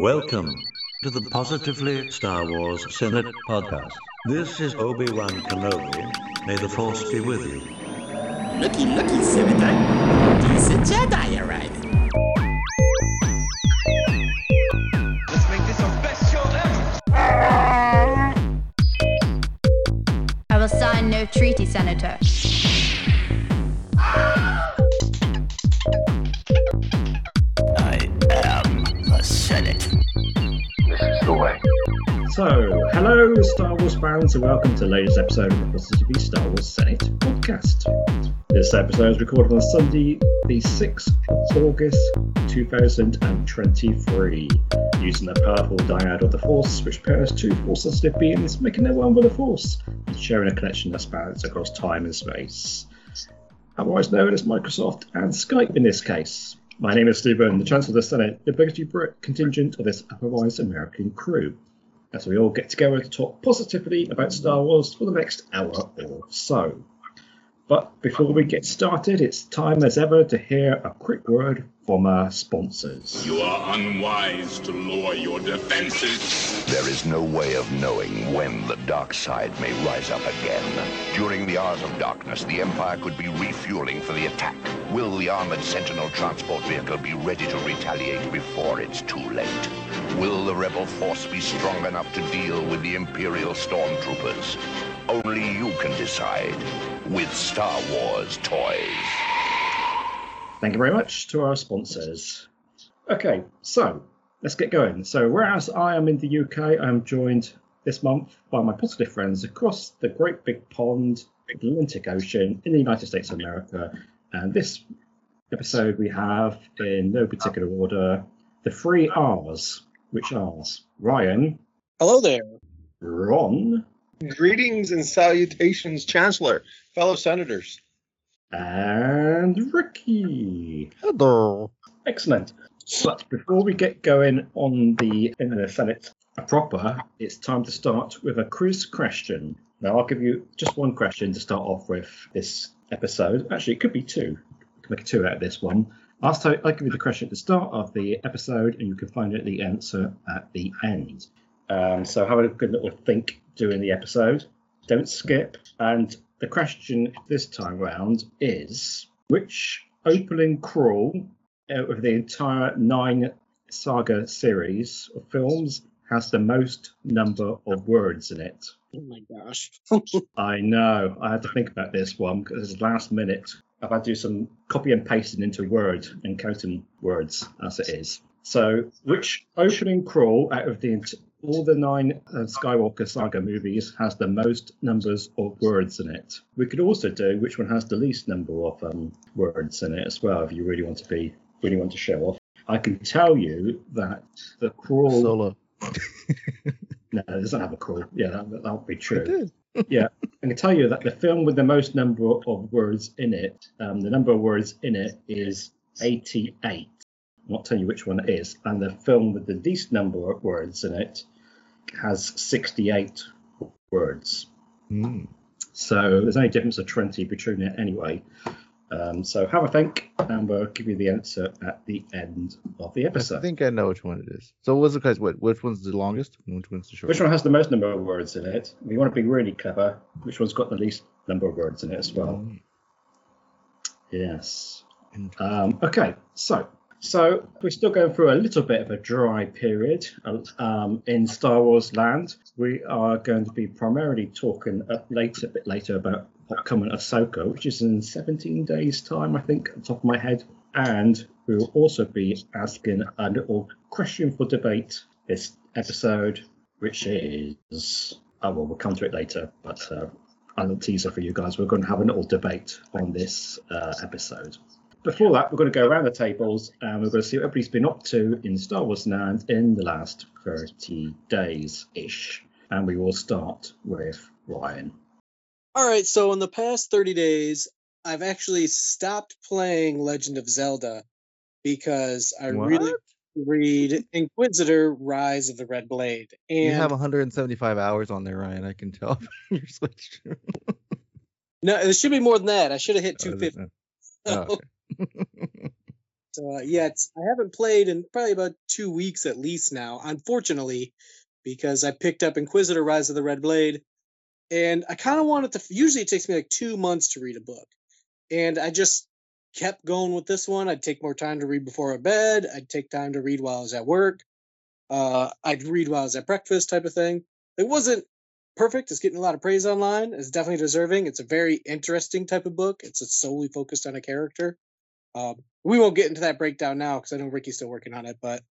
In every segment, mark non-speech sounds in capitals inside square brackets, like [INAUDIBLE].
Welcome to the Positively Star Wars Senate podcast. This is Obi Wan Kenobi. May the Force be with you. Looky, looky, Senator. Decent Jedi arriving. Fans, and welcome to the latest episode of the Positively Star Wars Senate podcast. This episode is recorded on Sunday, the 6th of August 2023, using the powerful dyad of the Force, which pairs two Force sensitive beings, making them one with the Force, and sharing a connection that spans across time and space. Otherwise known as Microsoft and Skype in this case. My name is Stephen, the Chancellor of the Senate, the biggest contingent of this otherwise American crew as we all get together to talk positively about Star Wars for the next hour or so. But before we get started, it's time as ever to hear a quick word from our sponsors. You are unwise to lower your defenses. There is no way of knowing when the dark side may rise up again. During the hours of darkness, the Empire could be refueling for the attack. Will the armored Sentinel transport vehicle be ready to retaliate before it's too late? Will the rebel force be strong enough to deal with the Imperial stormtroopers? Only you can decide with Star Wars toys. Thank you very much to our sponsors. Okay, so let's get going. So, whereas I am in the UK, I am joined this month by my positive friends across the great big pond, the Atlantic Ocean in the United States of America. And this episode we have, in no particular order, the three R's, which are Ryan, Hello there. Ron, Greetings and salutations, Chancellor, fellow senators. and Ricky. Hello. Excellent. But before we get going on the in the Senate proper, it's time to start with a quiz question. Now I'll give you just one question to start off with this episode. Actually, it could be two. We can make a two out of this one. I'll, start, I'll give you the question at the start of the episode, and you can find out the answer at the end. Um, so have a good little think during the episode. Don't skip. And the question this time round is which opening crawl out of the entire nine saga series of films has the most number of words in it? Oh my gosh. [LAUGHS] I know. I had to think about this one because it's last minute. I've had to do some copy and pasting into Word and counting words as it is. So, which opening crawl out of the all the nine uh, Skywalker saga movies has the most numbers of words in it? We could also do which one has the least number of um, words in it as well, if you really want to be really want to show off. I can tell you that the crawl. Solo. [LAUGHS] No, it doesn't have a crawl. Yeah, that, that would be true. [LAUGHS] yeah, I can tell you that the film with the most number of words in it, um, the number of words in it is 88. I'm not telling you which one it is. And the film with the least number of words in it has 68 words. Mm. So there's only difference of 20 between it anyway. Um, so have a think, and we'll give you the answer at the end of the episode. I think I know which one it is. So what's the guys? What? Which one's the longest? and Which one's the shortest? Which one has the most number of words in it? If you want to be really clever, which one's got the least number of words in it as well? Mm. Yes. Um, okay, so so we're still going through a little bit of a dry period um, in Star Wars land. We are going to be primarily talking a, later, a bit later about upcoming Ahsoka, which is in 17 days' time, I think, on top of my head. And we will also be asking a little question for debate this episode, which is oh well, we'll come to it later, but uh, a little teaser for you guys. We're going to have a little debate on this uh, episode before that, we're going to go around the tables and we're going to see what everybody's been up to in Star Wars Land in the last 30 days ish. And we will start with Ryan. All right, so in the past 30 days, I've actually stopped playing Legend of Zelda because I really read Inquisitor Rise of the Red Blade. And You have 175 hours on there, Ryan. I can tell. [LAUGHS] You're switched. no, it should be more than that. I should have hit Oh, is it? 250. Oh, okay. [LAUGHS] uh, yeah, I haven't played in probably about two weeks at least now. Unfortunately, because I picked up Inquisitor: Rise of the Red Blade, and I kind of wanted to. Usually, it takes me like two months to read a book, and I just kept going with this one. I'd take more time to read before bed. I'd take time to read while I was at work. Uh, I'd read while I was at breakfast, type of thing. It wasn't perfect. It's getting a lot of praise online. It's definitely deserving. It's a very interesting type of book. It's solely focused on a character. Um, we won't get into that breakdown now because I know Ricky's still working on it, but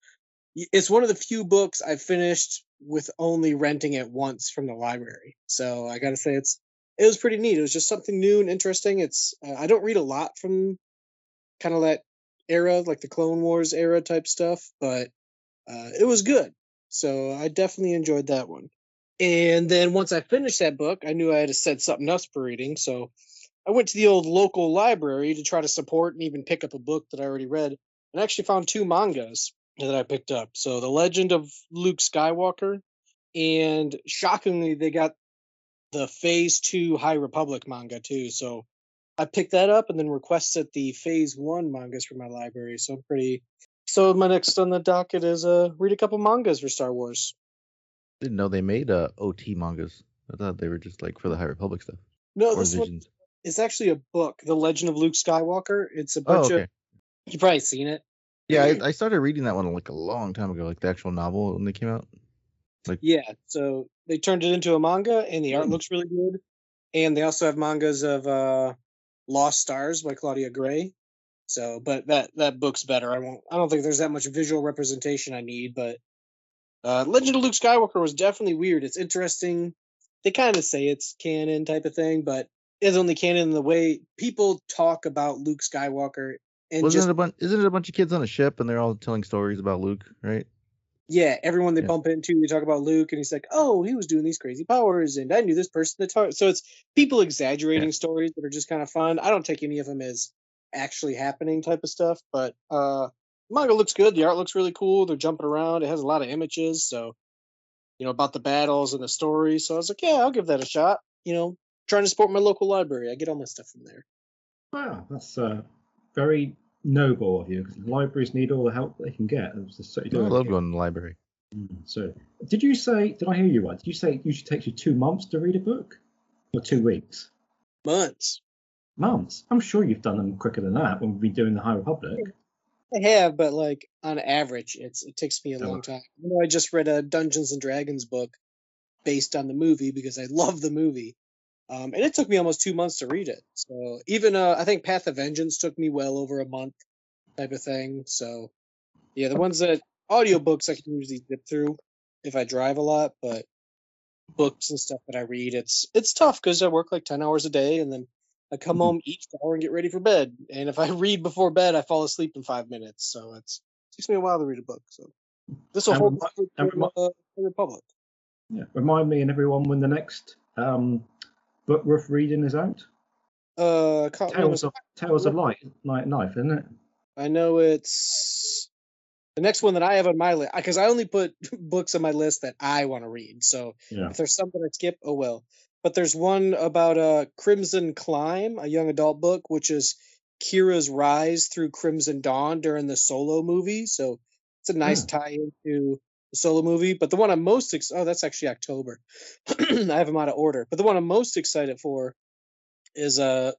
it's one of the few books I've finished with only renting it once from the library. So I got to say, it's it was pretty neat. It was just something new and interesting. It's uh, I don't read a lot from kind of that era, like the Clone Wars era type stuff, but uh, it was good. So I definitely enjoyed that one. And then once I finished that book, I knew I had to set something else for reading. So I went to the old local library to try to support and even pick up a book that I already read, and I actually found two mangas that I picked up. So The Legend of Luke Skywalker, and shockingly, they got the Phase 2 High Republic manga too. So I picked that up and then requested the Phase 1 mangas from my library. So I'm pretty. So my next on the docket is uh read a couple mangas for Star Wars. Didn't know they made uh, OT mangas. I thought they were just like for the High Republic stuff. No, Or this one Is actually a book, The Legend of Luke Skywalker. It's a Oh, bunch okay. of you've probably seen it. Yeah, I, I started reading that one like a long time ago, like the actual novel when they came out. Like, Yeah, so they turned it into a manga, and the art Hmm. looks really good. And they also have mangas of uh, Lost Stars by Claudia Gray. So, but that that book's better. I won't. I don't think there's that much visual representation I need, but uh, Legend of Luke Skywalker was definitely weird. It's interesting. They kind of say it's canon type of thing, but it's only canon in the way people talk about Luke Skywalker and wasn't just it a bunch? Isn't it a bunch of kids on a ship and they're all telling stories about Luke, right? Yeah, everyone they Yeah. bump into, they talk about Luke, and he's like, "Oh, he was doing these crazy powers, and I knew this person that taught." So it's people exaggerating stories that are just kind of fun. I don't take any of them as actually happening type of stuff, but uh, manga looks good. The art looks really cool. They're jumping around. It has a lot of images, so you know about the battles and the story. So I was like, yeah, I'll give that a shot. You know, trying to support my local library. I get all my stuff from there. Wow, that's uh, very noble of you because libraries need all the help they can get. So I love going to the library. Mm, So, did you say? Did I hear you right? Did you say it usually takes you two months to read a book, or two weeks? Months. Months. I'm sure you've done them quicker than that when we've been doing the High Republic. I have, but like on average, it's it takes me a Oh. long time. You know, I just read a Dungeons and Dragons book based on the movie because I love the movie, um, and it took me almost two months to read it. So even uh, I think Path of Vengeance took me well over a month, type of thing. So yeah, the ones that audiobooks I can usually zip through if I drive a lot, but books and stuff that I read, it's it's tough because I work like ten hours a day, and then I come home, eat, shower, and get ready for bed. And if I [LAUGHS] read before bed, I fall asleep in five minutes. So it's it takes me a while to read a book. So this will hold remi- true and to, remi- uh, Republic. Yeah. Remind me and everyone when the next um, book worth reading is out. Uh, Tales of Tales of Light, Light Knife, isn't it? I know it's the next one that I have on my list because I only put [LAUGHS] books on my list that I want to read. So Yeah. if there's something I skip, oh well. But there's one about uh, Crimson Climb, a young adult book, which is Qi'ra's rise through Crimson Dawn during the Solo movie. So it's a nice tie into the Solo movie. But the one I'm most ex- oh, that's actually October. [CLEARS THROAT] I have them out of order. But the one I'm most excited for is uh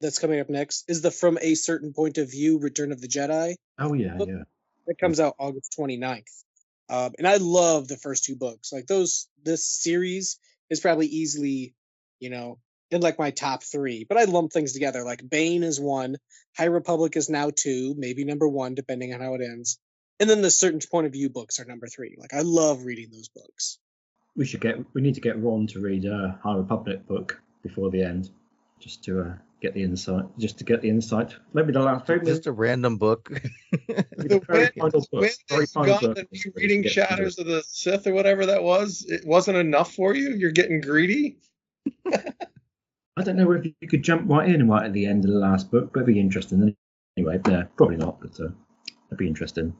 that's coming up next is the From a Certain Point of View Return of the Jedi Oh yeah, Look- yeah. that comes out August 29th. Um, and I love the first two books. Like those, this series is probably easily, you know, in like my top three. But I lump things together. Like Bane is one, High Republic is now two, maybe number one, depending on how it ends. And then the certain point of view books are number three. Like I love reading those books. We should get. We need to get Ron to read a High Republic book before the end, just to uh, get the insight. Just to get the insight. Maybe the last. Maybe Just a random book. [LAUGHS] maybe the very final book. When Very final gone book. and reading Shadows of the Sith or whatever that was, it wasn't enough for you. You're getting greedy. I don't know if you could jump right in right at the end of the last book, but it'd be interesting. Anyway, yeah, probably not, but uh, it'd be interesting.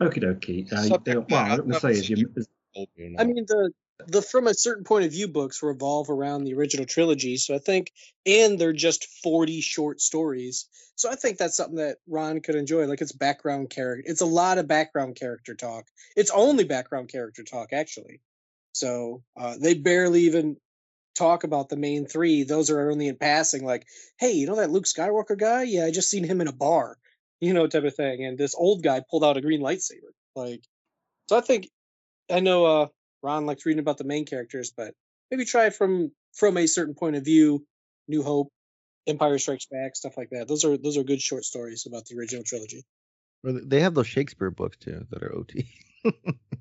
Okie dokie. Uh, Subject well, I'm going to say is you, you- I mean, the the from a certain point of view books revolve around the original trilogy. So I think, and they're just 40 short stories. So I think that's something that Ron could enjoy. Like it's background character. It's a lot of background character talk. It's only background character talk, actually. So uh, they barely even talk about the main three. Those are only in passing. Like, hey, you know that Luke Skywalker guy? Yeah, I just seen him in a bar, you know, type of thing. And this old guy pulled out a green lightsaber. Like, so I think I know uh, Ron likes reading about the main characters, but maybe try from from a certain point of view. New Hope, Empire Strikes Back, stuff like that. Those are those are good short stories about the original trilogy. Or th- They have those Shakespeare books too that are OT. [LAUGHS]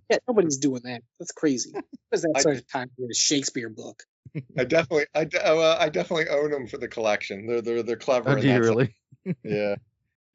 Yeah, nobody's doing that. That's crazy. Where's that I- sort of time for a Shakespeare book? I definitely, I, de- uh, I definitely own them for the collection. They're they're they're clever. Oh, do you that's- really? Yeah,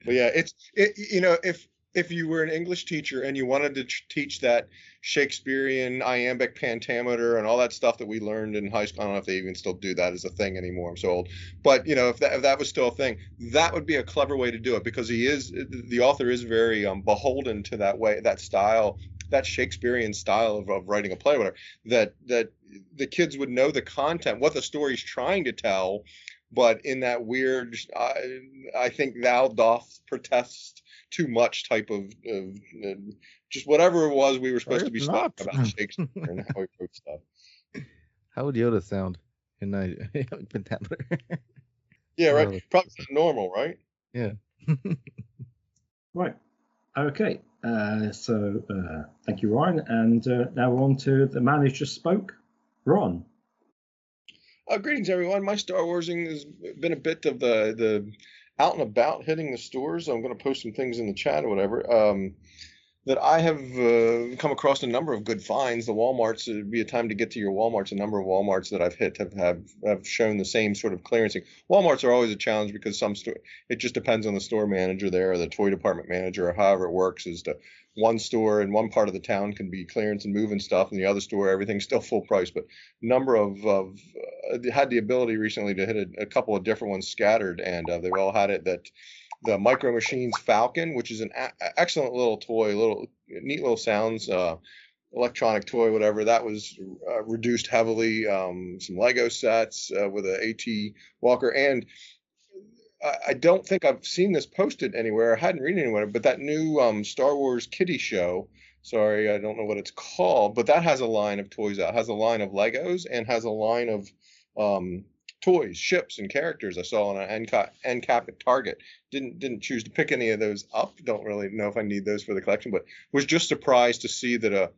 but yeah, it's it. You know, if if you were an English teacher and you wanted to teach that Shakespearean iambic pentameter and all that stuff that we learned in high school, I don't know if they even still do that as a thing anymore. I'm so old, but you know, if that if that was still a thing, that would be a clever way to do it because he is the author is very um, beholden to that way, that style, that Shakespearean style of, of writing a play, whatever. That that the kids would know the content, what the story's trying to tell, but in that weird, I, I think thou doth protest too much type of, of uh, just whatever it was we were supposed to be It's talking not. about Shakespeare and how he wrote stuff. How would Yoda sound in I pentameter? [LAUGHS] Yeah, right. Well, Probably not normal, right? yeah. [LAUGHS] Right. Okay. Uh, so uh, thank you, Ryan. And uh, now we're on to the man who just spoke, Ron. Uh, greetings, everyone. My Star Warsing has been a bit of the the out and about, hitting the stores. I'm going to post some things in the chat or whatever. Um, that I have uh, come across a number of good finds. The WalMarts it'd be a time to get to your WalMarts. A number of WalMarts that I've hit have have, have shown the same sort of clearancing. WalMarts are always a challenge because some store it just depends on the store manager there or the toy department manager or however it works. Is to one store in one part of the town can be clearance and moving stuff, and the other store everything's still full price. But number of of uh, had the ability recently to hit a, a couple of different ones scattered, and uh, they've all had it that the Micro Machines Falcon, which is an a- excellent little toy, little neat little sounds, uh, electronic toy, whatever. That was uh, reduced heavily. Um, some Lego sets uh, with a AT Walker, and I, I don't think I've seen this posted anywhere. I hadn't read it anywhere, but that new um, Star Wars Kitty show. Sorry, I don't know what it's called, but that has a line of toys out. Has a line of Legos and has a line of um, toys, ships, and characters. I saw on an end cap, at Target. Didn't didn't choose to pick any of those up. Don't really know if I need those for the collection, but was just surprised to see that a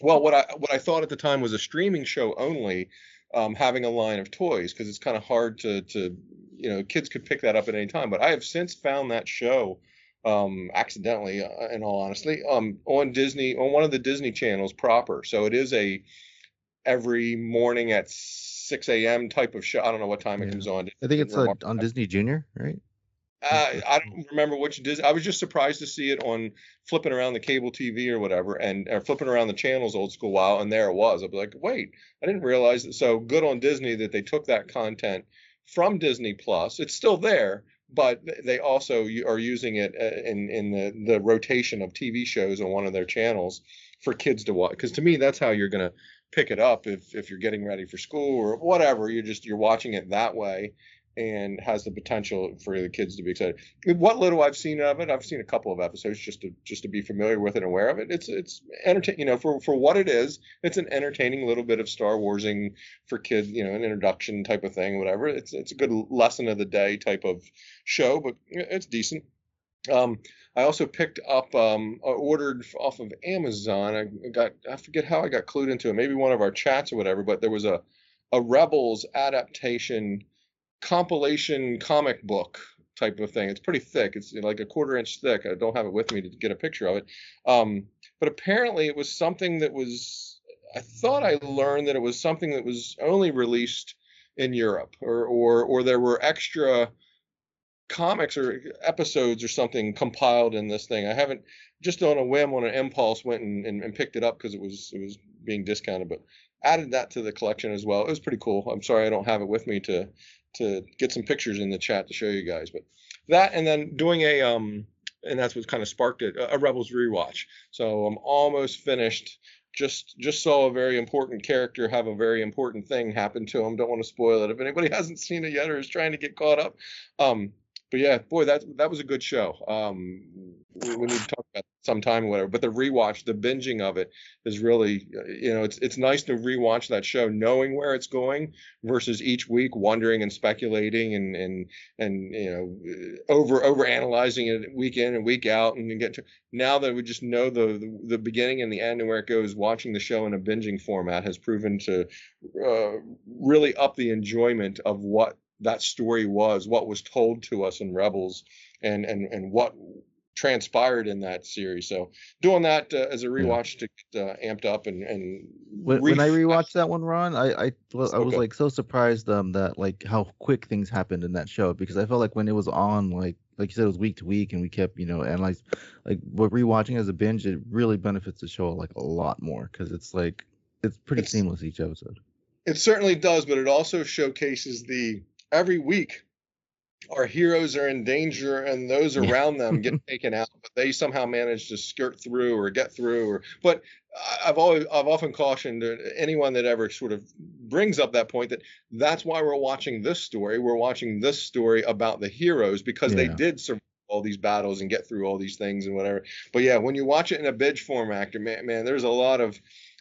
well, what I what I thought at the time was a streaming show only, um, having a line of toys because it's kind of hard to to you know kids could pick that up at any time. But I have since found that show um accidentally uh, in all honesty um on disney on one of the disney channels proper so it is a every morning at 6 a.m type of show i don't know what time it comes on I think it's Remark- on Disney Junior, right? uh, I don't remember which Disney. I was just surprised to see it on flipping around the cable TV or whatever, and or flipping around the channels old school while, and there it was. I'd be like, wait, I didn't realize that. So good on Disney that they took that content from Disney Plus. It's still there, but they also are using it uh, in in the the rotation of TV shows on one of their channels for kids to watch. Because to me, that's how you're gonna pick it up if if you're getting ready for school or whatever. You're just you're watching it that way and has the potential for the kids to be excited. What little I've seen of it, I've seen a couple of episodes just to just to be familiar with it and aware of it. It's it's entertaining, you know, for for what it is. It's an entertaining little bit of Star Warsing for kids, you know, an introduction type of thing, whatever. It's it's a good lesson of the day type of show, but it's decent. Um, I also picked up, um, ordered off of Amazon. I got, I forget how I got clued into it. Maybe one of our chats or whatever. But there was a, a Rebels adaptation compilation comic book type of thing. It's pretty thick. It's like a quarter inch thick. I don't have it with me to get a picture of it. Um, but apparently it was something that was. I thought I learned that it was something that was only released in Europe, or or or there were extra comics or episodes or something compiled in this thing. I haven't just on a whim on an impulse went and, and, and picked it up because it was it was being discounted, but added that to the collection as well. It was pretty cool. I'm sorry I don't have it with me to to get some pictures in the chat to show you guys, but that and then doing a um and that's what kind of sparked it a Rebels rewatch. So I'm almost finished just just saw a very important character have a very important thing happen to him. Don't want to spoil it if anybody [LAUGHS] hasn't seen it yet or is trying to get caught up. Um, but yeah, boy, that that was a good show. Um, we, we need to talk about sometime or whatever. But the rewatch, the binging of it is really, uh, you know, it's it's nice to rewatch that show knowing where it's going versus each week wondering and speculating and and and you know over over analyzing it week in and week out and get to now that we just know the, the the beginning and the end and where it goes. Watching the show in a binging format has proven to uh, really up the enjoyment of what that story was, what was told to us in Rebels, and and and what transpired in that series. So doing that uh, as a rewatch to get uh, amped up and and When, when I rewatched that one, Ron, I I, well, I was good. like so surprised um that like how quick things happened in that show because I felt like when it was on like like you said it was week to week and we kept you know analyze like but rewatching as a binge it really benefits the show like a lot more because it's like it's pretty It's- seamless each episode. It certainly does, but it also showcases the every week our heroes are in danger and those Yeah. around them get [LAUGHS] taken out, but they somehow manage to skirt through or get through. Or but I've always I've often cautioned anyone that ever sort of brings up that point that that's why we're watching this story. We're watching this story about the heroes because they did survive all these battles and get through all these things and whatever. But yeah, when you watch it in a binge format, man, man, there's a lot of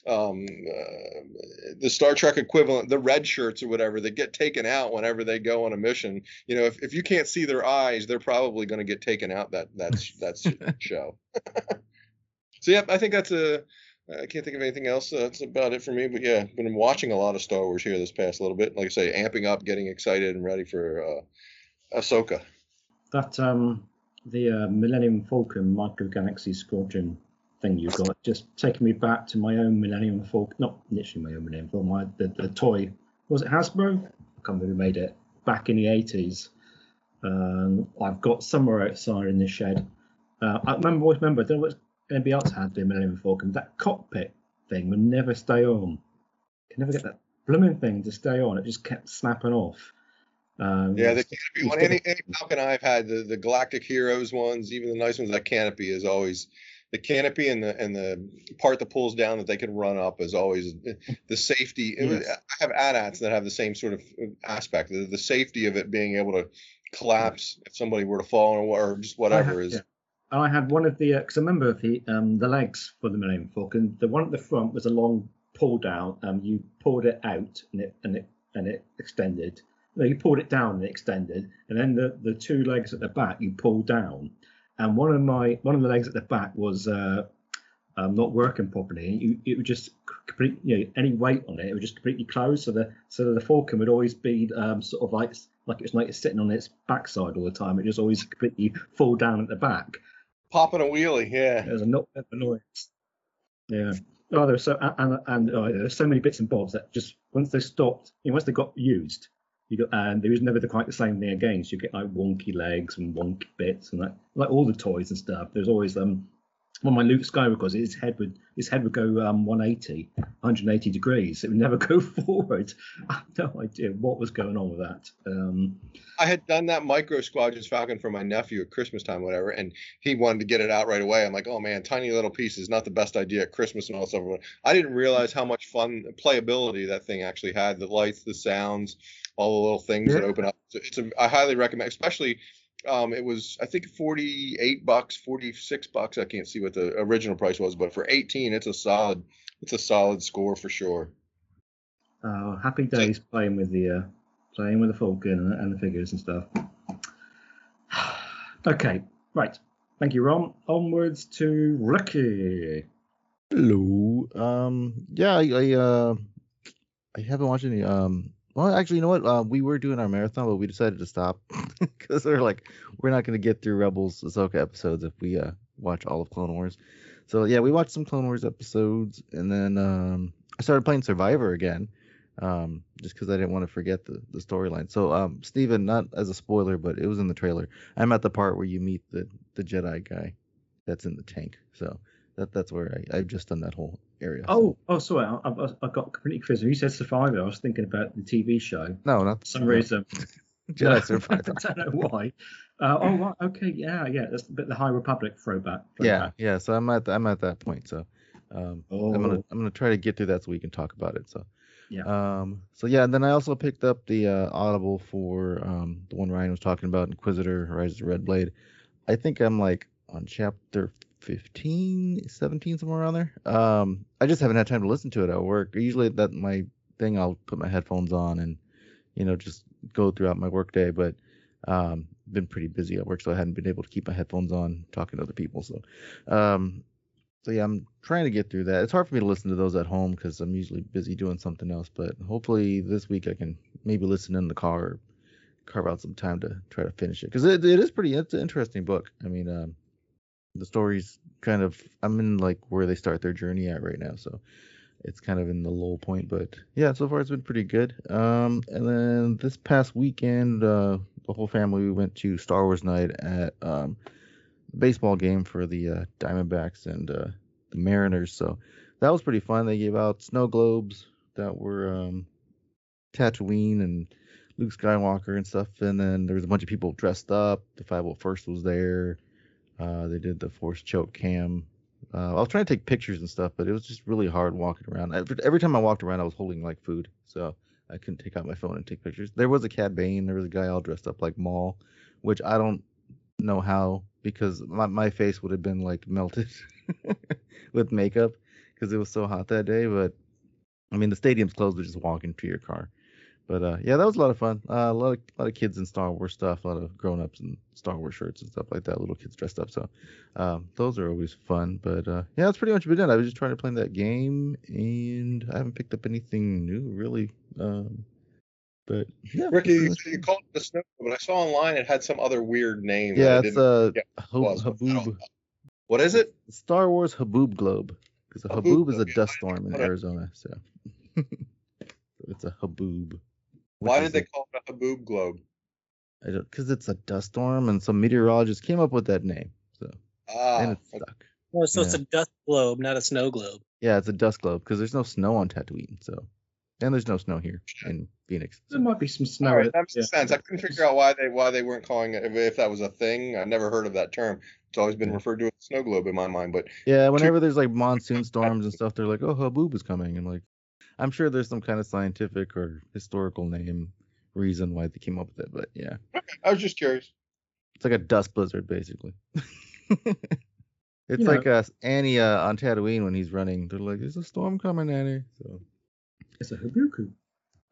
um, uh, the Star Trek equivalent, the red shirts or whatever, that get taken out whenever they go on a mission. You know, if, if you can't see their eyes, they're probably going to get taken out that that's [LAUGHS] that's show. [LAUGHS] so yeah, I think that's a. I can't think of anything else. Uh, that's about it for me. But yeah, been watching a lot of Star Wars here this past little bit. Like I say, amping up, getting excited and ready for uh, Ahsoka. That um, the uh, Millennium Falcon Micro Galaxy Squadron thing you got just taking me back to my own Millennium Falcon, not literally my own Millennium Falcon, my the, the toy. Was it Hasbro? I can't remember who made it back in the 80s. Um, I've got somewhere outside in the shed. Uh, I remember, always remember, I don't know what anybody else had the Millennium Falcon. That cockpit thing would never stay on. Can never get that blooming thing to stay on. It just kept snapping off. Um, Yeah, the canopy one. Any, any Falcon I've had, the, the Galactic Heroes ones, even the nice ones, that canopy is always the canopy and the and the part that pulls down that they can run up is always the safety. Yes. I have AT-ATs that have the same sort of aspect. The, the safety of it being able to collapse if somebody were to fall or, or just whatever is. yeah. I had one of the because I remember the um, the legs for the Millennium Falcon. The one at the front was a long pull down. Um, you pulled it out and it and it and it extended. No, you pulled it down and it extended, and then the the two legs at the back you pulled down. And one of my one of the legs at the back was uh, um, not working properly. You it would just complete you know any weight on it, it would just completely close. So the so the Falcon would always be um, sort of like like it's like it's sitting on its backside all the time. It just always completely fall down at the back. Popping a wheelie, yeah. There's a no- annoyance. Yeah. Oh, there's so and and oh, there's so many bits and bobs that just once they stopped, you know, once they got used, got and there was never the, quite the same thing again. So you get like wonky legs and wonky bits and like like all the toys and stuff. There's always um of my Luke Skywalker, his head would his head would go um 180, 180 degrees. It would never [LAUGHS] go forward. I have no idea what was going on with that. Um, I had done that micro squadrons Falcon for my nephew at Christmas time, whatever, and he wanted to get it out right away. I'm like, oh man, tiny little piece is not the best idea at Christmas and all stuff. I didn't realize how much fun playability that thing actually had. The lights, the sounds, all the little things that open up. So it's a, I highly recommend, especially. Um, it was I think 48 bucks, 46 bucks. I can't see what the original price was, but for 18, it's a solid, it's a solid score for sure. Uh, happy days playing with the uh, playing with the Falcon and, and the figures and stuff. [SIGHS] okay, right. Thank you, Ron. Onwards to Ricky. Hello. Um. Yeah. I. I uh. I haven't watched any. Um. Well, actually, you know what? Uh, we were doing our marathon, but we decided to stop [LAUGHS] because we're like, we're not going to get through Rebels Ahsoka episodes if we uh watch all of Clone Wars. So yeah, we watched some Clone Wars episodes, and then um, I started playing Survivor again, um, just because I didn't want to forget the the storyline. So um, Steven, not as a spoiler, but it was in the trailer. I'm at the part where you meet the the Jedi guy that's in the tank. So that that's where I, I've just done that whole area. Oh, oh, sorry. I, I, I got completely confused. You said Survivor, I was thinking about the TV show. no, not For some reason. [LAUGHS] Jedi Survivor. [LAUGHS] I don't know why. Uh, oh, right. Okay. Yeah, yeah. That's a bit the High Republic throwback. yeah, throwback. yeah. So I'm at I'm at that point. So Um, Oh, I'm gonna I'm gonna try to get through that so we can talk about it. So yeah. um, so yeah, and then I also picked up the uh, Audible for um, the one Ryan was talking about, Inquisitor: Rise of the Red Blade. I think I'm like on chapter 15, 17, somewhere around there. Um, I just haven't had time to listen to it at work. Usually that my thing, I'll put my headphones on and you know just go throughout my workday, but um, been pretty busy at work, so I hadn't been able to keep my headphones on talking to other people. So, um, so yeah, I'm trying to get through that. It's hard for me to listen to those at home because I'm usually busy doing something else. But hopefully this week I can maybe listen in the car, carve out some time to try to finish it because it, it is pretty. It's an interesting book. I mean, um, the story's kind of. I'm in like where they start their journey at right now, so it's kind of in the low point. But yeah, so far it's been pretty good. Um, and then this past weekend, uh, the whole family we went to Star Wars night at um baseball game for the uh, Diamondbacks and uh, the Mariners. So that was pretty fun. They gave out snow globes that were um, Tatooine and Luke Skywalker and stuff. And then there was a bunch of people dressed up. The 501st was there. Uh, they did the Force choke cam. Uh, I was trying to take pictures and stuff, but it was just really hard walking around. Every, every time I walked around, I was holding like food, so I couldn't take out my phone and take pictures. There was a Cad Bane. There was a guy all dressed up like Maul, which I don't know how because my, my face would have been like melted [LAUGHS] with makeup because it was so hot that day. But I mean, the stadium's closed to just walk into your car. But uh, yeah, that was a lot of fun. Uh, a lot of a lot of kids in Star Wars stuff, a lot of grown ups in Star Wars shirts and stuff like that. Little kids dressed up, so um, those are always fun. But uh, yeah, that's pretty much been it. I was just trying to play that game, and I haven't picked up anything new really. Um, but yeah, Ricky, you, you called it the snow, but I saw online it had some other weird name. yeah, it's didn't uh, get Hab- what it was. I Haboob. What is it? Star Wars Haboob Globe because a Haboob Haboob is a yeah, dust storm in. Arizona, [LAUGHS] so it's a Haboob. Which Why did they a- call it a Haboob Globe? Because it's a dust storm, and some meteorologist came up with that name. So Ah, and it okay. stuck. Oh, so it's a dust globe, not a snow globe. Yeah, it's a dust globe because there's no snow on Tatooine. So and there's no snow here in Phoenix. There might be some snow. All right, that makes yeah. sense. I couldn't figure out why they why they weren't calling it if, if that was a thing. I've never heard of that term. It's always been referred to as a snow globe in my mind. But Yeah, whenever there's like monsoon storms and stuff, they're like, "Oh, Haboob is coming," and like, I'm sure there's some kind of scientific or historical name reason why they came up with it. But yeah, I was just curious. it's like a dust blizzard basically. [LAUGHS] it's You like uh, Annie uh, on Tatooine when he's running. They're like, "There's a storm coming, Annie." So It's a Habuku.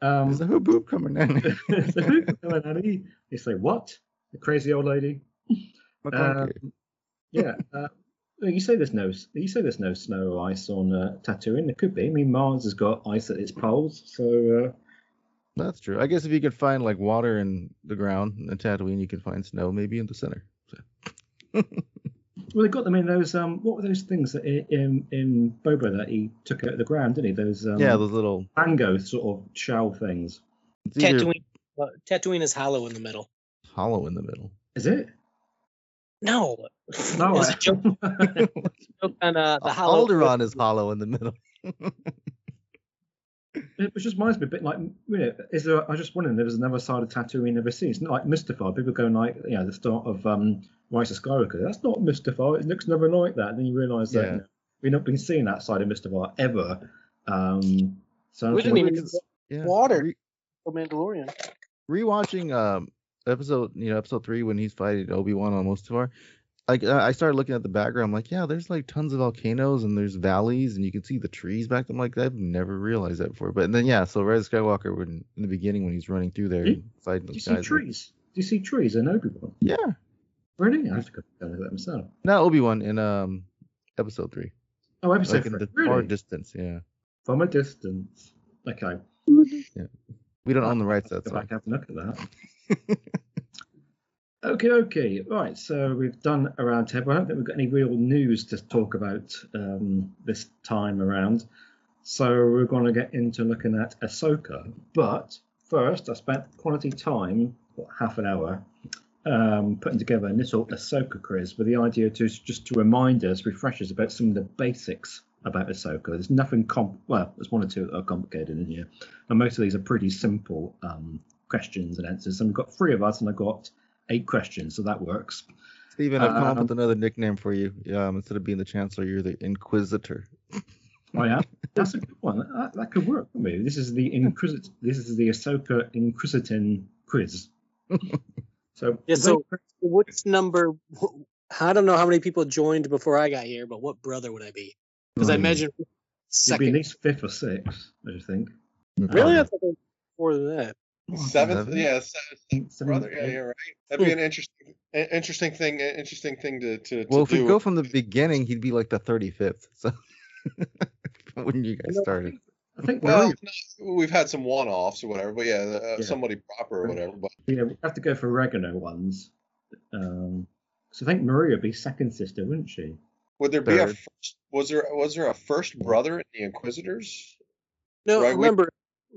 Um, there's a Haboob coming, Annie. [LAUGHS] it's a Habuku coming out of you. You say, what? The crazy old lady? [LAUGHS] Um, yeah. Uh, well, you say there's no you say there's no snow or ice on uh, Tatooine. There could be. I mean, Mars has got ice at its poles, so uh, That's true. I guess if you could find like water in the ground in Tatooine, you can find snow maybe in the center. So. [LAUGHS] well, they got them in those. Um, what were those things that i- in in Boba that he took out of the ground, didn't he? Those um, yeah, those little. mango sort of shell things. It's either Tatooine, uh, Tatooine is hollow in the middle. hollow in the middle. Is it? No, No, It's a joke, [LAUGHS] joke on uh, the hollow. Alderaan is hollow in the middle. [LAUGHS] It just reminds me a bit like, you know, is there? I was just wondering, there was another side of Tatooine never seen. It's not like Mustafar. People go like, you know, the start of um, Rise of Skywalker. That's not Mustafar. It looks never like that. And then you realise that Yeah. you know, we've not been seeing that side of Mustafar ever. Um, so We didn't even Yeah. Water. Re- for Mandalorian. rewatching um episode you know episode three when he's fighting Obi Wan on Mustafar. Like I I started looking at the background, I'm like, yeah, there's like tons of volcanoes and there's valleys and you can see the trees back. I'm like, I've never realized that before. But then yeah, so Rise Skywalker when in the beginning when he's running through there fighting you those see guys. like- trees? Do you see trees in Obi Wan? yeah, Really? I have to go look at that myself. not Obi Wan in um episode three, Oh, episode like in three. the far Really? distance. Yeah, From a distance. Okay. Yeah. we don't own the rights to that. Go back have a look at that. [LAUGHS] okay, okay. Right, so we've done a round table. I don't think we've got any real news to talk about um, this time around. So we're going to get into looking at Ahsoka. But first, I spent quality time, what, half an hour, um, putting together a little Ahsoka quiz with the idea to just to remind us, refresh us about some of the basics about Ahsoka. There's nothing comp. Well, there's one or two that are complicated in here, and most of these are pretty simple um, questions and answers. And we've got three of us, and I've got eight questions, so that works. Stephen, I've come up Um, with another nickname for you. Um, instead of being the Chancellor, you're the Inquisitor. Oh yeah, [LAUGHS] that's a good one. That, that could work for me. This is the Inquisit. This is the Ahsoka Inquisitin quiz. [LAUGHS] So Yeah, so which number? I don't know how many people joined before I got here, but what brother would I be? Because I Hmm. imagine you'd be at least fifth or sixth, I just think. Really? I thought more than that. Seventh, Seven? yeah, seventh Seven, brother. Yeah, eight. you're right. That'd be an interesting, interesting thing. Interesting thing to to, to Well, if do. we go from the beginning, he'd be like the 35th. [LAUGHS] So when you guys started. I think well, no, we've had some one-offs or whatever, but yeah, uh, Yeah. somebody proper or whatever. But you know, we have to go for regular ones. Um, so I think Maria would be second sister, wouldn't she? would there be a first, was there was there a first brother in the Inquisitors? No, Right, we- remember.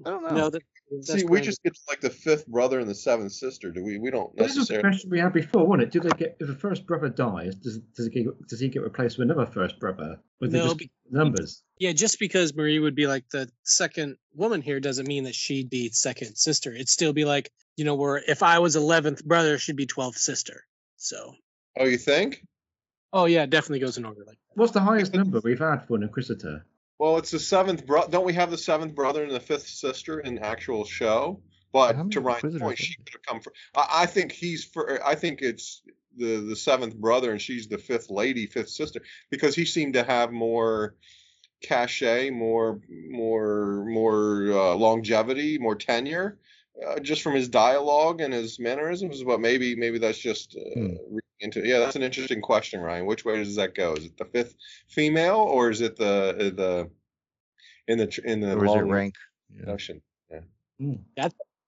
I don't know. No, that, that's See, we just get to like the fifth brother and the seventh sister. Do we? We don't necessarily. This was the question we had before, wasn't it? Do they get if the first brother dies? Does does he get does he get replaced with another first brother? Or they No, be- numbers. Yeah, just because Marie would be like the second woman here doesn't mean that she'd be second sister. It'd still be like, you know, where if I was 11th brother, she'd be 12th sister. So, Oh, you think? oh, yeah, definitely goes in order like that. What's the highest number we've had for an inquisitor? Well, it's the seventh brother. Don't we have the seventh brother and the fifth sister in actual show? But to Ryan's point, she could have come from. I, I think he's for. I think it's the the seventh brother and she's the fifth lady, fifth sister, because he seemed to have more cachet, more more more uh, longevity, more tenure, uh, just from his dialogue and his mannerisms. But maybe maybe that's just uh, Hmm. into. Yeah, that's an interesting question, Ryan. Which way does that go? Is it the fifth female or is it the uh, the in the in the Or is it long rank? Yeah. discussion?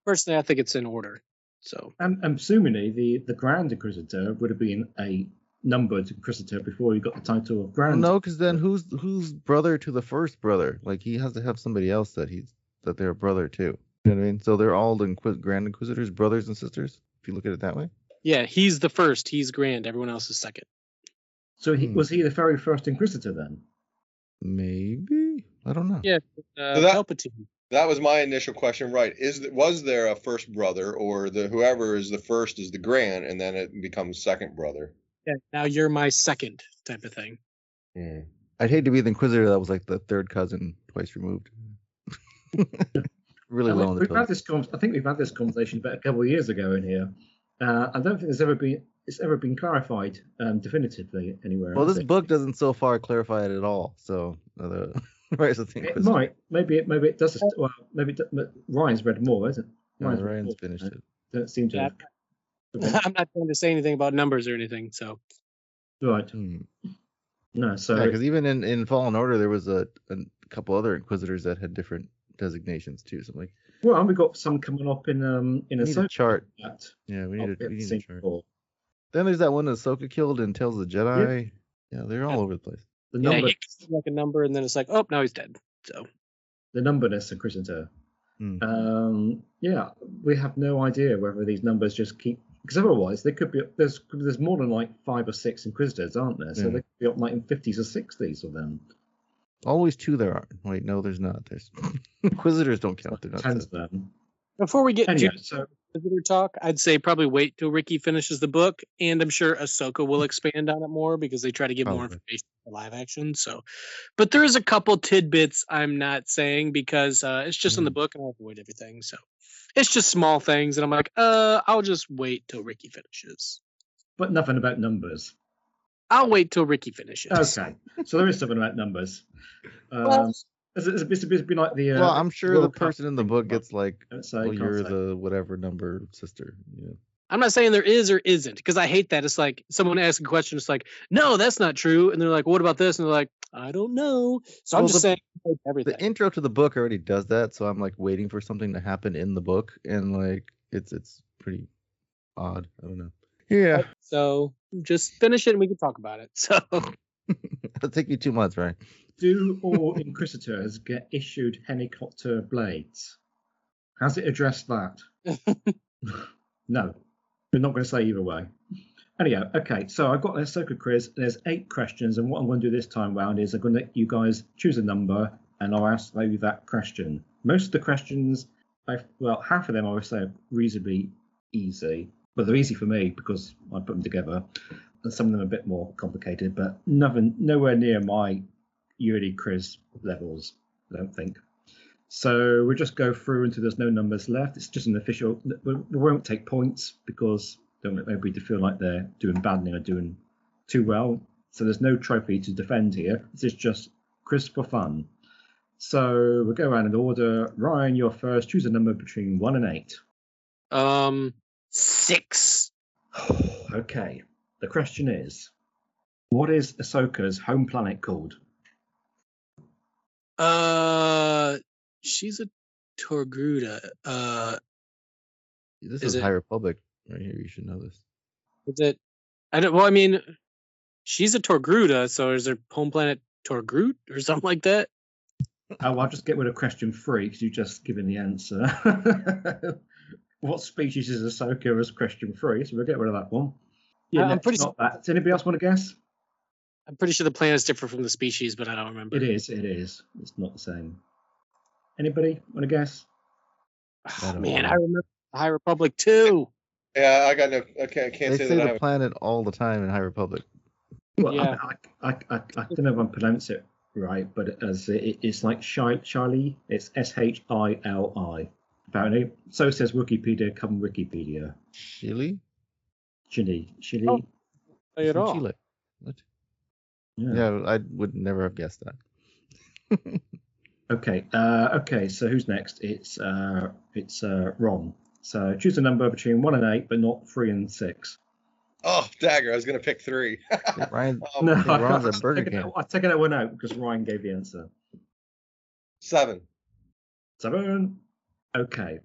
Personally, I think it's in order. So, And, and assumingly, the the Grand Inquisitor would have been a numbered Inquisitor before he got the title of Well, Grand. no, because then who's who's brother to the first brother? Like he has to have somebody else that he's that they're a brother to. You know what I mean? So they're all the Inquis- Grand Inquisitors, brothers and sisters. If you look at it that way. yeah, he's the first. He's grand. Everyone else is second. So he Hmm. was he the very first Inquisitor then? Maybe I don't know. Yeah, uh, So that- Palpatine. That was my initial question. Right? Is was there a first brother, or the whoever is the first is the grand, and then it becomes second brother? Yeah, now you're my second type of thing. Hmm. I'd hate to be the Inquisitor that was like the third cousin twice removed. [LAUGHS] really I low on the we've had this con- I think we've had this conversation about a couple of years ago in here. Uh, I don't think there's ever been it's ever been clarified um, definitively anywhere. Well, this it? book doesn't so far clarify it at all. So uh, the [LAUGHS] Rise of the It Inquisitor. might. Maybe it. Maybe it does. Well, maybe it, do- Ryan's read more, isn't it? Yeah, read Ryan's more, finished it. Don't seem to. Yeah. have- [LAUGHS] I'm not trying to say anything about numbers or anything. So, Right. Hmm. No. So Yeah, because even in, in Fallen Order, there was a, a couple other Inquisitors that had different designations too. So I'm like, well, and we've got some coming up in um in we a need a chart. chat. Yeah, we need I'll a, we need a chart. before. Then there's that one that Ahsoka killed in Tales of the Jedi. Yeah, they're all over the place. The yeah, number, he like a number, and then it's like, oh, now he's dead. So, the numberness of Inquisitor. Hmm. Um, yeah, we have no idea whether these numbers just keep because otherwise they could be there's there's more than like five or six Inquisitors, aren't there? So Yeah. they could be up like in fifties or sixties of them. Always two there are. Wait, no, there's not. There's [LAUGHS] Inquisitors don't count. They're not. Tens of them. before we get Anyway, to so visitor talk, I'd say probably wait till Ricky finishes the book, and I'm sure Ahsoka will [LAUGHS] expand on it more because they try to give more Probably. information for live action. So, but there is a couple tidbits I'm not saying because uh, it's just in the book, and I'll avoid everything. So, it's just small things, and I'm like, uh, I'll just wait till Ricky finishes. but nothing about numbers. I'll wait till Ricky finishes. Okay, so there is something about numbers. Um, Well- it's, it's, it's, it's been like the. Uh, well, I'm sure the World Cup person in the book gets like, say, well, you're say. the whatever number sister. Yeah. I'm not saying there is or isn't because I hate that. It's like someone asks a question, it's like, no, that's not true, and they're like, what about this? And they're like, I don't know. So I'm just the- saying like, everything. The intro to the book already does that, so I'm like waiting for something to happen in the book, and like it's it's pretty odd. I don't know. Yeah, So just finish it and we can talk about it. [LAUGHS] So [LAUGHS] it'll take you two months, right? Do [LAUGHS] all Inquisitors get issued helicopter blades? Has it addressed that? no, we're not going to say either way. Anyhow, okay, so I've got a Ahsoka quiz. There's eight questions, and what I'm going to do this time round is I'm going to let you guys choose a number, and I'll ask you that question. Most of the questions, I've, well, half of them I would say are reasonably easy, but they're easy for me because I put them together. and some of them are a bit more complicated, but nothing, nowhere near my yearly quiz levels. I don't think. So we'll just go through until there's no numbers left. It's just an official. We won't take points because don't want everybody to feel like they're doing badly or doing too well. So there's no trophy to defend here. This is just quiz for fun. So we'll go around in order. Ryan, you're first. Choose a number between one and eight. Um, six. [SIGHS] okay. The question is, what is Ahsoka's home planet called? Uh, she's a Togruta. Uh, This Is is, it- High Republic right here. You should know this. is it? I don't. Well, I mean, she's a Togruta, so is her home planet Torgrut or something like that? Oh, I'll just get rid of question three because you've just given the answer. [LAUGHS] what species is Ahsoka as question three? So we'll get rid of that one. Yeah, I'm pretty not that. Does anybody else want to guess? I'm pretty sure the planet's different from the species, but I don't remember. It is. It is. It's not the same. Anybody want to guess? Oh, man, I remember High Republic too. Yeah, I got no. I can't, I can't They say say that the have. planet all the time in High Republic. Well, Yeah. I, I, I, I, I don't know if I pronounce it right, but as it, it's like Shi- Shiley, it's S H I L I. Apparently, so says Wikipedia. Come Wikipedia. Chile? Chile, Chile. Oh. Say It's it from all. Chile. What? Yeah. Yeah, I would never have guessed that. [LAUGHS] Okay. Uh, okay. So who's next? It's uh, it's uh, Ron. So choose a number between one and eight, but not three and six. Oh, dagger! I was gonna pick three. Yeah, Ryan, Um, [LAUGHS] No, I think Ron's I've at Burger King. I've taken that one out because Ryan gave the answer. Seven. Seven. Okay.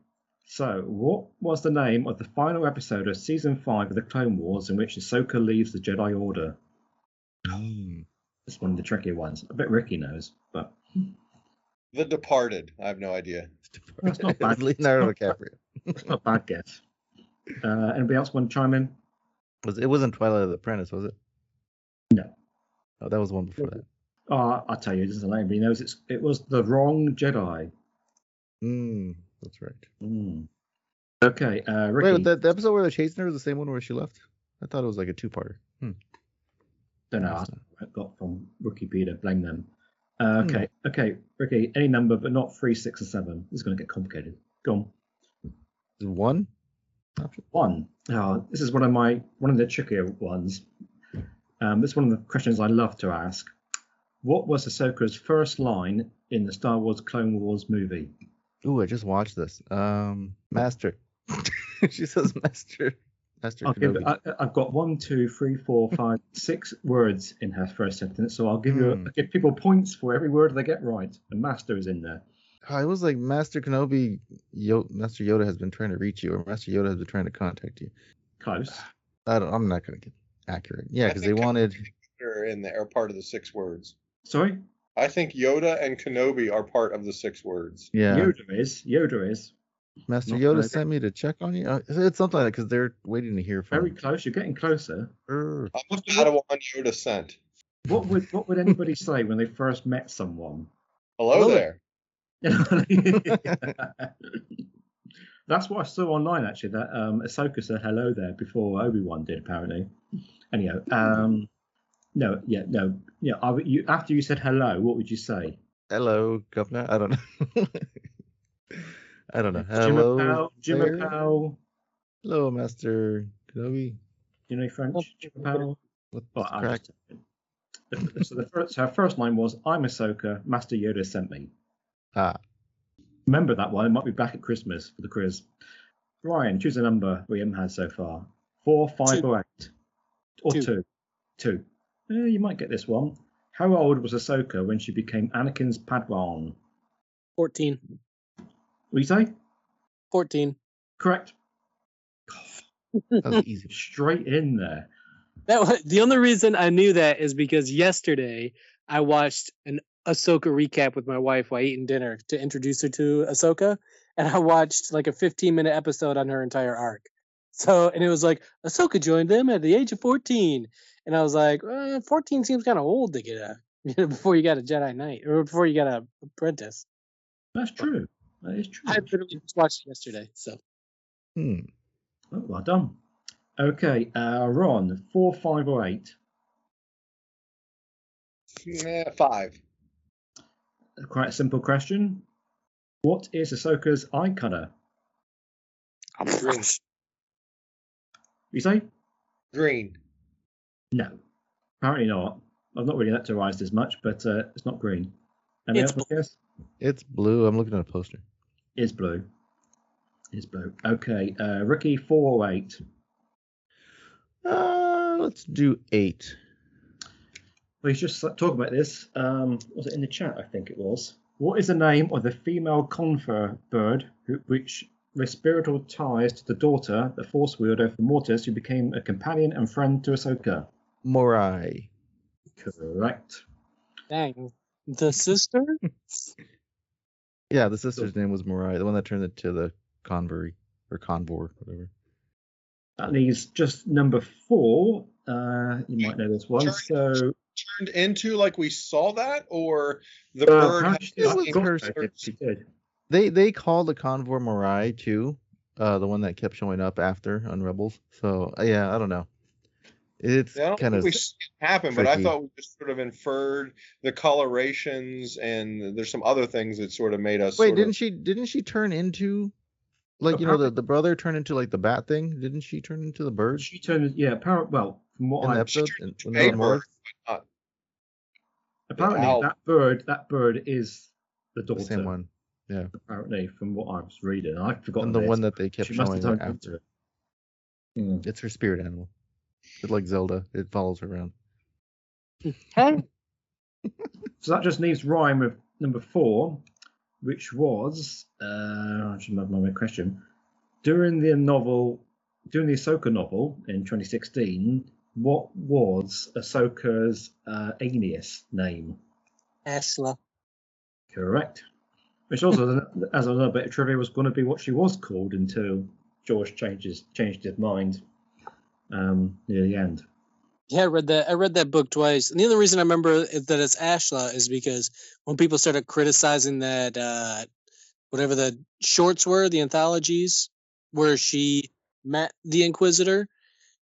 So, what was the name of the final episode of season five of the Clone Wars in which Ahsoka leaves the Jedi Order? Mm. It's one of the tricky ones. I bet Ricky knows, but The Departed. I have no idea. that's not [LAUGHS] bad. Leonardo It's not DiCaprio. That's not a bad guess. Uh, anybody else want to chime in? Was it wasn't Twilight of the Apprentice, was it? No. Oh, that was one before that. Oh, I'll tell you, it doesn't anybody knows it's it was the wrong Jedi. Mm, that's right. Mm. Okay, uh, Ricky. Wait, the, the episode where they're chasing her is the same one where she left? I thought it was like a two-parter. Hmm. don't know. That's I got from Wikipedia. Blame them. Uh, okay, okay, Ricky. Any number, but not three, six, or seven. This is going to get complicated. Go on. Is one? One. Oh, this is one of my one of the trickier ones. Um, this is one of the questions I love to ask. What was Ahsoka's first line in the Star Wars Clone Wars movie? Ooh, I just watched this. Um, Master. [LAUGHS] she says Master. Master I'll give, Kenobi. I, I've got one, two, three, four, [LAUGHS] five, six words in her first sentence, so I'll give you Hmm. I'll give people points for every word they get right. And Master is in there. I was like Master Kenobi. Yo- Master Yoda has been trying to reach you, or Master Yoda has been trying to contact you. Close. [SIGHS] I don't, I'm not gonna get accurate. Yeah, because they wanted. They're in there, are part of the six words. Sorry, I think Yoda and Kenobi are part of the six words. Yeah, Yoda is. Yoda is. Master not Yoda bad. sent me to check on you. Uh, it's something like that because they're waiting to hear from. Very close. You're getting closer. Err. I'm a Padawan Yoda sent. What would what would anybody say when they first met someone? Hello, Hello there. [LAUGHS] That's what I saw online actually. That um, Ahsoka said hello there before Obi Wan did apparently. Anyhow, um, no, yeah, no, yeah. I, you after you said hello, what would you say? Hello, Governor. I don't know. [LAUGHS] I don't know. Hello. Jimapao, there? Jimapao. Hello, Master Kenobi. Do you know French? Jimapao. What's Well, I crack? just- so the first, her first line was, "I'm Ahsoka. Master Yoda sent me." Ah, Remember that one. It might be back at Christmas for the quiz. Ryan, choose a number we haven't had so far. Four, five, Two. or eight? Or Two. two? Two. Eh, you might get this one. How old was Ahsoka when she became Anakin's Padawan? 14. What do you say? 14. Correct. [LAUGHS] that was easy. Straight in there. That was, the only reason I knew that is because yesterday I watched an Ahsoka recap with my wife while eating dinner to introduce her to Ahsoka, and I watched like a 15 minute episode on her entire arc. So, and it was like Ahsoka joined them at the age of 14, and I was like, eh, 14 seems kind of old to get a [LAUGHS] you know, before you got a Jedi Knight or before you got a apprentice. That's true. That is true. I literally just watched it yesterday, so Hmm. Oh, well done. Okay, uh, Ron, four, five, or eight? Yeah, five. Quite a simple question. What is Ahsoka's eye color? I'm Green. You say? Green. No, apparently not. I've not really lecturized as much, but uh, it's not green. Anyone It's else want guess? It's blue. I'm looking at a poster. It's blue. It's blue. Okay, uh, Ricky, four eight. Uh, let's do eight. We just talking about this. Um, was it in the chat? I think it was. What is the name of the female Convor bird who, which with spiritual ties to the daughter, the Force wielder for Mortis, who became a companion and friend to Ahsoka? Morai. Correct. Dang. The sister? [LAUGHS] Yeah, the sister's name was Morai, the one that turned into the Convory or Convor, whatever. That leaves just number four. Uh, you might know this one. So Turned into like we saw that, or the uh, bird. apparently- has I her- she did. They they called the Convor Morai too, uh, the one that kept showing up after on Rebels. So uh, yeah, I don't know. It's Yeah, I don't kind think of we see it happen, but I thought we just sort of inferred the colorations, and there's some other things that sort of made us. wait. Didn't of, she didn't she turn into like you know the, the brother turned into like the bat thing? Didn't she turn into the bird She turned. Yeah, apparently. Well, from what in I episode? turned in- into when they a were Mortis? bird, apparently that bird that bird is the the same one, yeah, Apparently, from what I was reading, I've forgotten. and the this. one that they kept she must have showing after. it. Hmm. It's her spirit animal. It's like Zelda. It follows her around. Hey. [LAUGHS] So that just leaves Ryan with number four, which was uh, I should have my question. During the novel, during the Ahsoka novel in 2016, what was Ahsoka's uh, alias name? Ashla. Correct. Which also, as another bit of trivia, was going to be what she was called until George changes changed his mind um, near the end. Yeah, I read that. I read that book twice, and the only reason I remember that it's Ashla is because when people started criticizing that, uh, whatever the shorts were, the anthologies, where she met the Inquisitor,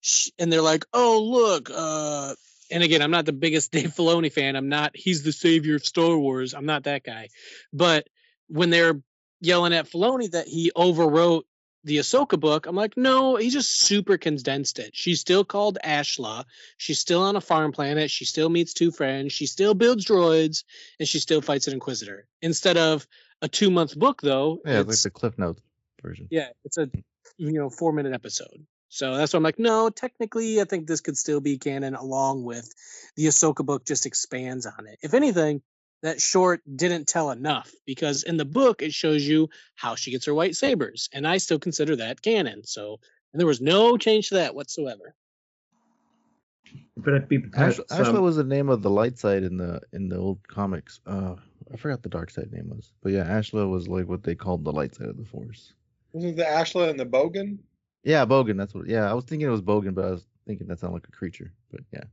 she, and they're like, "Oh, look." Uh, and again, I'm not the biggest [LAUGHS] Dave Filoni fan. I'm not. He's the savior of Star Wars. I'm not that guy. But when they're yelling at Filoni that he overwrote the Ahsoka book, I'm like, no, he just super condensed it. She's still called Ashla. She's still on a farm planet. She still meets two friends. She still builds droids, and she still fights an Inquisitor. Instead of a two month book, though, Yeah, it's like the Cliff Notes version. yeah, it's a you know four minute episode. So that's why I'm like, no, technically, I think this could still be canon along with the Ahsoka book. Just expands on it. If anything, that short didn't tell enough because in the book it shows you how she gets her white sabers, and I still consider that canon. So and there was no change to that whatsoever. You better be prepared. Ash- Ashla was the name of the light side in the in the old comics. Uh, I forgot the dark side name was, but yeah, Ashla was like what they called the light side of the Force. wasn't the Ashla and the Bogan? Yeah, Bogan. That's what. Yeah, I was thinking it was Bogan, but I was thinking that sounded like a creature. But yeah,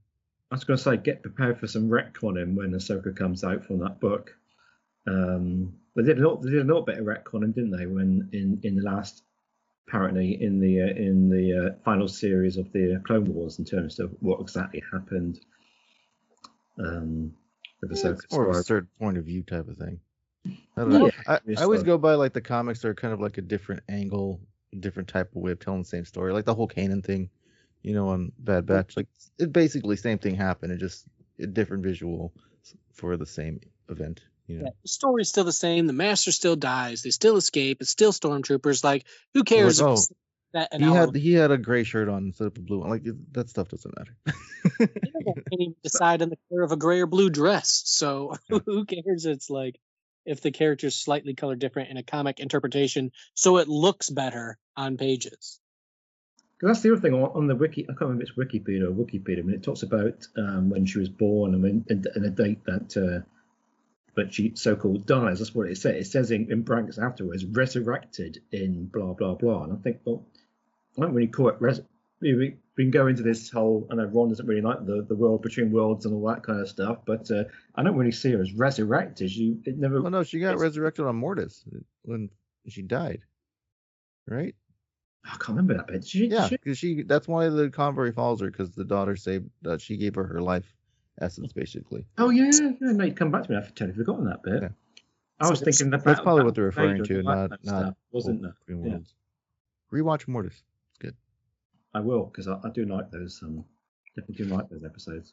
I was going to say, get prepared for some retconning when Ahsoka comes out from that book. Um, they did a little, they did a little bit of retconning, didn't they? When in in the last, apparently in the uh, in the uh, final series of the Clone Wars, in terms of what exactly happened. Um, with Yeah, it's more of a third point of view type of thing. I don't know. Yeah, I, I always go by like the comics are kind of like a different angle, different type of way of telling the same story. Like the whole Kanan thing, you know, on Bad Batch. Like it basically same thing happened. It just a different visual for the same event. You know. Yeah, the story's still the same. The master still dies. They still escape. It's still stormtroopers. Like, who cares? Like, oh, that He had he had a gray shirt on instead of a blue one. Like that stuff doesn't matter. they can't even [LAUGHS] decide on the color of a gray or blue dress. So [LAUGHS] who cares? It's like if the character's slightly colored different in a comic interpretation, so it looks better on pages. That's the other thing on, on the wiki. I can't remember if it's Wookieepedia or Wikipedia. I mean, it talks about um, when she was born and when and, and a date that uh, that she so-called dies. That's what it says. It says in, in brackets afterwards, resurrected in blah blah blah. And I think, well, I don't really call it res. We, we can go into this whole. I know Ron doesn't really like the the world between worlds and all that kind of stuff, but uh, I don't really see her as resurrected. She it never. Oh no, she got resurrected on Mortis when she died. Right? I can't remember that bit. She, Yeah, she- because she that's why the Convor follows her because the daughter saved uh, she gave her her life essence basically. Oh yeah, yeah. No, you come back to me. I've totally forgotten that bit. Yeah. I was thinking about That's probably what they're referring to, not not stuff, wasn't? Green Yeah. Rewatch Mortis. It's good. I will because I, I do like those. Um, definitely do like those episodes.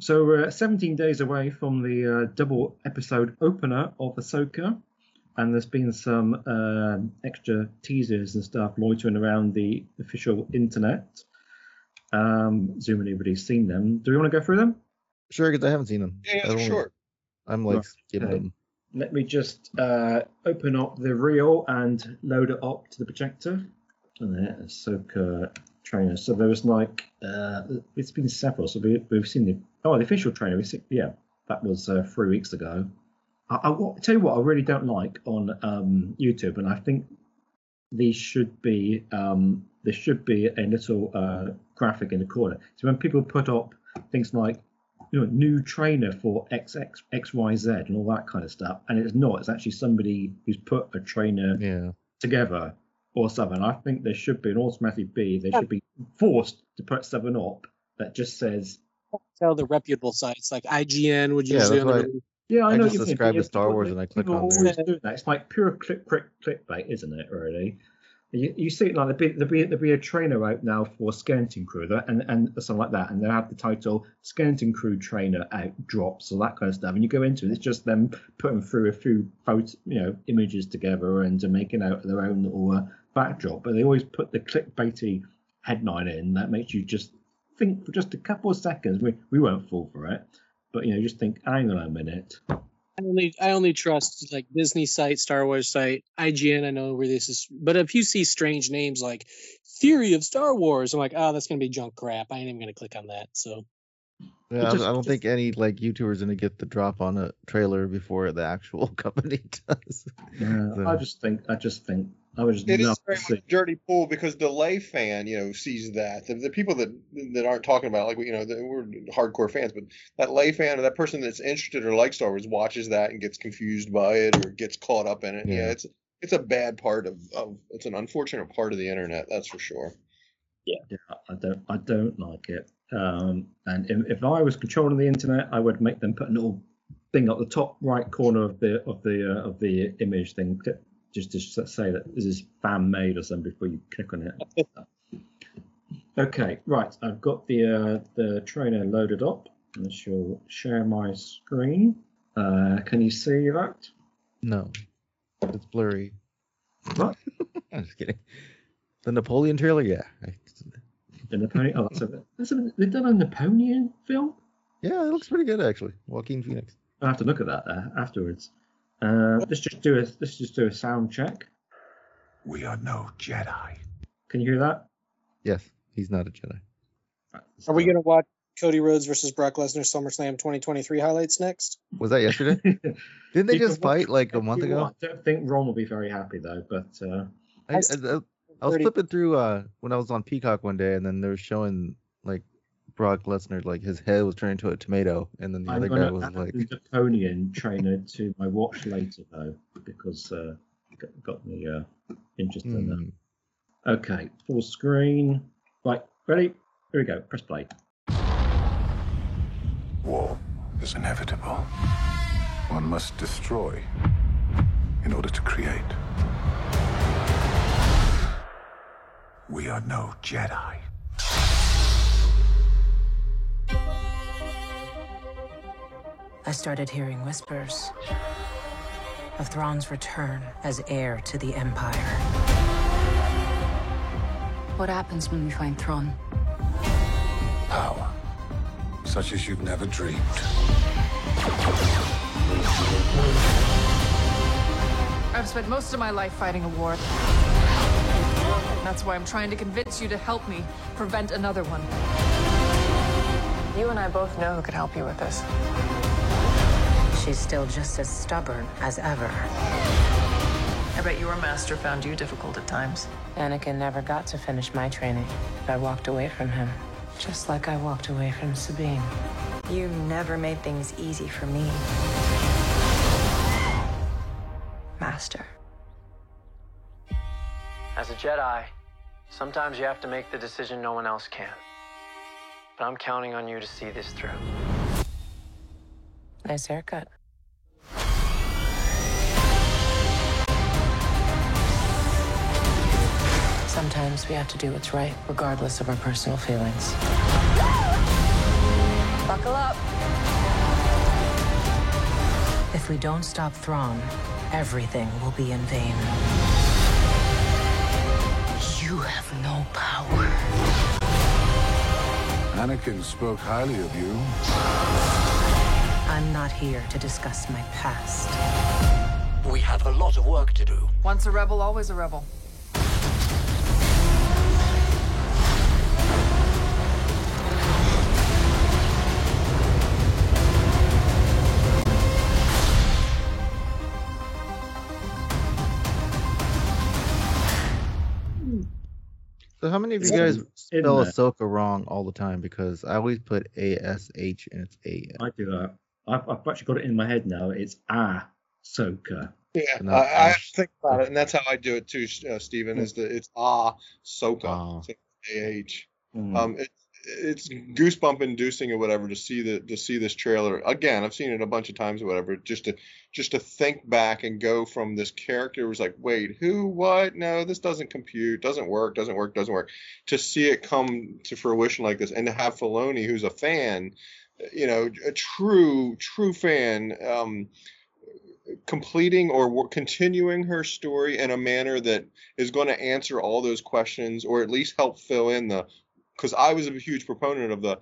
So we're 17 days away from the uh, double episode opener of Ahsoka, and there's been some um extra teasers and stuff loitering around the official internet. Um, Zoom anybody's seen them. Do we want to go through them? Sure, because I haven't seen them. Yeah, yeah, sure. they're don't- short. I'm like Right, okay. them. Let me just uh, open up the reel and load it up to the projector. And there, Ahsoka trainer. So there was like, uh, it's been several. So we, we've seen the, oh, the official trainer. We see, yeah, that was uh, three weeks ago. I, I wa- tell you what, I really don't like on um, YouTube, and I think these should be, um, there should be a little uh, graphic in the corner. So when people put up things like you know, new trainer for XX, XYZ and all that kind of stuff. And it's not, it's actually somebody who's put a trainer Yeah. together or something. I think there should be an automatic B, they should be forced to put something up that just says, Tell the reputable sites like IGN would Yeah, usually that's on the why- release. Yeah, I, I know just what you mean, subscribe to Star Wars and I click on there. do that. It's like pure click, click, clickbait, isn't it, really? You, you see it like there'll be, there'll, be, there'll be a trainer out now for Skeleton Crew and, and something like that, and they'll have the title Skeleton Crew Trainer out drops or that kind of stuff. And you go into it, it's just them putting through a few photo, you know, images together and making out their own little uh, backdrop. But they always put the clickbaity headline in that makes you just think for just a couple of seconds. We, we won't fall for it, but you know, just think, hang on a minute. I only I only trust like Disney site, Star Wars site, IGN. I know where this is, but if you see strange names like Theory of Star Wars, I'm like, oh, that's gonna be junk crap. I ain't even gonna click on that. So Yeah, I, just- I don't think any like YouTubers gonna get the drop on a trailer before the actual [LAUGHS] company [LAUGHS] does. Yeah, So- I just think, I just think, I was It is very much dirty pool because the lay fan, you know, sees that. The, the people that that aren't talking about, it, like you know, that we're hardcore fans, but that lay fan or that person that's interested or likes Star Wars watches that and gets confused by it or gets caught up in it. Yeah, Yeah. it's it's a bad part of, of it's an unfortunate part of the internet, that's for sure. Yeah, yeah I don't, I don't like it. Um, and if, if I was controlling the internet, I would make them put a little thing up the top right corner of the of the uh, of the image thing, just to say that this is fan made or something before you click on it. okay, right. I've got the uh, the trainer loaded up. I shall share my screen. Uh, can you see that? No, it's blurry. What? [LAUGHS] I'm just kidding. The Napoleon trailer, yeah. [LAUGHS] The Napoleon. Oh, that's a, that's a, they've done a Napoleon film. Yeah, it looks pretty good actually. Joaquin Phoenix. I'll have to look at that there afterwards. Uh, let's just do a let's just do a sound check. We are no Jedi. Can you hear that? Yes, he's not a Jedi. are we gonna watch Cody Rhodes versus Brock Lesnar SummerSlam 2023 highlights next? Was that yesterday? [LAUGHS] Didn't they just fight like a month ago? I don't think Ron will be very happy though, but uh, I, I, I, I was flipping through uh when I was on Peacock one day, and then they were showing like Brock Lesnar, like his head was turned into a tomato, and then the I'm other going guy to was add like, the Napoleon trainer to my watch later though, because uh, got, got me uh, interested in that. hmm, Okay, full screen. Right, ready? Here we go. Press play. War is inevitable. One must destroy in order to create. We are no Jedi. I started hearing whispers of Thrawn's return as heir to the Empire. What happens when we find Thrawn? Power, such as you've never dreamed. I've spent most of my life fighting a war. That's why I'm trying to convince you to help me prevent another one. You and I both know who could help you with this. She's still just as stubborn as ever. I bet your master found you difficult at times. Anakin never got to finish my training. I walked away from him, just like I walked away from Sabine. You never made things easy for me. Master. As a Jedi, sometimes you have to make the decision no one else can. But I'm counting on you to see this through. Nice haircut. Sometimes we have to do what's right, regardless of our personal feelings. Buckle up. If we don't stop Thrawn, everything will be in vain. You have no power. Anakin spoke highly of you. I'm not here to discuss my past. We have a lot of work to do. Once a rebel, always a rebel. So how many of you It's guys spell there. Ahsoka wrong all the time? Because I always put A S H and it's A. I do that. I've, I've actually got it in my head now. It's ah Soka. Yeah, No, I, I uh, think about it, and that's how I do it too, uh, Stephen. Is that it's ah Soka, Ah. A-H. Mm. Um, it, it's goosebump inducing or whatever to see the to see this trailer again. I've seen it a bunch of times or whatever. Just to just to think back and go from this character was like, wait, who, what? No, this doesn't compute, doesn't work, doesn't work, doesn't work. To see it come to fruition like this, and to have Filoni, who's a fan, you know, a true true fan. Um, completing or continuing her story in a manner that is going to answer all those questions or at least help fill in the because I was a huge proponent of the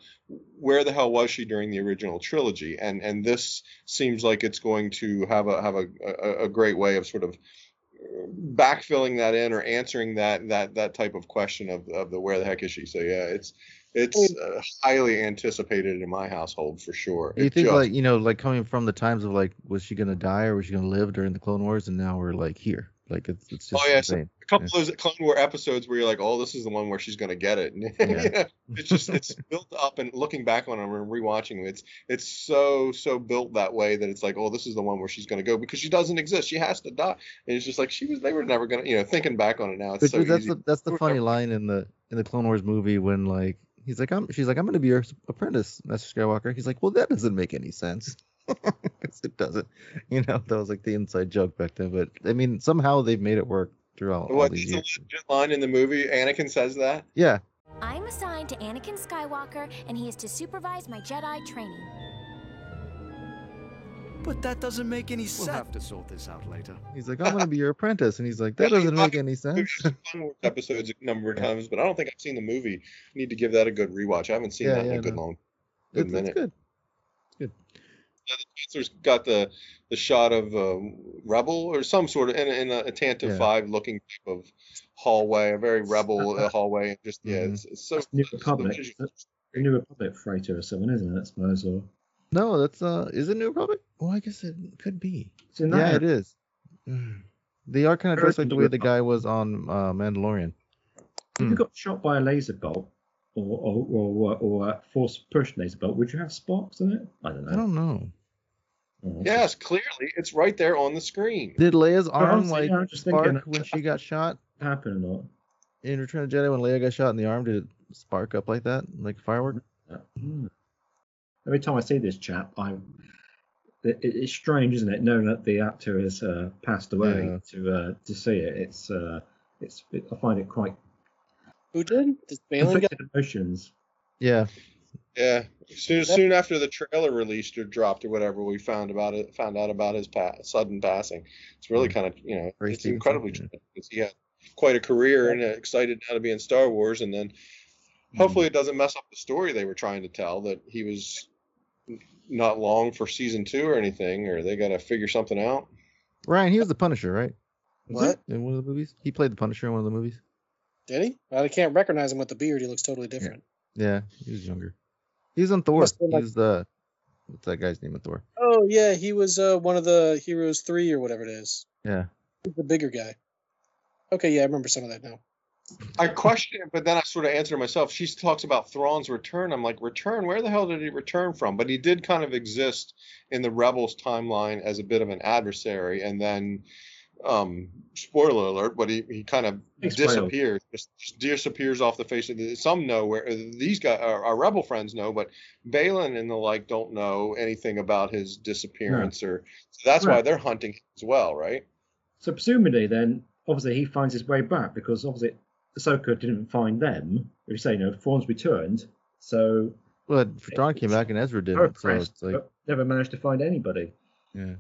where the hell was she during the original trilogy and and this seems like it's going to have a have a, a, a great way of sort of uh, backfilling that in or answering that that that type of question of, of the where the heck is she so yeah it's it's uh, highly anticipated in my household for sure Do you It think just- like you know like coming from the times of like was she gonna die or was she gonna live during the Clone Wars and now we're like here like it's it's just oh yeah, so insane. a couple of those Clone War episodes where you're like, oh, this is the one where she's gonna get it. [LAUGHS] Yeah. it's just it's built up, and looking back on them and rewatching them, it's it's so so built that way that it's like, oh, this is the one where she's gonna go because she doesn't exist. She has to die, and it's just like she was. They were never gonna, you know, thinking back on it now, it's But so that's easy. the that's the funny line in the in the Clone Wars movie when like he's like I'm she's like I'm gonna be your apprentice, Master Skywalker. He's like, well that doesn't make any sense. [LAUGHS] it doesn't. You know that was like the inside joke back then. But I mean somehow they've made it work throughout all What these is the years. legit line in the movie? Anakin says that. Yeah. I'm assigned to Anakin Skywalker, and he is to supervise my Jedi training. But that doesn't make any sense. We'll have to sort this out later. He's like I'm gonna be your apprentice, and he's like that doesn't make any sense. Episodes a number of times, but I don't think I've seen the movie. Need to give that a good rewatch. I haven't seen Yeah, that in a good no. long, good It's, it's minute. good. Good. Chancellor's got the the shot of um, rebel or some sort of in, in a, a Tantive Yeah. Five looking type of hallway, a very rebel uh, [LAUGHS] hallway. Just yeah, Mm-hmm. it's, it's so. New Republic. visual- the New Republic freighter or something, isn't it? I suppose. Or No, that's uh is it New Republic? Well I guess it could be. it's Yeah, it is. Mm. [SIGHS] They are kind of dressed like the way the guy was on uh, Mandalorian. If you got shot by a laser bolt or or or, or a force push laser bolt, would you have sparks in it? I don't know. I don't know. Oh, Yes, clearly it's right there on the screen. Did Leia's arm honestly, like yeah, I'm just spark thinking- when she got shot happen or not? in Return of the Jedi when Leia got shot in the arm? Did it spark up like that, like a firework? Hmm. Every time I see this chap, I it, it- it's strange, isn't it, knowing that the actor has uh, passed away Yeah. to uh, to see it. It's uh, it's it, I find it quite Who did? This Baylan guy? conflicted emotions. Yeah. Yeah, soon soon after the trailer released or dropped or whatever, we found about it. Found out about his pa- sudden passing. It's really kind of you know Ray it's incredibly yeah. tragic because he had quite a career and uh, excited now to be in Star Wars, and then hopefully it doesn't mess up the story they were trying to tell that he was n- not long for season two or anything, or they got to figure something out. Ryan, he was the Punisher, right? What? In one of the movies, he played the Punisher in one of the movies. Did he? I can't recognize him with the beard. He looks totally different. Yeah, he was younger. He's on Thor. Must've been He like- was the what's that guy's name in Thor? Oh yeah, he was uh, one of the Heroes Three or whatever it is. Yeah. He's the bigger guy. Okay, yeah, I remember some of that now. I question it, but then I sort of answer myself. She talks about Thrawn's return. I'm like, return? Where the hell did he return from? But he did kind of exist in the Rebels timeline as a bit of an adversary, and then um, spoiler alert, but he, he kind of disappears, just disappears off the face of the. Some know where these guys, our, our rebel friends know, but Baylan and the like don't know anything about his disappearance, or so that's why they're hunting him as well, right? So presumably, then obviously he finds his way back because obviously Ahsoka didn't find them. We say, you know, Thrawn's returned, so But Thrawn came back and Ezra didn't, so it's like, never managed to find anybody. yeah,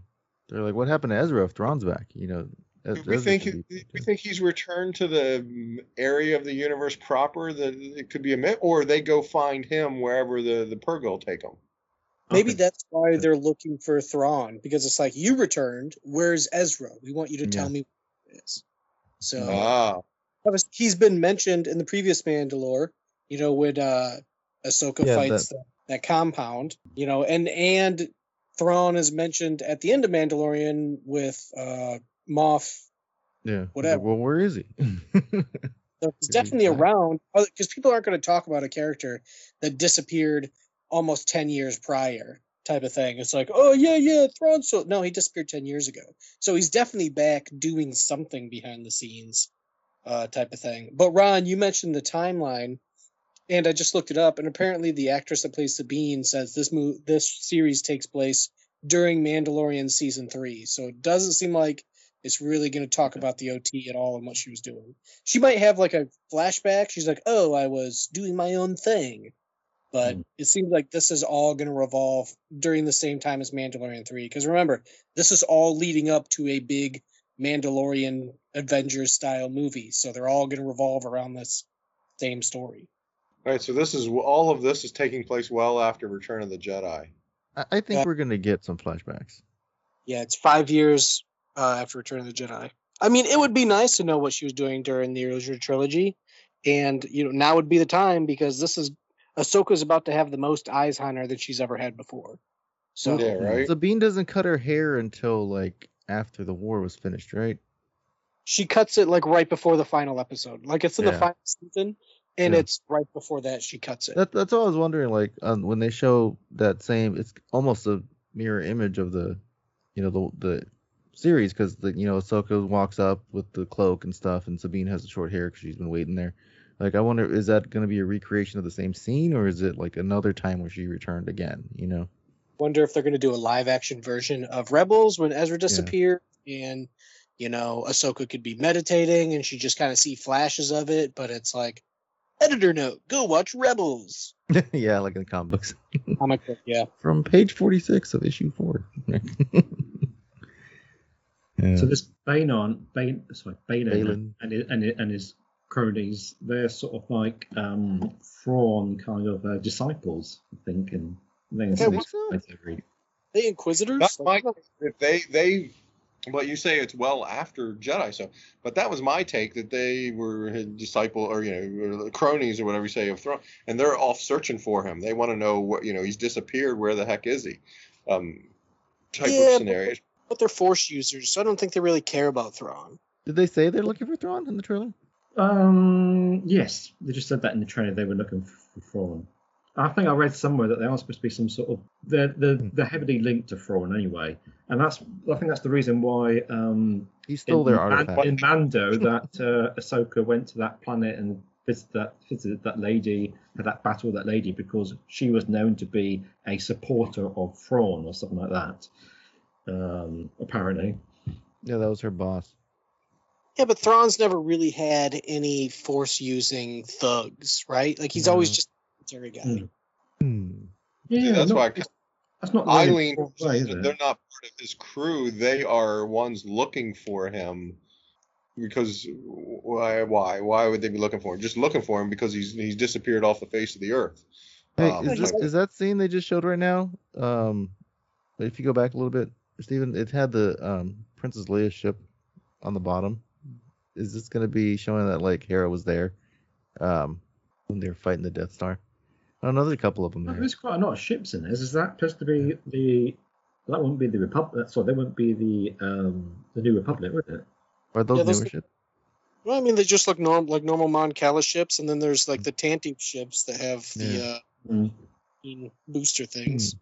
they're like, what happened to Ezra if Thrawn's back? You know, Ez- we Ezra think he- be- we think he's returned to the mm, area of the universe proper that it could be a myth, or they go find him wherever the the Purrgil take him. Maybe that's why they're looking for Thrawn because it's like you returned. Where's Ezra? We want you to tell Yeah. me where it is. So Ah. He's been mentioned in the previous Mandalore. You know when uh, Ahsoka Yeah, fights that- that, compound. You know, and and Thrawn is mentioned at the end of Mandalorian with uh, Moff. yeah. Whatever. Well, where is he? [LAUGHS] So he's definitely around because people aren't going to talk about a character that disappeared almost 10 years prior type of thing. It's like, oh, yeah, yeah, Thrawn. So, no, he disappeared 10 years ago. So he's definitely back doing something behind the scenes uh, type of thing. But Ron, you mentioned the timeline, and I just looked it up, and apparently the actress that plays Sabine says this mo- this series takes place during Mandalorian season three. So it doesn't seem like it's really going to talk about the OT at all and what she was doing. She might have like a flashback. She's like, "Oh, I was doing my own thing," but it seems like this is all going to revolve during the same time as Mandalorian three. Because remember, this is all leading up to a big Mandalorian Avengers style movie, so they're all going to revolve around this same story. All right, so this is all of this is taking place well after Return of the Jedi. I, I think we're gonna get some flashbacks. Yeah, it's five years uh, after Return of the Jedi. I mean, it would be nice to know what she was doing during the original trilogy, and you know now would be the time because this is Ahsoka's about to have the most eyes on her that she's ever had before. So yeah, right? Sabine doesn't cut her hair until like after the war was finished, right? she cuts it like right before the final episode, like it's in the final season, and Yeah. it's right before that she cuts it. That, that's all I was wondering. Like um, when they show that same, it's almost a mirror image of the, you know, the the series because the you know Ahsoka walks up with the cloak and stuff, and Sabine has the short hair because she's been waiting there. Like I wonder, is that going to be a recreation of the same scene, or is it like another time where she returned again? You know? Wonder if they're going to do a live action version of Rebels when Ezra disappeared, and you know Ahsoka could be meditating and she just kind of see flashes of it, but it's like editor note: go watch Rebels. [LAUGHS] yeah, like in the comic books. [LAUGHS] Comic book, yeah. From page forty-six of issue four. [LAUGHS] Yeah. So this Banon, Bain, sorry, Banon Baylan. and his, and and his cronies, they're sort of like um, Thrawn kind of uh, disciples, I think, and they Yeah, what's They Inquisitors? That's my if they they well you say it's well after Jedi so but that was my take that they were his disciple or you know or cronies or whatever you say of Thrawn and they're off searching for him they want to know what you know he's disappeared where the heck is he um type Yeah, of but- scenario But they're Force users, so I don't think they really care about Thrawn. Did they say they're looking for Thrawn in the trailer? Um, yes, they just said that in the trailer. They were looking for Thrawn. I think I read somewhere that they are supposed to be some sort of they're they're, they're heavily linked to Thrawn anyway, and that's I think that's the reason why um he stole in, their artifact. in Mando that uh, Ahsoka went to that planet and visited that visited that lady had that battle with that lady because she was known to be a supporter of Thrawn or something like that. Um, apparently. Yeah, that was her boss. Yeah, but Thrawn's never really had any Force using thugs, right? Like he's always just a military guy. yeah, that's not- why That's not I really lean Thrawn's way, they're not part of his crew they are ones looking for him because why why why would they be looking for him just looking for him because he's he's disappeared off the face of the earth Hey, Um, is, this, is that scene they just showed right now? Um, if you go back a little bit, Stephen, it had the um, Princess Leia ship on the bottom. Is this going to be showing that like Hera was there um, when they were fighting the Death Star? I don't know. There's a couple of them Oh, there. There's quite a lot of ships in this. Is that supposed to be the? That wouldn't be the Republic. Sorry, that wouldn't be the um the New Republic, would it? Are those Yeah, newer ships? Well, I mean, they just look normal, like normal Mon Cala ships, and then there's like the Tantive ships that have the Yeah. uh, Mm. booster things.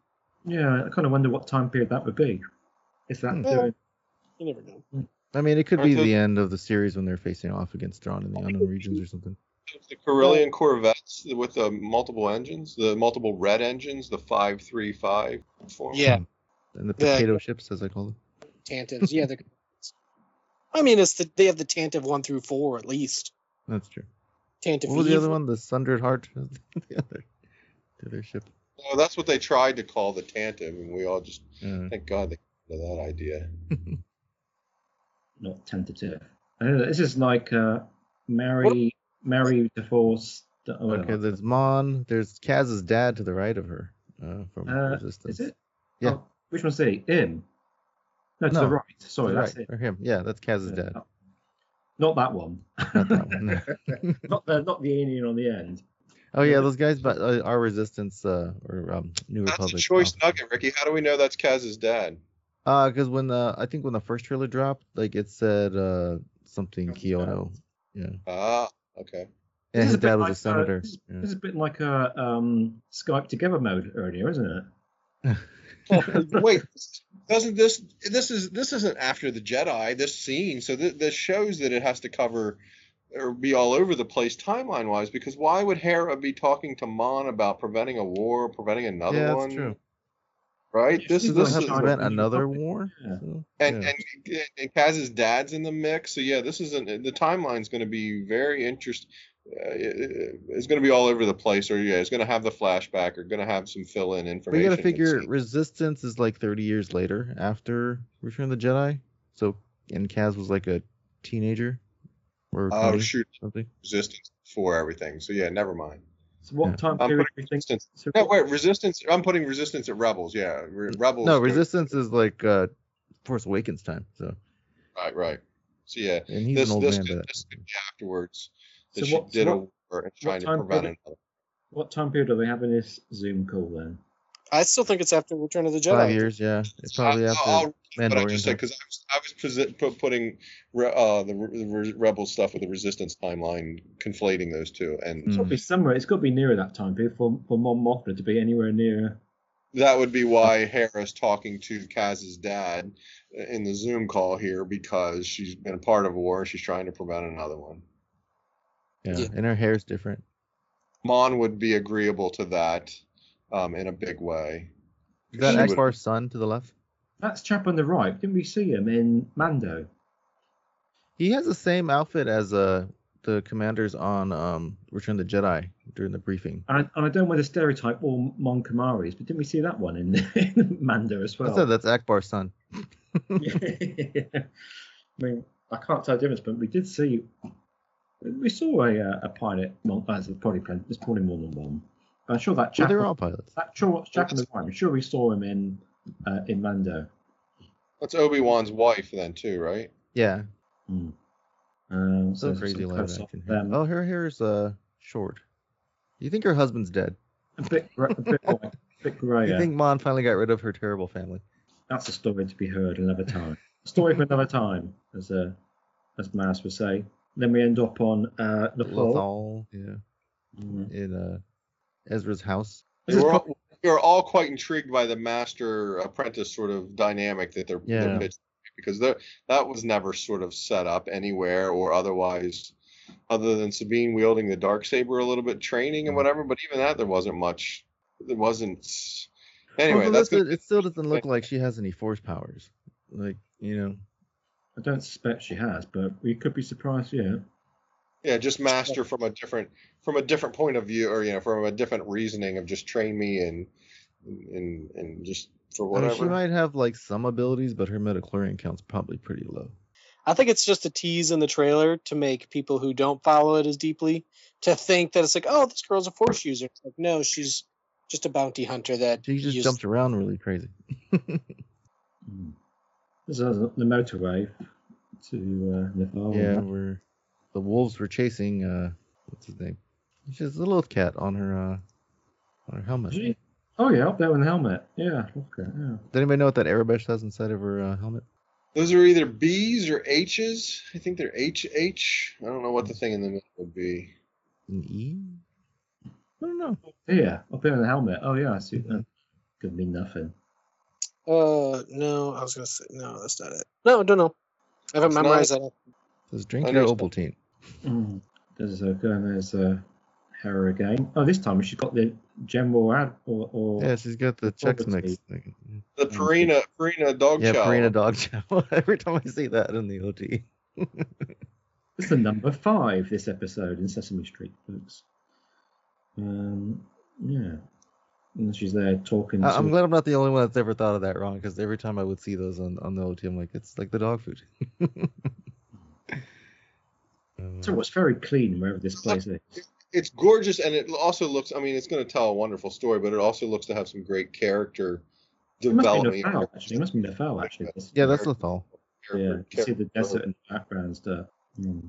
Yeah, I kind of wonder what time period that would be. If that Well, doing, You never know. I mean, it could Aren't be those- the end of the series when they're facing off against Thrawn in the unknown regions or something. The Corellian Corvettes with the multiple engines, the multiple red engines, the 535 form. Yeah, And the The- potato ships, as I call them. Tantivs. Yeah, they're. [LAUGHS] I mean, it's the they have the Tantive one through four at least. That's true. Tantive. What was the other one? The Sundered Heart? [LAUGHS] the other, the other ship. Well, that's what they tried to call the Tantive, and we all just Yeah. thank God they got that idea. [LAUGHS] Not tentative. Uh, this is like uh, Mary, Mary divorced. Oh, Okay, there's Mon. There's Kaz's dad to the right of her uh, from Uh, Resistance. is it? Yeah. Oh, which one's he? Him. No, to No, the right. Sorry, the that's right, it. or him. Yeah, that's Kaz's dad. Not that one. Not that one. no. [LAUGHS] not the not the alien on the end. Oh yeah, those guys, but uh, our Resistance uh, or um, New That's a Republic. choice nugget, Ricky. How do we know that's Kaz's dad? Uh, because when the I think when the first trailer dropped, like it said uh something Kyoto. Yeah. Ah, okay. And This is his a bit dad was like, a senator. Uh, this, yeah. this is a bit like a um, Skype together mode earlier, isn't it? [LAUGHS] Wait, doesn't this this is this isn't after the Jedi? This scene, so th- this shows that it has to cover or be all over the place timeline wise. Because why would Hera be talking to Mon about preventing a war, preventing another yeah, one? that's true. Right. This She's is this is to prevent another war. Yeah. so, and yeah. and and Kaz's dad's in the mix. So yeah, this isn't the timeline's going to be very interesting. Uh, it- it's going to be all over the place, or yeah, it's going to have the flashback, or going to have some fill-in information. we information. gotta figure Resistance is like 30 years later after Return of the Jedi. So and Kaz was like a teenager or Oh 20, shoot, something. resistance for everything. So yeah, never mind. So what Yeah. time I'm period putting do you think? resistance. so No, wait, resistance. I'm putting resistance at rebels. Yeah, Re- rebels. No, Resistance is like uh Force Awakens time. So Right, right. So yeah, and he's this an old this man by could, that. this could be afterwards that So she what- so did a what- war and trying to prevent period- another. What time period are they having this Zoom call then? I still think it's after Return of the Jedi. Five years, yeah. It's probably I- after I'll- But I Mandalorian. just said because I was I was presi- pu- putting re- uh, the, the re- rebel stuff with the resistance timeline, conflating those two, and It's got to be somewhere. It's got to be nearer that time period for for Mon Mothma to be anywhere near. that would be why Hera's talking to Kaz's dad in the Zoom call here because she's been a part of a war. She's trying to prevent another one. Yeah, Yeah. and her hair's different. Mon would be agreeable to that um, in a big way. Is that She would- Ackbar's son to the left? That's chap on the right. Didn't we see him in Mando? He has the same outfit as uh the commanders on um Return of the Jedi during the briefing. And I, and I don't know whether stereotype or Mon Camari's, but didn't we see that one in, [LAUGHS] in Mando as well? I said that's Ackbar's son. [LAUGHS] I mean, I can't tell the difference, but we did see, we saw a, uh, a pilot. Well, that's probably there's probably more than one. But I'm sure that Well, chap. they're all pilots. that sure, chap on the right. I'm sure we saw him in uh, in Mando. That's Obi Wan's wife then too, right? Yeah. Um, so crazy some live action. here. them. Oh, her hair is uh short. You think her husband's dead? A bit, gr- a bit, [LAUGHS] a bit grey. You think Mon finally got rid of her terrible family? That's a story to be heard another time. A story for another time, as uh, as Maz would say. Then we end up on uh, Nepal. Lothal, yeah, Mm. in uh Ezra's house. This is We're all, we're all quite intrigued by the master apprentice sort of dynamic that they're, they're pitching because they're- that was never sort of set up anywhere or otherwise, other than Sabine wielding the dark saber a little bit, training Mm. and whatever. But even that, there wasn't much. There wasn't. Anyway, Although that's this- good. it still doesn't look like she has any force powers. Like you know, I don't suspect she has, but we could be surprised. Yeah. Yeah, just master from a different from a different point of view, or you know, from a different reasoning of just train me and and and just for I mean, whatever. she might have like some abilities, but her midi-chlorian count's probably pretty low. I think it's just a tease in the trailer to make people who don't follow it as deeply to think that it's like, oh, this girl's a force user. It's like, no, she's just a bounty hunter that She just used- jumps around really crazy. [LAUGHS] This is the motorway to uh, Nepal. yeah, where the wolves were chasing uh what's his name? She has a little cat on her uh on her helmet. She? Oh yeah, up there with the helmet. Yeah, look at yeah. Does anybody know what that Arabesh has inside of her uh, helmet? Those are either B's or H's. I think they're H H. I don't know what the thing in the middle would be. An E? I don't know. Yeah, up there in the helmet. Oh yeah, I see that. Could mean nothing. Uh, no, I was gonna say no. That's not it. No, I don't know. I haven't It's memorized not- that. Says drink I your know. Ovaltine. Mm. There's a and there's a Hera again. Oh, this time she's got the general ad or, or Yeah, she's got the Chex Mix. Quality. The Purina Purina dog Yeah, chow. Purina dog [LAUGHS] chow. Every time I see that in the OT. It's the number five this episode in Sesame Street, folks. Um, yeah, and she's there talking. I- I'm to- glad I'm not the only one that's ever thought of that wrong because every time I would see those on, on the OT, I'm like, it's like the dog food. [LAUGHS] So it's very clean wherever this place is. It's gorgeous, and it also looks. I mean, it's going to tell a wonderful story, but it also looks to have some great character It must be development. Actually. It must be Nefel, actually. This- Yeah, that's Lothal. Yeah, you see the desert in the background stuff. Hmm.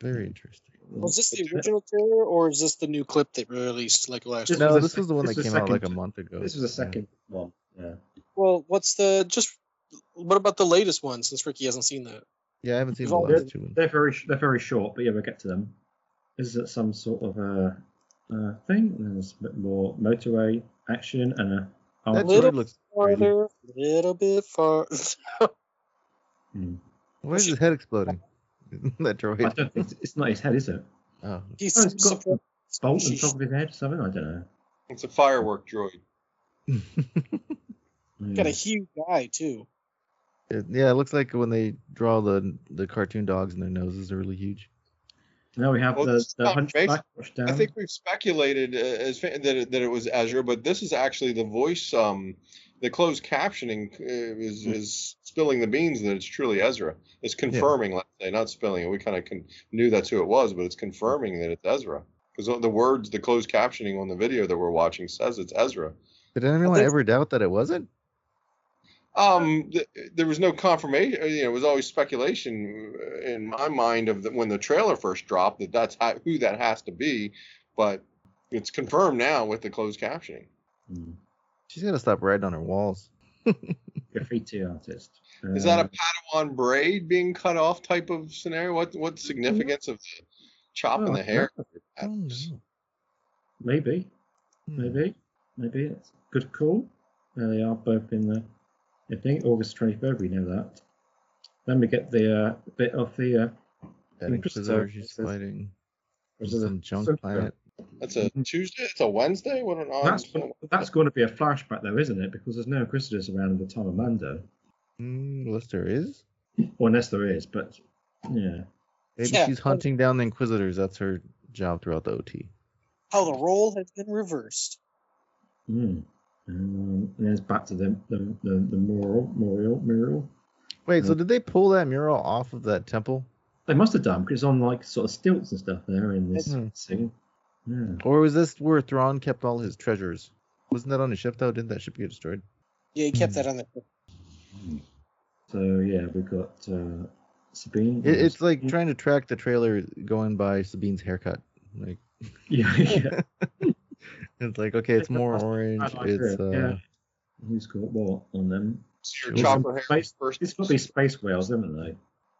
Very interesting. Was this the original trailer or is this the new clip they released like last This week? No, was this was the one this that came out like a month ago. This was the Yeah. second one. Yeah. Well, what's the just? What about the latest one? Since Ricky hasn't seen that. Yeah, I haven't seen We've the all- last two ones. They're very they're very short, but yeah, we'll get to them. Is it some sort of a, uh thing. There's a bit more motorway action and a. oh, That Little droid looks crazy. little bit far. [LAUGHS] hmm. Why is his head exploding? [LAUGHS] that I droid. don't think it's not his head, is it? Oh, He's Oh, it's got a bolt on top of his head or something. I don't know. It's a firework droid. [LAUGHS] got a huge eye too. It- yeah, it looks like when they draw the the cartoon dogs and their noses are really huge. Now we have Well, the, the hunchback. I think we've speculated uh, as that it, that it was Ezra, but this is actually the voice. Um, the closed captioning uh, is Hmm. is spilling the beans that it's truly Ezra. It's confirming, let's say, not spilling it. We kind of con- knew that's who it was, but it's confirming that it's Ezra because the words, the closed captioning on the video that we're watching says it's Ezra. Did anyone think- ever doubt that it wasn't? Um, th- there was no confirmation. You know, it was always speculation uh, in my mind of the, when the trailer first dropped that that's how, who that has to be, but it's confirmed now with the closed captioning. Hmm. She's got to stop writing on her walls. [LAUGHS] graffiti artist. Is that a Um, Padawan braid being cut off type of scenario? What what significance of the chopping oh, the hair? Maybe, Hmm. maybe, maybe it's good call. There they are, both in the. I think August twenty third. We know that. Then we get the uh, bit of the. Uh, That Inquisitor Inquisitor fighting was it a some junk Ahsoka? planet. That's a Tuesday. It's a Wednesday. What an odd. That's that's going to be a flashback, though, isn't it? Because there's no Inquisitors around at the time of Mando, Mm, unless there is. or unless there is. But yeah, Maybe Yeah. she's hunting down the Inquisitors. That's her job throughout the OT. How the role has been reversed. mm. Um, and then it's back to the the the, the mural, mural, mural. Wait, so did they pull that mural off of that temple? They must have done because it's on like sort of stilts and stuff there in this Hmm. scene. Yeah. Or was this where Thrawn kept all his treasures? Wasn't that on his ship though? Didn't that ship get destroyed? Yeah, he kept that on the. ship. So yeah, we've got uh, Sabine. It, it's like trying to track the trailer going by Sabine's haircut. Like [LAUGHS] yeah, yeah. [LAUGHS] it's like okay, it's more orange. I like It's it, uh yeah. Who's got what on them? Your There's chopper hair Space, first. it's got to be space whales, haven't they?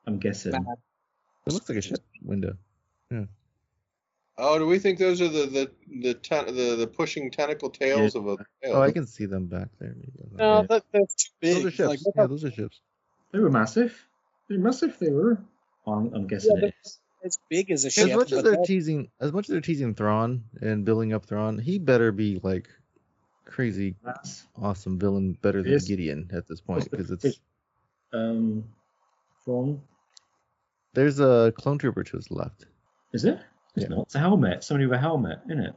I'm guessing. it looks like a ship window. Yeah. Oh, do we think those are the the the ten, the, the pushing tentacle tails of a tail? Oh, I can see them back there. Maybe. No, that, that's too big. Those are ships. Like, yeah, those are ships. They were massive. They were massive. They were. I'm, I'm guessing Yeah, it is. As big as a ship. As much as they're that- teasing, as much as they're teasing Thrawn and building up Thrawn, he better be like crazy, That's awesome villain, better than Yes. Gideon at this point because it's fig- um from. there's a clone trooper to his left. Is it? It's Yeah. not. It's a helmet. Somebody with a helmet, isn't it?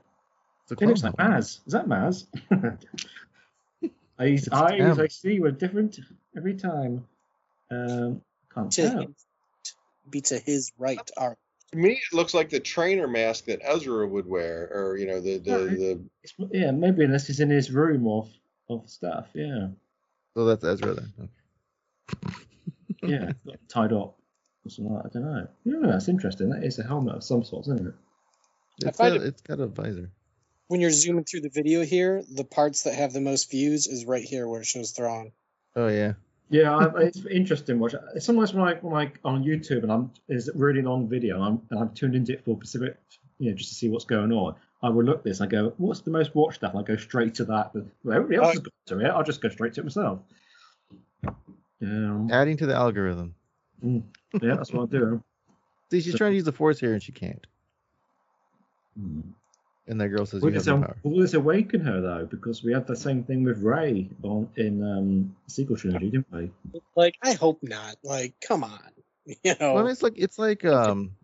It's a It clone looks like helmet. Maz. Is that Maz? [LAUGHS] [LAUGHS] Eyes, eyes I see were different every time. Um, can't tell. His, be to his right arm. To me, it looks like the trainer mask that Ezra would wear, or you know, the the, the It's, yeah, maybe unless he's in his room of of stuff. Yeah, So that's Ezra then. Okay. yeah, tied up. Or something like. I don't know. Yeah, that's interesting. That is a helmet of some sort, isn't it? It's, uh, find it- it's got a visor. When you're zooming through the video here, the parts that have the most views is right here where it shows Thrawn. Oh yeah. Yeah, I, it's interesting. Watch sometimes when I when I on YouTube and I'm is a really long video and I'm and I'm tuned into it for specific, you know, just to see what's going on. I will look this. I go, what's the most watched stuff? And I go straight to that. But everybody else has got to it. I'll just go straight to it myself. Um, Adding to the algorithm. Mm. Yeah, that's what I'm doing. [LAUGHS] See, she's trying to use the force here and she can't. And that girl says, Will "You have this, no power." will this awaken her though? Because we had the same thing with Rey on in um, sequel trilogy, didn't we? Like, I hope not. Like, come on. [LAUGHS] You know, Well, I mean, it's like it's like um,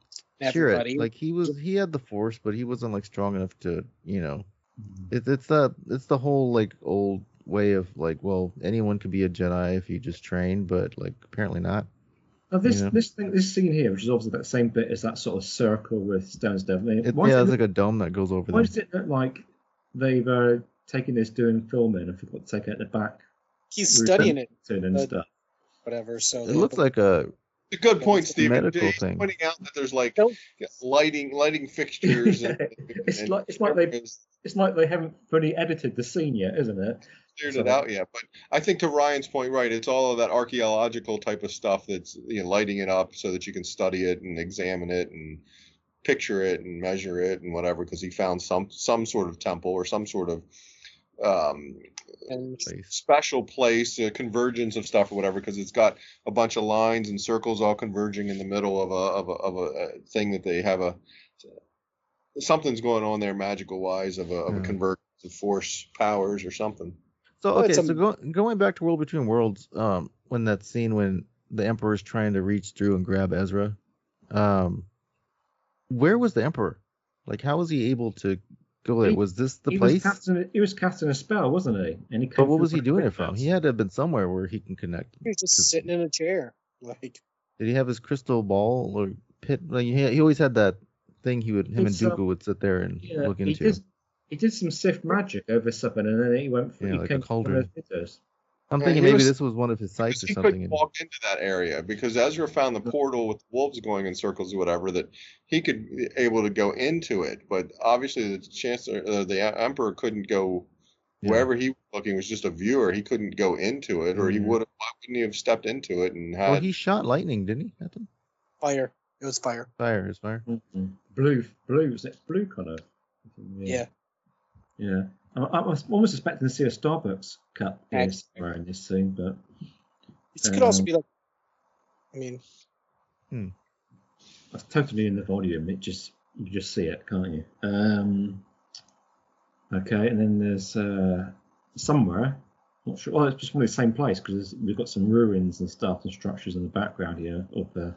Everybody. Chirrut. Like he was, he had the force, but he wasn't like strong enough to, you know. Mm-hmm. It's it's the it's the whole like old way of like, well, anyone could be a Jedi if you just train, but like apparently not. Now this you know? this thing this scene here, which is obviously that same bit as that sort of circle with Stone's Devil. It, yeah, does it's like a dome that goes over there. why them. does it look like they've uh, taken this doing filming and forgot to take it at the back? he's studying it, and but- stuff. whatever. So It looks like a A good point, Stephen. medical He's thing. pointing out that there's like lighting lighting fixtures. [LAUGHS] and, It's and like it's like they it's like they haven't fully edited the scene yet, isn't it? Cleared So- it out yet. But I think to Ryan's point, right, it's all of that archaeological type of stuff that's you know lighting it up so that you can study it and examine it and picture it and measure it and whatever because he found some some sort of temple or some sort of um and special place a convergence of stuff or whatever because it's got a bunch of lines and circles all converging in the middle of a of a, of a, uh thing that they have a something's going on there magical wise of a, of a convergence of force powers or something So Well, okay, it's so a- go, going back to World Between Worlds, um, when that scene when the Emperor is trying to reach through and grab Ezra, um, where was the Emperor? Like, how was he able to go there? He- Was this the he place? Was casting, he was casting a spell, wasn't he? And he But what was he doing it from? He had to have been somewhere where he can connect. he's just sitting in a chair. [LAUGHS] Like, Did he have his crystal ball or pit? Like he, he always had that thing. He would him and It's, um, Dooku would sit there and Yeah, look he into. did. He did some Sith magic over something, and then he went. Yeah, he like a came from cauldron. those pictures. I'm Yeah, thinking maybe was- this was one of his sites or he something. couldn't walk into that area because Ezra found the portal with the wolves going in circles or whatever that he could be able to go into it. But obviously, the chancellor, uh, the emperor, couldn't go Yeah. wherever he was looking. Was just a viewer. He couldn't go into it, or he Mhm. would. Why wouldn't he have stepped into it and had? Well, he shot lightning, didn't he? At them? fire. It was fire. Fire, his fire. Mhm. Blue, blue, was it blue color? Yeah. Yeah. I, I was almost expecting to see a Starbucks cup here somewhere in this scene, but It could also Um, be like, I mean, that's totally in the volume. It just you just see it, can't you? Um, okay, and then there's uh, somewhere. Not sure. Oh, it's just one of the same place because we've got some ruins and stuff and structures in the background here of the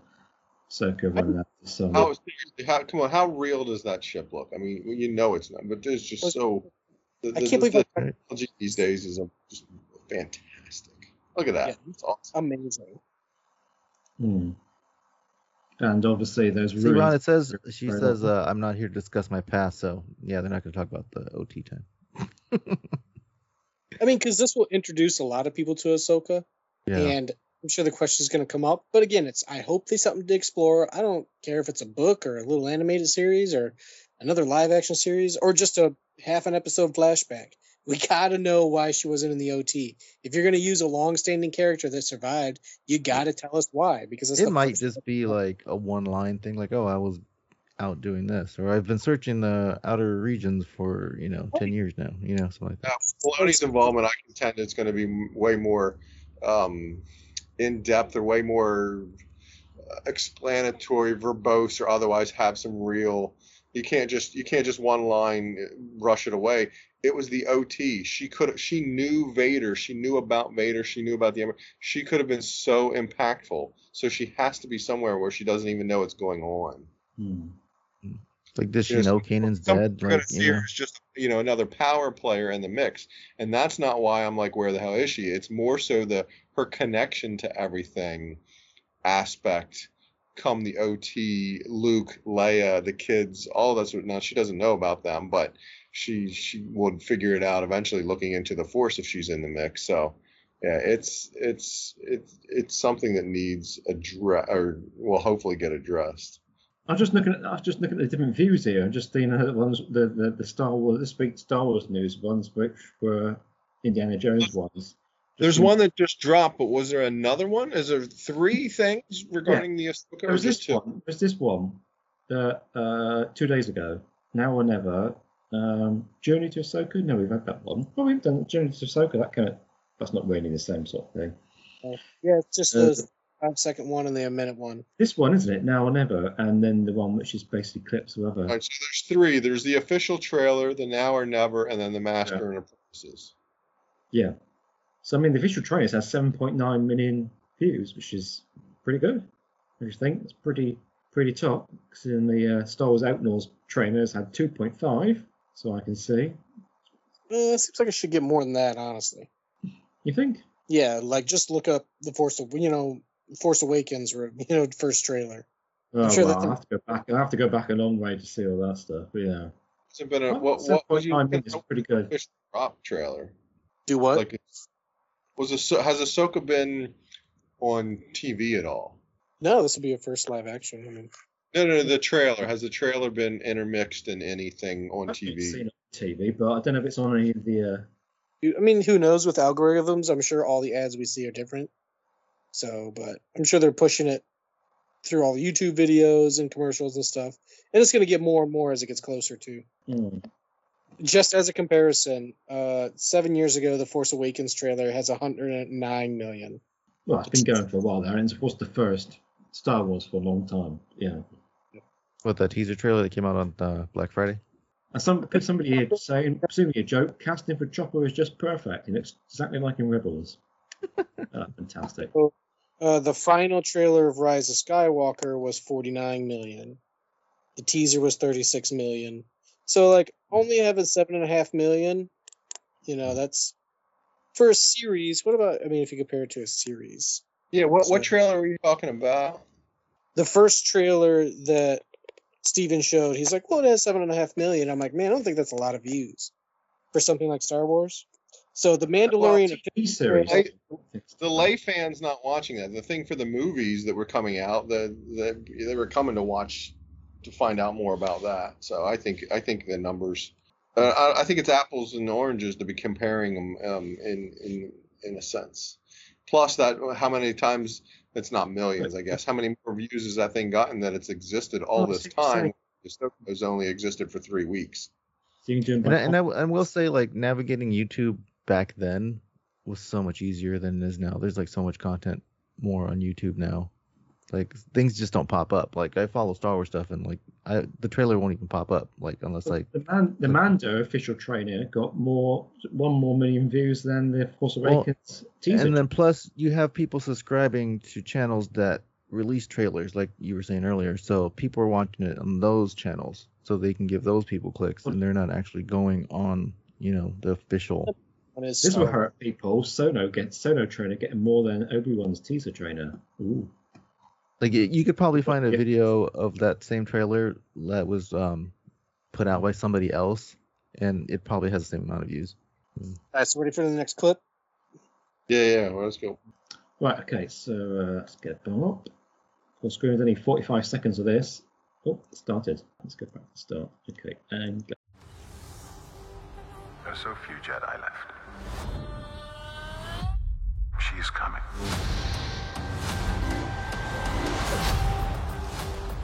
circle running out the sun. How, how, come on, how real does that ship look? I mean, you know it's not, but it's just so. The, I can't the believe I- technology these days is um, just fantastic. Look at that. Yeah. It's awesome. amazing. Hmm. And obviously, those See. Ron, it says she Fair says uh, I'm not here to discuss my past, so yeah, they're not going to talk about the OT time. [LAUGHS] I mean, because this will introduce a lot of people to Ahsoka, Yeah. and I'm sure the question is going to come up. But again, it's I hope there's something to explore. I don't care if it's a book or a little animated series or another live action series or just a half an episode flashback. [LAUGHS] We gotta know why she wasn't in the OT. If you're gonna use a long-standing character that survived, you gotta tell us why. Because it might just be like a one line thing, like, oh, I was out doing this, or I've been searching the outer regions for you know ten years now, you know, something like that. Now, Filoni's involvement, I contend it's going to be way more um, in depth or way more uh, explanatory, verbose, or otherwise have some real. You can't just you can't just one line uh, brush it away. It was the OT. She could she knew Vader. She knew about Vader. She knew about the Emperor. She could have been so impactful. So she has to be somewhere where she doesn't even know what's going on. Hmm. Like, this, she Yes. know Kanan's dead? people are gonna see you her as just you know another power player in the mix, and that's not why I'm like, where the hell is she? It's more so the her connection to everything aspect. Come the OT, Luke, Leia, the kids, all that's what. Now she doesn't know about them, but she she would figure it out eventually, looking into the Force if she's in the mix. So. Yeah, it's it's it's it's something that needs address or will hopefully get addressed. I'm just looking at. I'm just looking at the different views here. and just seeing the ones, the, the the Star Wars this week's Star Wars news ones, which were Indiana Jones ones. There's one that just dropped, but was there another one? Is there three things regarding the Ahsoka? There or this two? one. There's this one that uh, two days ago. Now or never. Um, Journey to Ahsoka. No, we've had that one. Oh, we've done Journey to Ahsoka. That kind of. That's not really the same sort of thing. Yeah, it's just Uh, those five second one and the a minute one. This one, isn't it? Now or never, and then the one which is basically clips of other. All right, so there's three. There's the official trailer, the now or never, and then the master and apprentices. Yeah. So I mean, the official trailer has 7.9 million views, which is pretty good. I just think it's pretty pretty top. Because in the uh, Star Wars Outlaws trailers had 2.5, so I can see. Uh, it seems like I should get more than that, honestly. You think? Yeah, like just look up the Force, of you know, Force Awakens, or [LAUGHS] you know, first trailer. Oh, I'm sure well, that I have to go back. I have to go back a long way to see all that stuff. But yeah. It's been a Well, what? What was you? 7.9 million is pretty good. Official drop trailer. Do what? Like, was Ahso- has Ahsoka been on TV at all? No, this will be a first live action. I mean, No, no, no, the trailer. Has the trailer been intermixed in anything on I've TV? seen it on TV, but I don't know if it's on any of the. Uh, I mean, who knows with algorithms? I'm sure all the ads we see are different. So, but I'm sure they're pushing it through all the YouTube videos and commercials and stuff, and it's going to get more and more as it gets closer to. hmm. Just as a comparison, uh, seven years ago, the Force Awakens trailer has 109 million. Well, it's been going for a while there, and it was the first Star Wars for a long time. Yeah. What that teaser trailer that came out on uh, Black Friday? And some somebody here saying, presumably a joke, casting for Chopper is just perfect. He looks exactly like in Rebels. [LAUGHS] Ah, fantastic. Uh, the final trailer of Rise of Skywalker was 49 million. The teaser was 36 million. So, like, only having seven and a half million, you know, that's for a series. What about? I mean, if you compare it to a series, Yeah. What what trailer were you talking about? the first trailer that Steven showed, he's like, "Well, it has seven and a half million. I'm like, "Man, I don't think that's a lot of views for something like Star Wars." So the Mandalorian TV series. I- the lay fans not watching that. The thing for the movies that were coming out, the, the they were coming to watch to find out more about that. So I think I think the numbers. Uh, I, I think it's apples and oranges to be comparing them um, in in in a sense. Plus that how many times it's not millions, I guess. How many more views has that thing gotten that it's existed all Oh, this time? seven. It was only existed for three weeks. So you can do them And I, and I, and will say like navigating YouTube back then was so much easier than it is now. There's like so much content more on YouTube now. Like things just don't pop up. Like I follow Star Wars stuff and like I the trailer won't even pop up. Like unless like the man, the Mando official trailer got more, one more million views than the Force Well, Awakens teaser. and then plus you have people subscribing to channels that release trailers like you were saying earlier. So people are watching it on those channels so they can give those people clicks and they're not actually going on, you know, the official on his this will Star- hurt people. Sono gets Sono trainer getting more than Obi Wan's teaser trainer. Ooh. Like you could probably find a Yeah. video of that same trailer that was um put out by somebody else, and it probably has the same amount of views. All right, so ready for the next clip? Yeah, yeah. Well, let's go. Right. Okay. So uh, let's get them up. Full screen is only 45 seconds of this. Oh, it started. Let's go back to the start. Okay. And go. There are so few Jedi left. She's coming.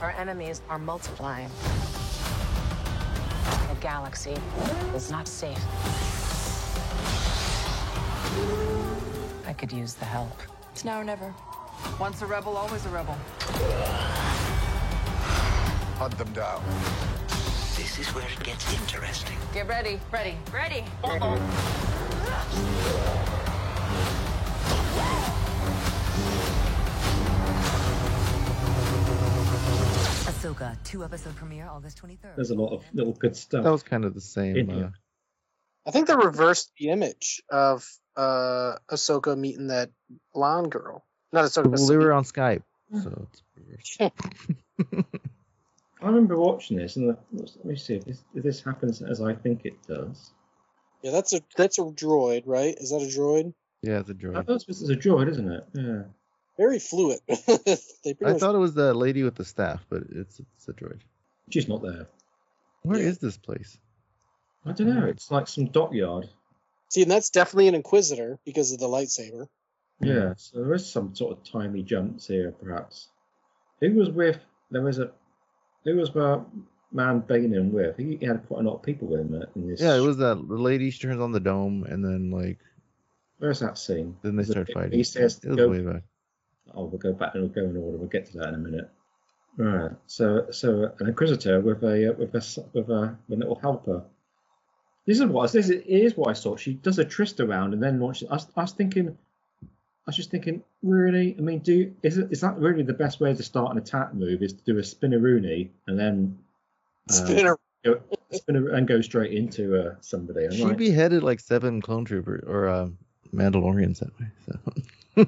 Our enemies are multiplying. The galaxy is not safe. I could use the help. It's now or never. Once a rebel, always a rebel. Hunt them down. This is where it gets interesting. Get ready. Ready. Ready. Ahsoka, two episode premiere August 23rd. there's a lot of little good stuff. That was kind of the same. In Uh. I think they reversed the image of uh Ahsoka meeting that blonde girl. Not Ahsoka. well, they were on Skype, so it's reversed. [LAUGHS] I remember watching this, and the, let me see if this, if this happens as I think it does. Yeah, that's a that's a droid, right? Is that a droid? yeah, it's a droid. I thought this was a droid, isn't it? Yeah. Very fluid. [LAUGHS] they I much thought it was the lady with the staff, but it's it's a droid. She's not there. Where is Yeah. this place? I don't know. It's like some dockyard. see, and that's definitely an Inquisitor because of the lightsaber. Yeah, so there is some sort of timey jumps here, perhaps. Who was with? There was a. Who was uh, Man Banin with? He had quite a lot of people with him uh, in this. Yeah, it was that the lady. She turns on the dome, and then like Where's that scene? then they start fighting. He says, it was go, way back. Oh, we'll go back and we'll go in order. We'll get to that in a minute. Right. So, so an inquisitor with a with a with a, with a little helper. This is what this is, what I saw. She does a twist around and then launches. I was, I was thinking, I was just thinking, really? I mean, do is it is that really the best way to start an attack move? Is to do a spinneroonie and then uh, Spinner. go, spinner and go straight into uh, somebody. I'm She like, beheaded like seven clone troopers or uh, Mandalorians that way. So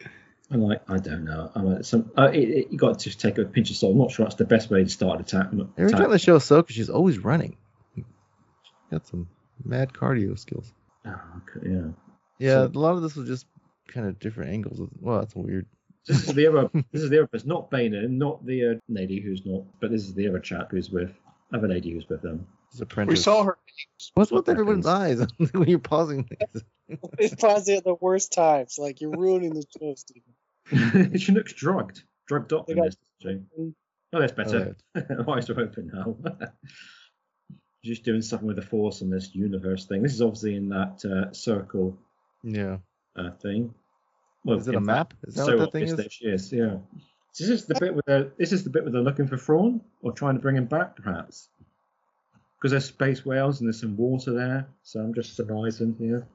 [LAUGHS] I'm like, I don't know. I'm like, some, uh, it, it, you got to just take a pinch of salt. I'm not sure that's the best way to start an attack. every attack. time they show Ahsoka, she's always running. Got some mad cardio skills. Oh, okay, yeah. Yeah, So- a lot of this was just kind of different angles. Well, that's weird. This is the other. this is the other. It's not Bana, not the uh, lady who's not. But this is the other chap who's with. Other lady who's with them. His apprentice. We saw her. What's with everyone's eyes [LAUGHS] when you're pausing things? It's pausing at the worst times. Like you're ruining the show, Stephen. [LAUGHS] she looks drugged. Drugged up in got- this. She. Oh, that's better. [LAUGHS] Eyes are open now. Just doing something with the Force and this universe thing. This is obviously in that uh, circle Yeah. uh, thing. Well, Is it a map? Is that so what that thing is? that she is, yeah. Is this the bit where they're, this is the bit where they're looking for Thrawn or trying to bring him back, perhaps? Because there's space whales and there's some water there, so I'm just surmising here.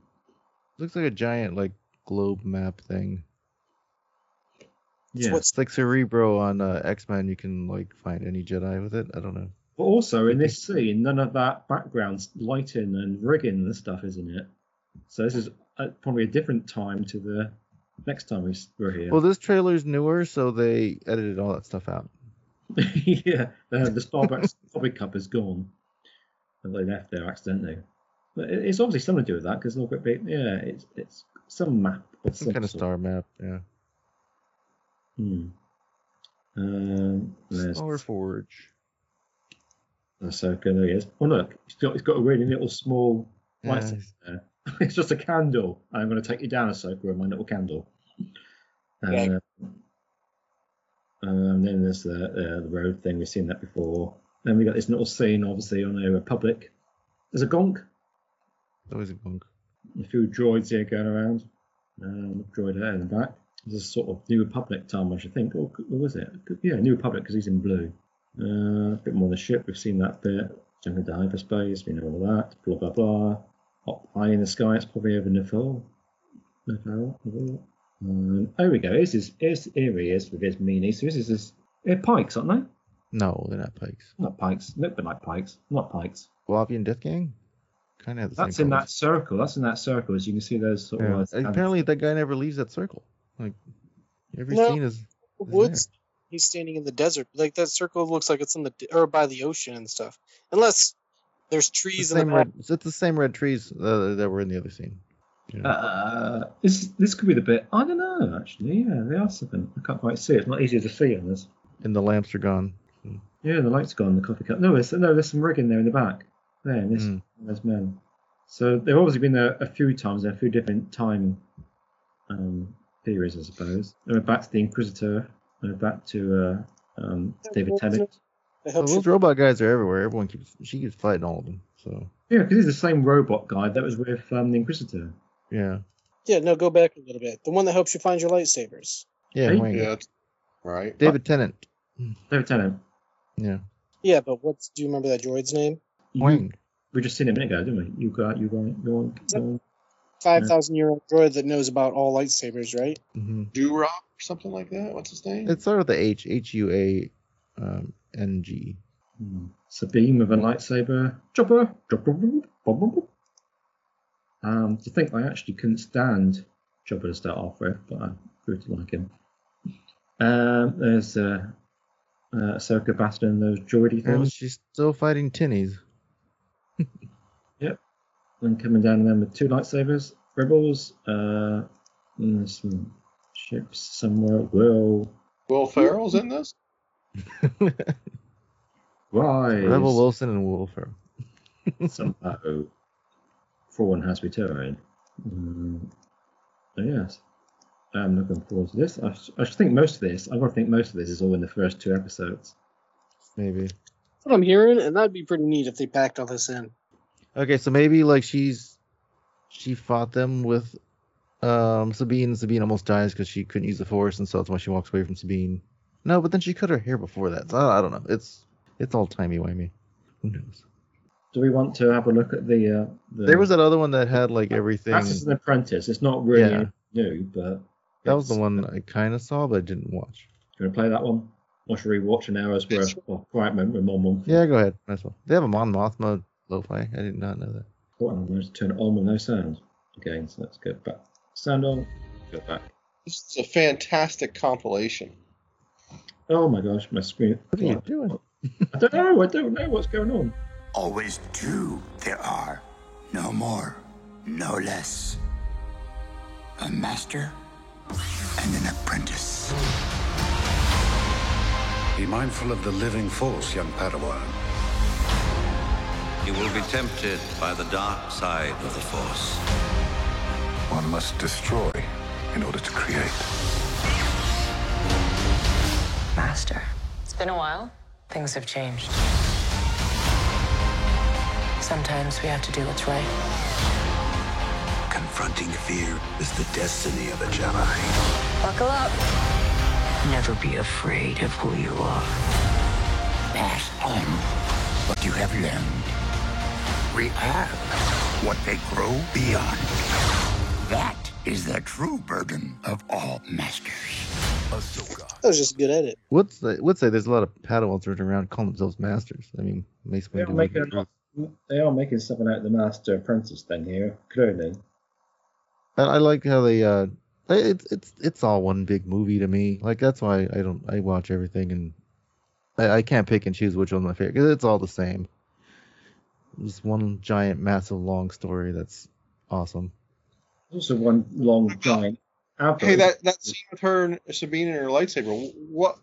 Looks like a giant like globe map thing. Yeah. It's like Cerebro on uh, X Men. You can like find any Jedi with it. I don't know. But also in this scene, none of that background lighting and rigging and stuff is in it. So this is uh, probably a different time to the next time we we're here. Well, this trailer's newer, so they edited all that stuff out. [LAUGHS] yeah, uh, the Starbucks [LAUGHS] coffee cup is gone, and they left there accidentally. But it- it's obviously something to do with that because look at bit. Yeah, it's it's some map of Some kind of star map. Yeah. Hmm. Um, Star Forge. Ahsoka. There he is. Oh look, he's got he's got a really little small Yeah, lightsaber there. [LAUGHS] it's just a candle. I'm going to take you down, Ahsoka, with my little candle. Yeah. Uh, um, then there's the uh, the road thing. We've seen that before. Then we got this little scene, obviously, on a Republic. There's a gonk. Always a bunk. A few droids here going around. Um, droid there in the back. This is sort of New Republic time, I should think. Or what was it? Yeah, New Republic because he's in blue. Uh, a bit more on the ship. We've seen that bit. Jumping into hyperspace. We know all that. Blah blah blah. Up high in the sky. It's probably over Nephil. Nephil. Nephil. Um, there we go. Here's his. Here's, here he is with his meanie. So this is his. They're pykes, aren't they? No, they're not Pykes. Not pykes. Look bit like pykes. Not pykes. Wavian Death Gang. Kind of have the That's same. in that circle. That's in that circle. As you can see, those sort Yeah. of. Apparently, that guy never leaves that circle. Like every No. scene is. Woods. He's standing in the desert. Like that circle looks like it's in the or by the ocean and stuff. Unless there's The trees in the same back. red, it's the same red trees uh, that were in the other scene. Uh, this this could be the bit. I don't know. Actually, yeah, they are something. I can't quite see. It's not easy to see on this. And the lamps are gone. Yeah, the light's gone. The coffee cup. No, there's no. There's some rigging there in the back. There, this. Mm. There's men. So they've obviously been there a few times in a few different time um, periods, I suppose. And we're back to the Inquisitor. And we're back to uh, um, David Tennant. So those robot guys are everywhere. Everyone keeps she keeps fighting all of them. So Yeah, because he's the same robot guy that was with um, the Inquisitor. yeah, Yeah, no, go back a little bit. The one that helps you find your lightsabers. yeah, Hey? Yeah, right. David Tennant. David Tennant. Yeah, Yeah, but what's do you remember that droid's name? Wang. We just seen it a minute ago, didn't we? You got you got you want you want- Five thousand year old droid that knows about all lightsabers, right? hmm Durok or something like that. What's his name? It started with the H H U A um, N G. Hmm. Sabine with a lightsaber. Chopper. Um, to think I actually couldn't stand Chopper to start off with, but I grew to like him. Um, there's uh, uh, Ahsoka battling those droidy And things. she's still fighting tinnies. [LAUGHS] Yep. And coming down then with two lightsabers. Rebels. Uh, and there's some ships somewhere. Will Will Ferrell's in this. Rise. Rebel Wilson and Will Ferrell. somehow Thrawn has returned. Mm, so yes, I'm looking forward to this. I, s- I think most of this, I gotta think most of this is all in the first two episodes. Maybe. That's what I'm hearing, and that'd be pretty neat if they packed all this in. Okay, so maybe like she's she fought them with Um, Sabine Sabine almost dies because she couldn't use the Force, and so that's why she walks away from Sabine. No, but then she cut her hair before that. So I, I don't know. It's it's all timey wimey. Who knows? Do we want to have a look at the? Uh, the There was that other one that had like everything. That's just an apprentice. It's not really Yeah. new, but That was the it's- one I kind of saw, but I didn't watch. You want to play that one? Or should we watch an hour's worth of Quiet Moment with Mom Mom? Yeah, go ahead. Might as well. They have a Mon Mothma lo-fi. I did not know that. What? I'm going to turn it on with no sound again. So let's go back. Sound on. Go back. This is a fantastic compilation. Oh my gosh, my screen. What are you doing? I don't know. I don't know what's going on. Always two there are. No more, no less. A master and an apprentice. Be mindful of the living force, young Padawan. You will be tempted by the dark side of the Force. One must destroy in order to create. Master. It's been a while. Things have changed. Sometimes we have to do what's right. Confronting fear is the destiny of a Jedi. Buckle up. Never be afraid of who you are. Pass on what you have learned. React what they grow beyond. That is the true burden of all masters. Ahsoka. I was just good at it. What's the, would say there's a lot of Padawans running around calling themselves masters. I mean, Mace They are Windu. making they are making something out of the Master Apprentice thing here. Clearly, I, I like how they uh, it's it's it's all one big movie to me. Like that's why I don't I watch everything and I, I can't pick and choose which one's my favorite because it's all the same. It's one giant, massive, long story that's awesome. also one long giant. Hey, that that scene with her and Sabine and her lightsaber. What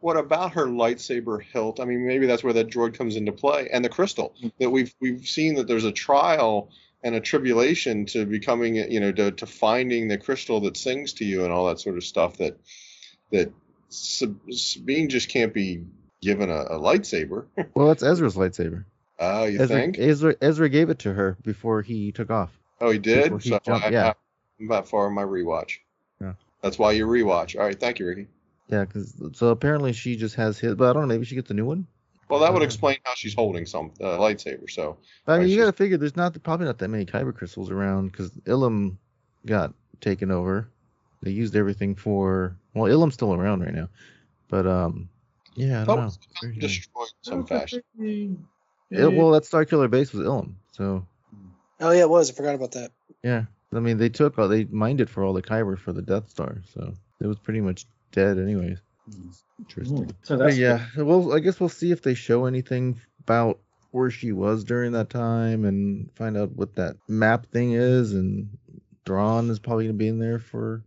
what about her lightsaber hilt? I mean, maybe that's where that droid comes into play, and the crystal mm. that we've we've seen that there's a trial and a tribulation to becoming, you know, to, to finding the crystal that sings to you and all that sort of stuff. That that Sabine just can't be given a, a lightsaber. [LAUGHS] Well, that's Ezra's lightsaber. Oh, you Ezra, think? Ezra Ezra gave it to her before he took off. Oh, he did. He So jumped- I, yeah. I'm that far in my rewatch. Yeah. That's why you rewatch. All right, thank you, Ricky. Yeah, because so apparently she just has his, but I don't know. Maybe she gets a new one. Well, that would explain how she's holding some uh, lightsaber. So But, I mean, Right, you got to figure there's not probably not that many kyber crystals around because Ilum got taken over. They used everything for well, Ilum's still around right now, but um, yeah, I don't know. was destroyed in some fashion. Il- well, that Star Killer base was Ilum, so Oh yeah, it was. I forgot about that. yeah. I mean, they took all they mined it for all the kyber for the Death Star, so it was pretty much dead anyways. Interesting. Hmm. So But that's yeah, well, I guess we'll see if they show anything about where she was during that time and find out what that map thing is. And Thrawn is probably gonna be in there for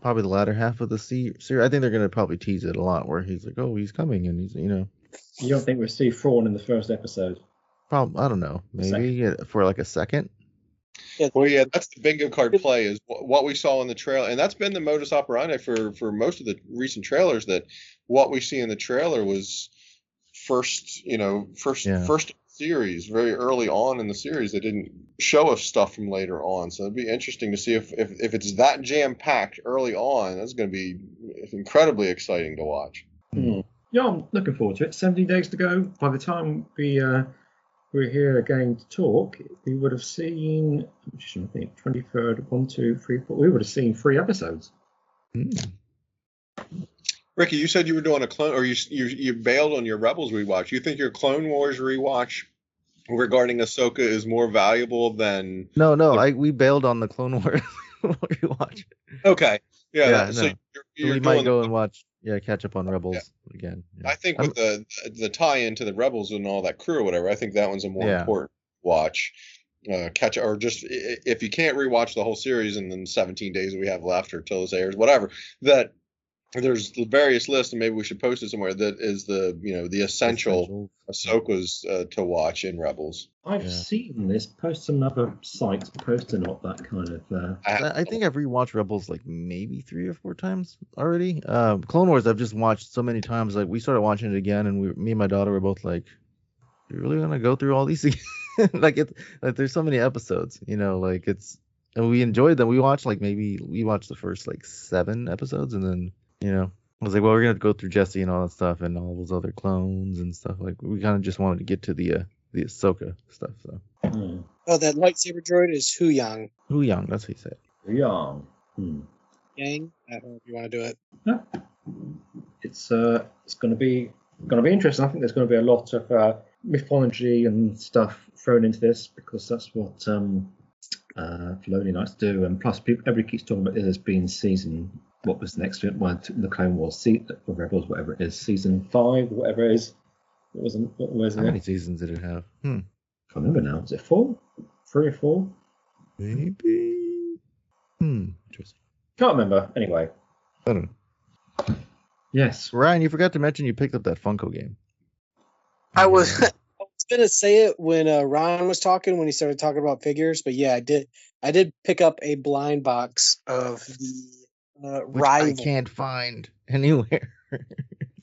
probably the latter half of the series. I think they're gonna probably tease it a lot, where he's like, "Oh, he's coming," and he's, you know, You don't think we'll see Thrawn in the first episode? probably I don't know, maybe yeah, for like a second. Well, yeah, that's the bingo card play is what we saw in the trailer, and that's been the modus operandi for for most of the recent trailers. That what we see in the trailer was first, you know, first Yeah. first series, very early on in the series. They didn't show us stuff from later on, so it'd be interesting to see if if, if it's that jam packed early on. That's going to be incredibly exciting to watch. Hmm. Yeah, I'm looking forward to it. 17 days to go. By the time we uh, we're here again to talk, we would have seen. I'm just trying to think. 23rd, one, two, three, four. We would have seen three episodes. Hmm. Ricky, you said you were doing a clone, or you you you bailed on your Rebels rewatch. You think your Clone Wars rewatch regarding Ahsoka is more valuable than? No, no, I we bailed on the Clone Wars [LAUGHS] rewatch. Okay, yeah, Yeah, so no. you're, So you're we might go and watch, yeah, catch up on Rebels again. I think with the the tie-in to the Rebels and all that crew or whatever, I think that one's a more Yeah. important watch. Uh, catch or just if you can't rewatch the whole series in the 17 days we have left or till this airs, whatever. That there's various lists, and maybe we should post it somewhere. That is the you know the essential Ahsoka's uh, to watch in Rebels. I've seen this post some other sites Post posting up that kind of. Uh, I, I think I've rewatched Rebels like maybe three or four times already. Um, Clone Wars I've just watched so many times. Like we started watching it again, and we, me and my daughter were both like, "You really want to go through all these [LAUGHS] again?" [LAUGHS] like it, like there's so many episodes, you know. Like it's, and we enjoyed them. We watched like maybe we watched the first like seven episodes, and then you know I was like, well, we're gonna go through Jesse and all that stuff, and all those other clones and stuff. Like we kind of just wanted to get to the uh, the Ahsoka stuff. So Oh, that lightsaber droid is Huyang. Hu Yang, that's what he said. Young. Hmm. Yang. I don't know if you want to do it. It's uh, it's going to be going to be interesting. I think there's going to be a lot of uh, mythology and stuff thrown into this because that's what um, uh, Filoni likes to do. And plus, people, everybody keeps talking about it as being season. What was the next one? The Clone Wars, se- or Rebels, whatever it is, season five, whatever it is. It wasn't. What was How it? many seasons did it have? Hmm. I can't remember now. Is it four? Three or four? Maybe. Hmm. Interesting. Can't remember. Anyway. I don't know. Yes. Ryan, you forgot to mention you picked up that Funko game. I was [LAUGHS] I was gonna say it when uh, Ron was talking when he started talking about figures, but yeah, I did. I did pick up a blind box of the uh, Which rival. I can't find [LAUGHS] anywhere.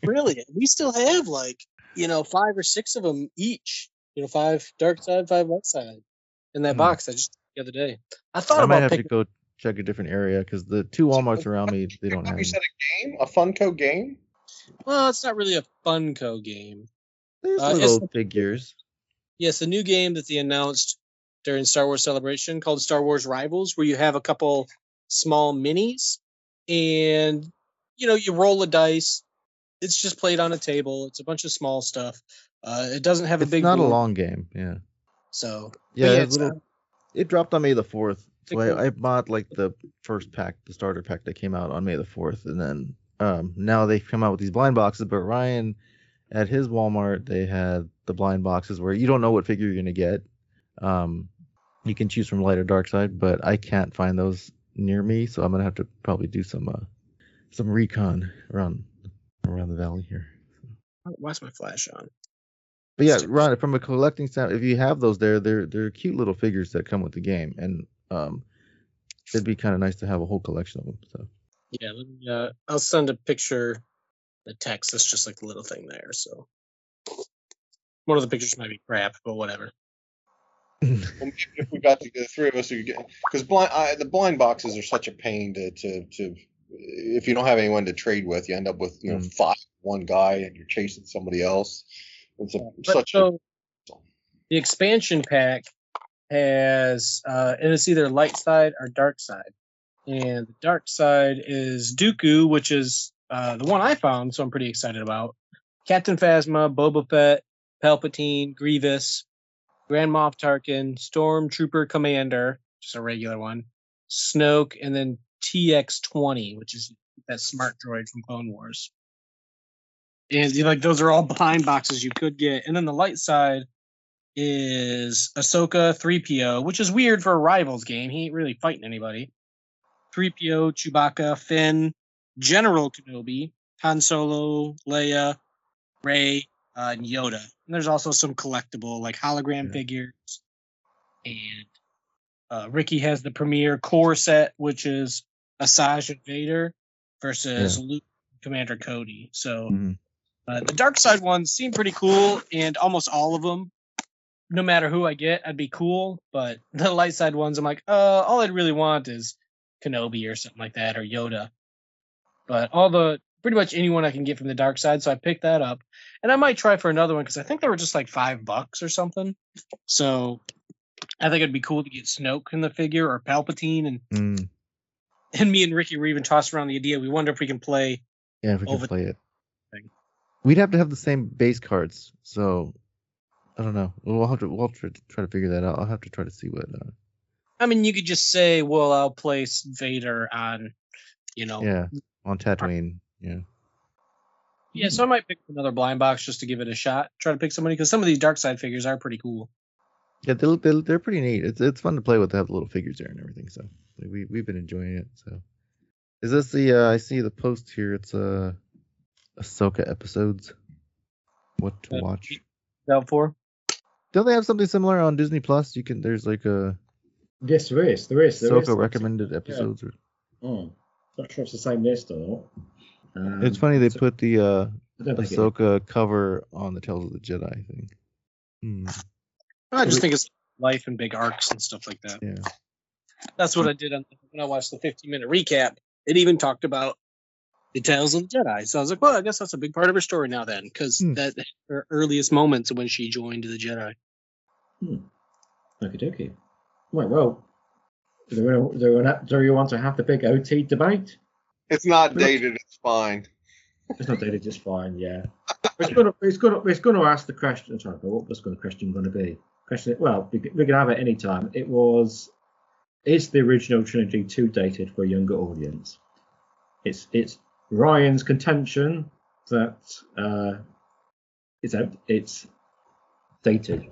Really, we still have like you know five or six of them each. You know, five dark side, five light side in that Hmm. box. I just the other day. I thought I might about have to go check a different area because the two WalMarts around me they don't have. You them. said a game, a Funko game. Well, it's not really a Funko game. There's Uh, little it's- figures. Yes, a new game that they announced during Star Wars Celebration called Star Wars Rivals, where you have a couple small minis, and you know you roll a dice. It's just played on a table. It's a bunch of small stuff. Uh, it doesn't have a big, It's big. not a long game. Yeah. So Yeah, yeah, it's, uh, it dropped on May the fourth. So. I, I bought like the first pack, the starter pack that came out on May the fourth, and then um now they've come out with these blind boxes. But Ryan, at his Walmart, they had the blind boxes where you don't know what figure you're gonna get. Um, you can choose from light or dark side, but I can't find those near me, so I'm gonna have to probably do some uh some recon around around the valley here. why's my flash on? But yeah, Ron, from a collecting standpoint, if you have those there, they're they're cute little figures that come with the game, and um, it'd be kind of nice to have a whole collection of them. So Yeah, let me, uh, I'll send a picture. The text. That's just like the little thing there. So one of the pictures might be crap, but whatever. Well, maybe if we got the, the three of us, we could get because blind I, the blind boxes are such a pain to, to to if you don't have anyone to trade with, you end up with you know Mm. five one guy and you're chasing somebody else. It's a, But such a the expansion pack has uh and it's either light side or dark side. And the dark side is Dooku, which is uh the one I found, so I'm pretty excited about. Captain Phasma, Boba Fett, Palpatine, Grievous, Grand Moff Tarkin, Stormtrooper Commander, just a regular one, Snoke, and then TX20, which is that smart droid from Clone Wars. And like those are all blind boxes you could get. And then the light side is Ahsoka 3PO, which is weird for a rivals game. He ain't really fighting anybody. 3PO, Chewbacca, Finn, General Kenobi, Han Solo, Leia, Rey, uh, and Yoda. And there's also some collectible like hologram figures. And uh, Ricky has the premier core set, which is Asajj and Vader versus Yeah. Luke, Commander Cody. So Mhm. uh, the dark side ones seem pretty cool, and almost all of them, no matter who I get, I'd be cool. But [LAUGHS] the light side ones, I'm like, uh, all I'd really want is Kenobi or something like that, or Yoda. But all the pretty much anyone I can get from the dark side, so I picked that up, and I might try for another one because I think they were just like five bucks or something. So I think it'd be cool to get Snoke in the figure or Palpatine, and mm, and me and Ricky were even tossing around the idea. We wonder if we can play yeah, if we can play it, thing. we'd have to have the same base cards. So I don't know. We'll have to we'll try, try to figure that out. I'll have to try to see what. Uh, I mean, you could just say, "Well, I'll place Vader on," you know. yeah, on Tatooine. Yeah. Yeah, so I might pick another blind box just to give it a shot. Try to pick somebody because some of these dark side figures are pretty cool. Yeah, they look they're, they're pretty neat. It's it's fun to play with. They have the little figures there and everything. So like, we we've been enjoying it. So is this the uh, I see the post here? It's uh Ahsoka episodes. What to Uh, watch? Out for? Don't they have something similar on Disney Plus? You can there's like a Yes, there is. There is. There is. Ahsoka recommended episodes. Or, Hmm. Not sure if it's the same list or not. Um, it's funny they so- put the uh I don't think it is. Ahsoka cover on the Tales of the Jedi thing. Hmm. I just think it's life and big arcs and stuff like that. Yeah. That's what I did on, when I watched the 15 minute recap. It even talked about the Tales of the Jedi. So I was like, well, I guess that's a big part of her story now then, because Hmm. that her earliest moments when she joined the Jedi. Hmm. Okie dokie. Right, well, do we, do, we, do you want to have the big OT debate? It's not dated. It's fine. It's not dated It's fine, yeah. [LAUGHS] it's gonna it's gonna it's gonna ask the question. Sorry, but what was the question going to be? Question. Well, we, can- have it any time. It was, is the original trilogy too dated for a younger audience? It's it's Ryan's contention that uh, it's out, it's dated.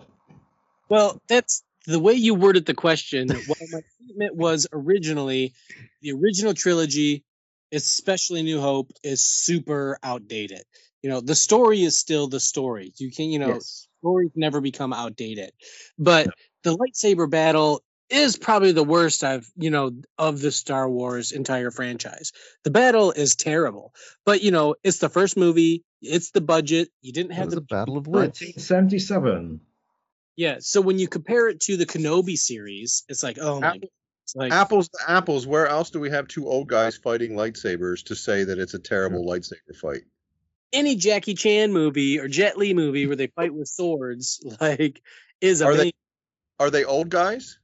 Well, that's the way you worded the question. What my statement was originally the original trilogy, especially New Hope, is super outdated. You know, the story is still the story. You can, you know, Yes. stories never become outdated. But the lightsaber battle is probably the worst I've, you know, of the Star Wars entire franchise. The battle is terrible. But, you know, it's the first movie, it's the budget. You didn't have was the battle of wits. 1977. yeah, so when you compare it to the Kenobi series, it's like, oh my Apple- god. It's like apples to apples. Where else do we have two old guys fighting lightsabers to say that it's a terrible lightsaber fight? any Jackie Chan movie or Jet Li movie where they fight with swords, [LAUGHS] like, is Are amazing. they are they old guys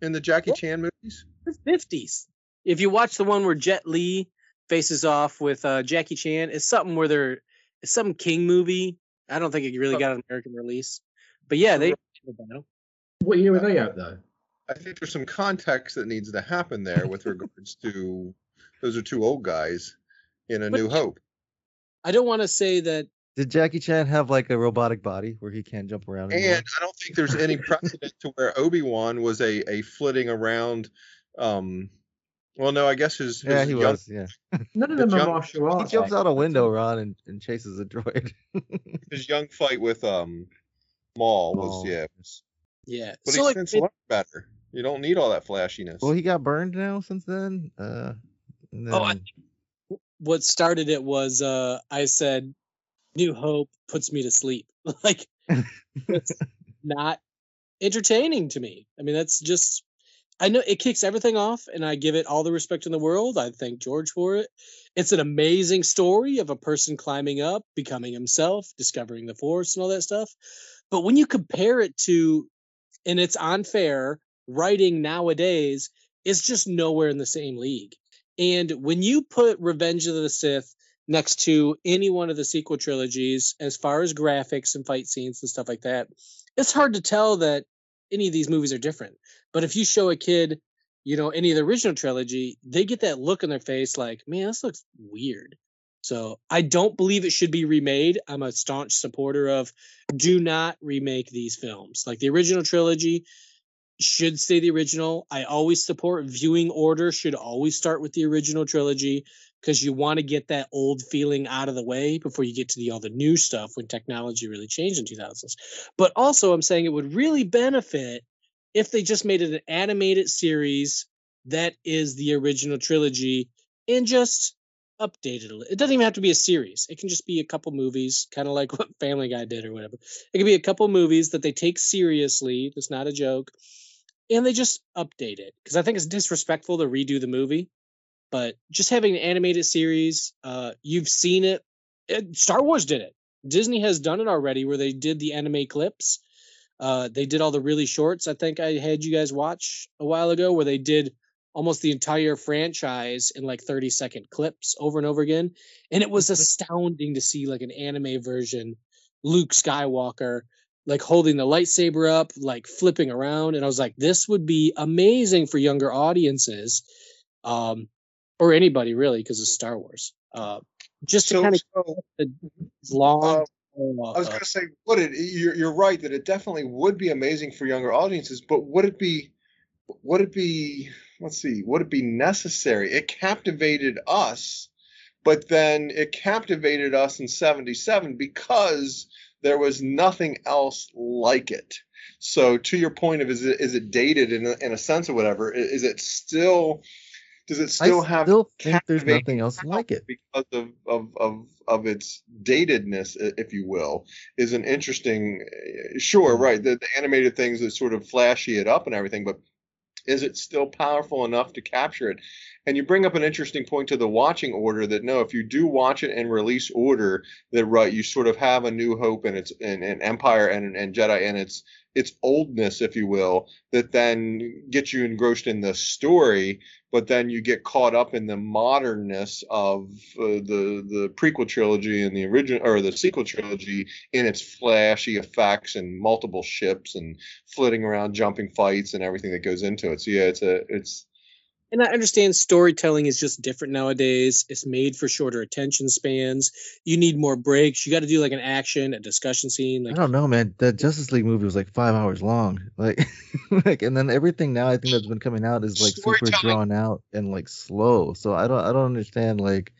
in the Jackie Chan movies? fifties. If you watch the one where Jet Li faces off with uh, Jackie Chan, it's something where they're it's some King movie. I don't think it really got an American release, but yeah, they. What year were they out though? I think there's some context that needs to happen there with regards to those are two old guys in A New Hope. I don't want to say that Did Jackie Chan have like a robotic body where he can't jump around anymore? And I don't think there's any precedent to where Obi Wan was a a flitting around. Um, well, no, I guess his, his yeah, he young- was. Yeah. [LAUGHS] None of them are young- martial He jumps out a window, Ron, and, and chases a droid. [LAUGHS] his young fight with um Maul was Maul. yeah, yeah. but so he's like, since it- learned better. You don't need all that flashiness. well, he got burned now since then. Uh, and then, Oh, I what started it was uh I said New Hope puts me to sleep. [LAUGHS] like it's [LAUGHS] not entertaining to me. I mean that's just I know it kicks everything off and I give it all the respect in the world. I thank George for it. It's an amazing story of a person climbing up, becoming himself, discovering the force and all that stuff. But when you compare it to and it's unfair writing nowadays is just nowhere in the same league. And when you put Revenge of the Sith next to any one of the sequel trilogies, as far as graphics and fight scenes and stuff like that, it's hard to tell that any of these movies are different. But if you show a kid, you know, any of the original trilogy, they get that look on their face like, man, this looks weird. So I don't believe it should be remade. I'm a staunch supporter of do not remake these films. Like the original trilogy should stay the original. I always support viewing order should always start with the original trilogy because you want to get that old feeling out of the way before you get to the all the new stuff when technology really changed in 2000s. But also I'm saying it would really benefit if they just made it an animated series that is the original trilogy and just updated a little. It doesn't even have to be a series. It can just be a couple movies, kind of like what [LAUGHS] Family Guy did or whatever. It could be a couple movies that they take seriously. That's not a joke. And they just update it because I think it's disrespectful to redo the movie. But just having an animated series, uh, you've seen it. it. Star Wars did it. Disney has done it already, where they did the anime clips. Uh, they did all the really shorts. I think I had you guys watch a while ago, where they did almost the entire franchise in like 30 second clips over and over again. And it was astounding to see like an anime version, Luke Skywalker, like holding the lightsaber up, like flipping around. And I was like, this would be amazing for younger audiences, um, or anybody really, because it's Star Wars. Uh, just to kind of so, long. uh, I was going to say, would it? You're, you're right that it definitely would be amazing for younger audiences, but would it be? Would it be? Let's see. Would it be necessary? It captivated us, but then it captivated us in '77 because there was nothing else like it. So, to your point of is it is it dated in a, in a sense or whatever? Is it still? Does it still I have still think there's nothing else like it. because of, of of of its datedness, if you will, is an interesting. uh, Sure, right. The, the animated things that sort of flashy it up and everything, but is it still powerful enough to capture it? And you bring up an interesting point to the watching order that no, if you do watch it in release order, that right, you sort of have a New Hope and its and, and Empire and, and Jedi and its its oldness, if you will, that then gets you engrossed in the story, but then you get caught up in the modernness of uh, the the prequel trilogy and the original or the sequel trilogy in its flashy effects and multiple ships and flitting around, jumping fights and everything that goes into it. So yeah, it's a it's And I understand storytelling is just different nowadays. It's made for shorter attention spans. You need more breaks. You got to do like an action, a discussion scene. I don't know, man. That Justice League movie was like five hours long. [LAUGHS] Like, like, and then everything now I think that's been coming out is like super drawn out and like slow. So I don't, I don't understand. Like,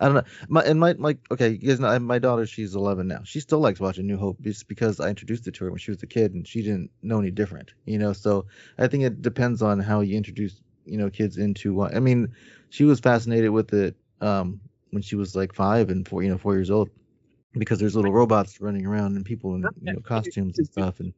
I don't know. My and my like, okay, you guys know my daughter. She's 11 now. She still likes watching New Hope just because I introduced it to her when she was a kid and she didn't know any different. You know, so I think it depends on how you introduce you know kids into what. I mean, she was fascinated with it um when she was like five and four, you know, four years old because there's little robots running around and people in you know costumes and stuff and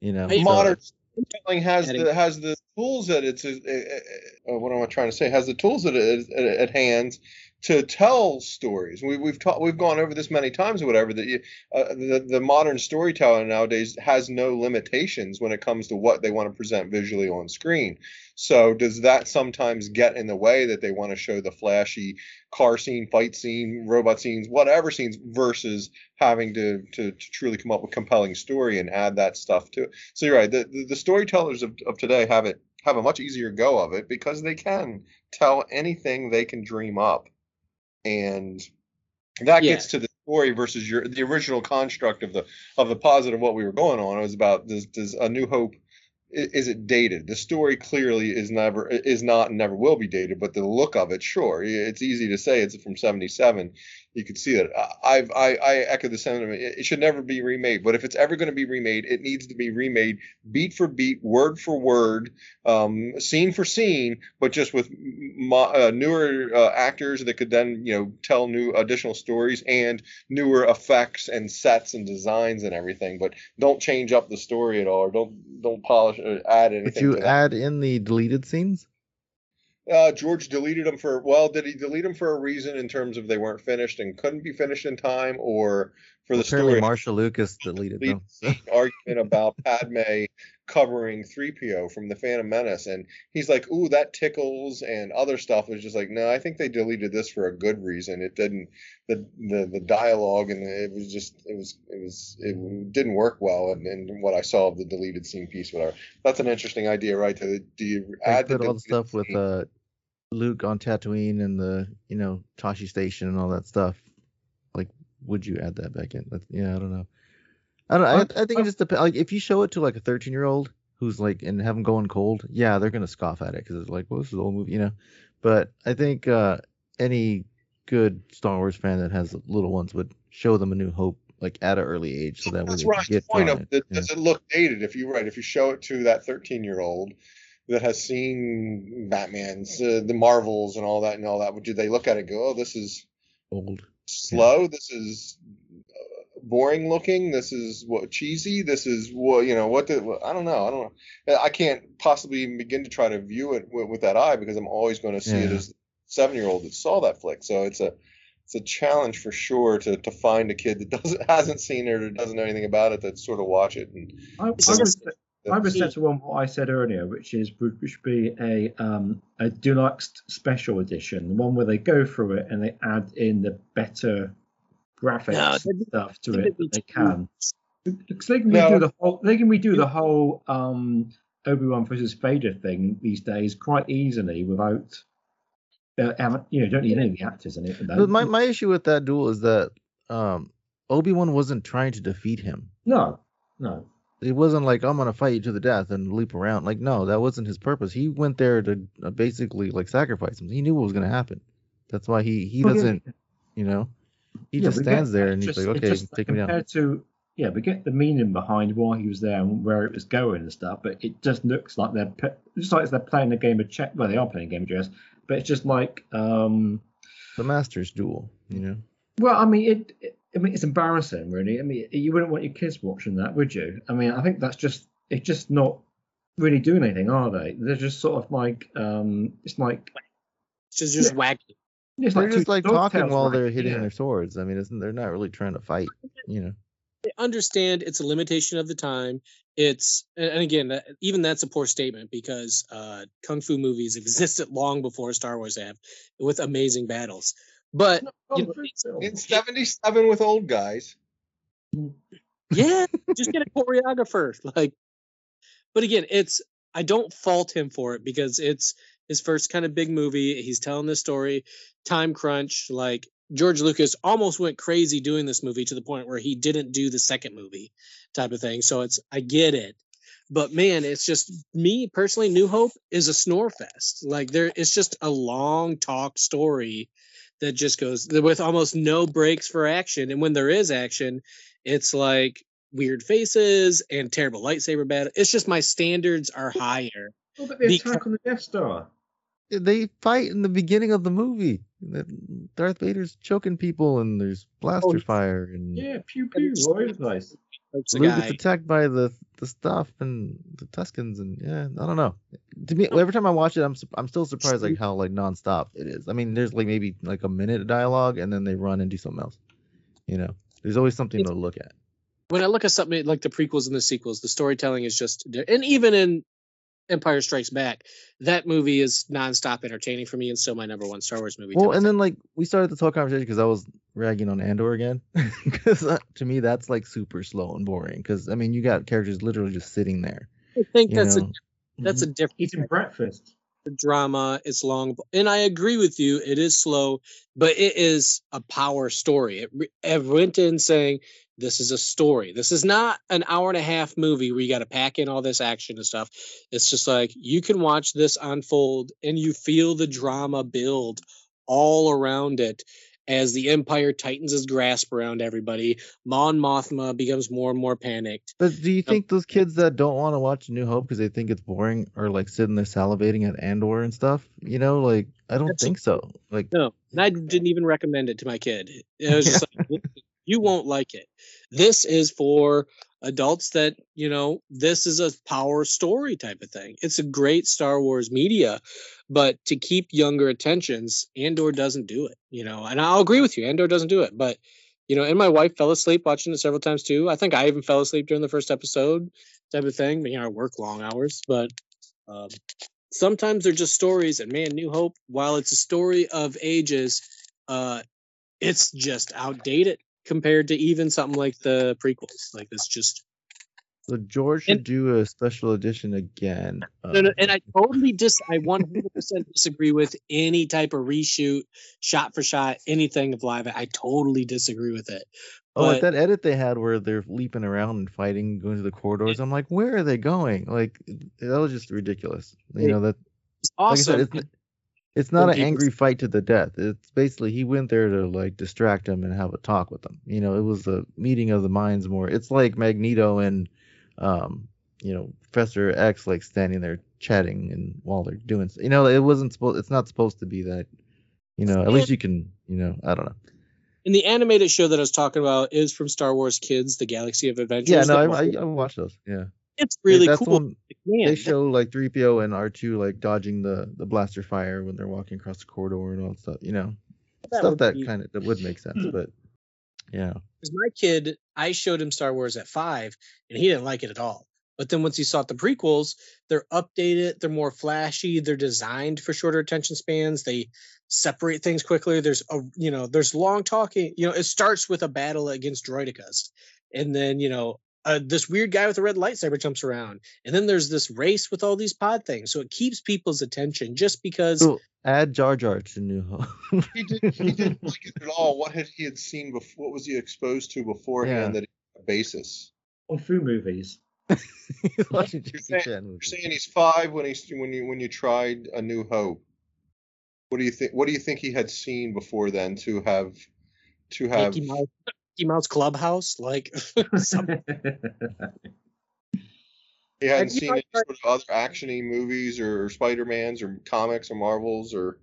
you know modern storytelling has the has the tools that its uh, uh, uh, what am I trying to say has the tools at at, at hand to tell stories. We, we've taught we've gone over this many times or whatever that you, uh, the the modern storyteller nowadays has no limitations when it comes to what they want to present visually on screen. So does that sometimes get in the way that they want to show the flashy car scene, fight scene, robot scenes, whatever scenes versus having to, to, to truly come up with compelling story and add that stuff to it. So you're right. The, the, the storytellers of, of today have it have a much easier go of it because they can tell anything they can dream up. And that Yeah. gets to the story versus your the original construct of the of the positive what we were going on. It was about does does a new hope is it dated? The story clearly is never is not and never will be dated, but the look of it, sure, it's easy to say it's from '77. You could see that. I- I've I, I echo the sentiment. It it should never be remade, but if it's ever going to be remade, it needs to be remade beat for beat, word for word, um, scene for scene, but just with mo- uh, newer uh, actors that could then you know tell new additional stories and newer effects and sets and designs and everything. But don't change up the story at all, or don't don't polish or add anything. if you add in the deleted scenes, Uh, George deleted them for well, did he delete them for a reason in terms of they weren't finished and couldn't be finished in time, or for the apparently story Marsha Lucas deleted them. argument about Padme covering 3PO from the Phantom Menace, and he's like, "Ooh, that tickles," and other stuff is just like, "No, I think they deleted this for a good reason. It didn't the the the dialogue and it was just it was it was it didn't work well." And, and what I saw of the deleted scene piece, whatever. That's an interesting idea, right? To do you add the put all the stuff with uh Luke on Tatooine and the you know Tosche Station and all that stuff. Like, would you add that back in? That's, yeah, I don't know. I don't. I, I think it just depends. Like, if you show it to like a 13 year old who's like and have them going cold, yeah, they're gonna scoff at it because it's like, well, this is an old movie, you know. But I think uh any good Star Wars fan that has little ones would show them a New Hope like at an early age, so that That's right. The point of it, does it look dated? If you right, if you show it to that 13 year old that has seen Batman's, uh, the Marvels, and all that and all that, would do they look at it and go, "Oh, this is old, slow. This is boring looking. This is what cheesy. This is what you know. What the, what- I don't know. I don't know. I can't possibly even begin to try to view it with, with that eye because I'm always going to see it Yeah. as seven year old that saw that flick. So it's a it's a challenge for sure to, to find a kid that [LAUGHS] doesn't hasn't seen it or doesn't know anything about it that sort of watch it and I, I It's would, just- I would on what I said earlier, which is would which should be a um, a deluxe special edition, the one where they go through it and they add in the better graphics No, and stuff to it that they can. Because they can No. redo the whole they can redo the whole um, Obi Wan versus Vader thing these days quite easily without. Uh, having- you know, don't need any of the actors in it. But my my issue with that duel is that um Obi Wan wasn't trying to defeat him. no, no. It wasn't like I'm gonna fight you to the death and leap around. Like no, that wasn't his purpose. He went there to uh, basically like sacrifice him. He knew what was gonna happen. That's why he he Well, doesn't, you know, he Yeah, just stands there it's and he's like, okay, just take me down. compared to yeah, we get the meaning behind why he was there and where it was going and stuff, but it just looks like they're just like they're playing a game of chess. Well, they are playing a game of chess, but it's just like um, The Masters duel, you know. well, I mean, it, it. I mean, it's embarrassing, really. I mean, you wouldn't want your kids watching that, would you? I mean, I think that's just it's just not really doing anything, are they? They're just sort of like um, it's like It's just, just wacky. It's they're like just like talking while right? they're hitting Yeah. their swords. I mean, it's, they're not really trying to fight. You know. I understand it's a limitation of the time. It's and and again, even that's a poor statement because uh, kung fu movies [LAUGHS] existed long before Star Wars have, with amazing battles. But you know, In '77 with old guys. yeah, just get a choreographer. [LAUGHS] Like, but again, it's I don't fault him for it because it's his first kind of big movie. He's telling this story, time crunch. Like George Lucas almost went crazy doing this movie to the point where he didn't do the second movie, type of thing. So it's I get it, but man, it's just me personally. New Hope is a snore fest. Like there, it's just a long talk story that just goes with almost no breaks for action. And when there is action, it's like weird faces and terrible lightsaber battle. It's just my standards are higher. What about the Because- attack on the Death Star? They fight in the beginning of the movie. That Darth Vader's choking people, and there's blaster oh, fire, and Yeah, pew pew, all over the place. Luke guy. gets attacked by the the stuff and the Tuscans, and yeah, I don't know. To me, oh. every time I watch it, I'm su- I'm still surprised like how like nonstop it is. I mean, there's like maybe like a minute of dialogue, and then they run and do something else. You know, there's always something to look at. when I look at something like the prequels and the sequels, the storytelling is just, and even in Empire Strikes Back, that movie is nonstop entertaining for me and still my number one Star Wars movie. Well, and then like we started this whole conversation because I was ragging on Andor again, [LAUGHS] because uh, to me that's like super slow and boring. Because I mean, you got characters literally just sitting there. I think that's know? a that's a mm-hmm. different Eating breakfast. drama. It's long, and I agree with you. It is slow, but it is a power story. It, it went in saying this is a story. This is not an hour and a half movie where you got to pack in all this action and stuff. It's just like you can watch this unfold, and you feel the drama build all around it. As the Empire tightens his grasp around everybody, Mon Mothma becomes more and more panicked. But do you think those kids that don't want to watch New Hope because they think it's boring are like sitting there salivating at Andor and stuff? You know, like I don't think so. Like No, and I [LAUGHS] didn't even recommend it to my kid. It was just like, "Listen, you won't like it. This is for adults that, you know, this is a power story type of thing. It's a great Star Wars media, but to keep younger attentions, Andor doesn't do it, you know, and I'll agree with you. Andor doesn't do it, but, you know, and my wife fell asleep watching it several times too. I think I even fell asleep during the first episode type of thing. You know, I work long hours, but, um, sometimes they're just stories and man new hope while it's a story of ages uh it's just outdated compared to even something like the prequels like it's just so George should do a special edition again. no, no, um, and i totally dis i 100% disagree with any type of reshoot shot for shot anything of live i totally disagree with it Oh, like but that edit they had where they're leaping around and fighting, going to the corridors. I'm like, where are they going? Like that was just ridiculous. You know that. it's Like I said, awesome it's, not an angry fight to the death. It's basically he went there to like distract him and have a talk with him. You know, it was a meeting of the minds more. It's like Magneto and, um, you know, Professor X like standing there chatting and while they're doing. You know, it wasn't supposed. It's not supposed to be that. You know, at least you can. You know, I don't know. and the animated show that i was talking about is from star wars kids the galaxy of adventures Yeah, no, I, I, I watched those. Yeah. It's really the cool one- Man, they show like 3PO and R2 like dodging the the blaster fire when they're walking across the corridor and all that stuff. You know, That stuff that be- kind of that would make sense, [CLEARS THROAT] but yeah. Because my kid, I showed him Star Wars at five, and he didn't like it at all. But then once he saw the prequels, they're updated, they're more flashy, they're designed for shorter attention spans. They separate things quickly. There's a you know, there's long talking. You know, it starts with a battle against droidekas, and then you know. Uh, this weird guy with a red lightsaber jumps around, and then there's this race with all these pod things. So it keeps people's attention just because So add Jar Jar to New Hope. He did. He didn't [LAUGHS] like it at all. What had he had seen before? What was he exposed to beforehand Yeah. that he had a basis? On Fu movies. [LAUGHS] You're saying, you're saying he's five when he's when you when you tried A New Hope. What do you think? What do you think he had seen before then to have to have? Mickey Mouse, Clubhouse, like [LAUGHS] something. [LAUGHS] He hadn't you seen any sort of other actiony movies or Spider Mans or comics or Marvels or.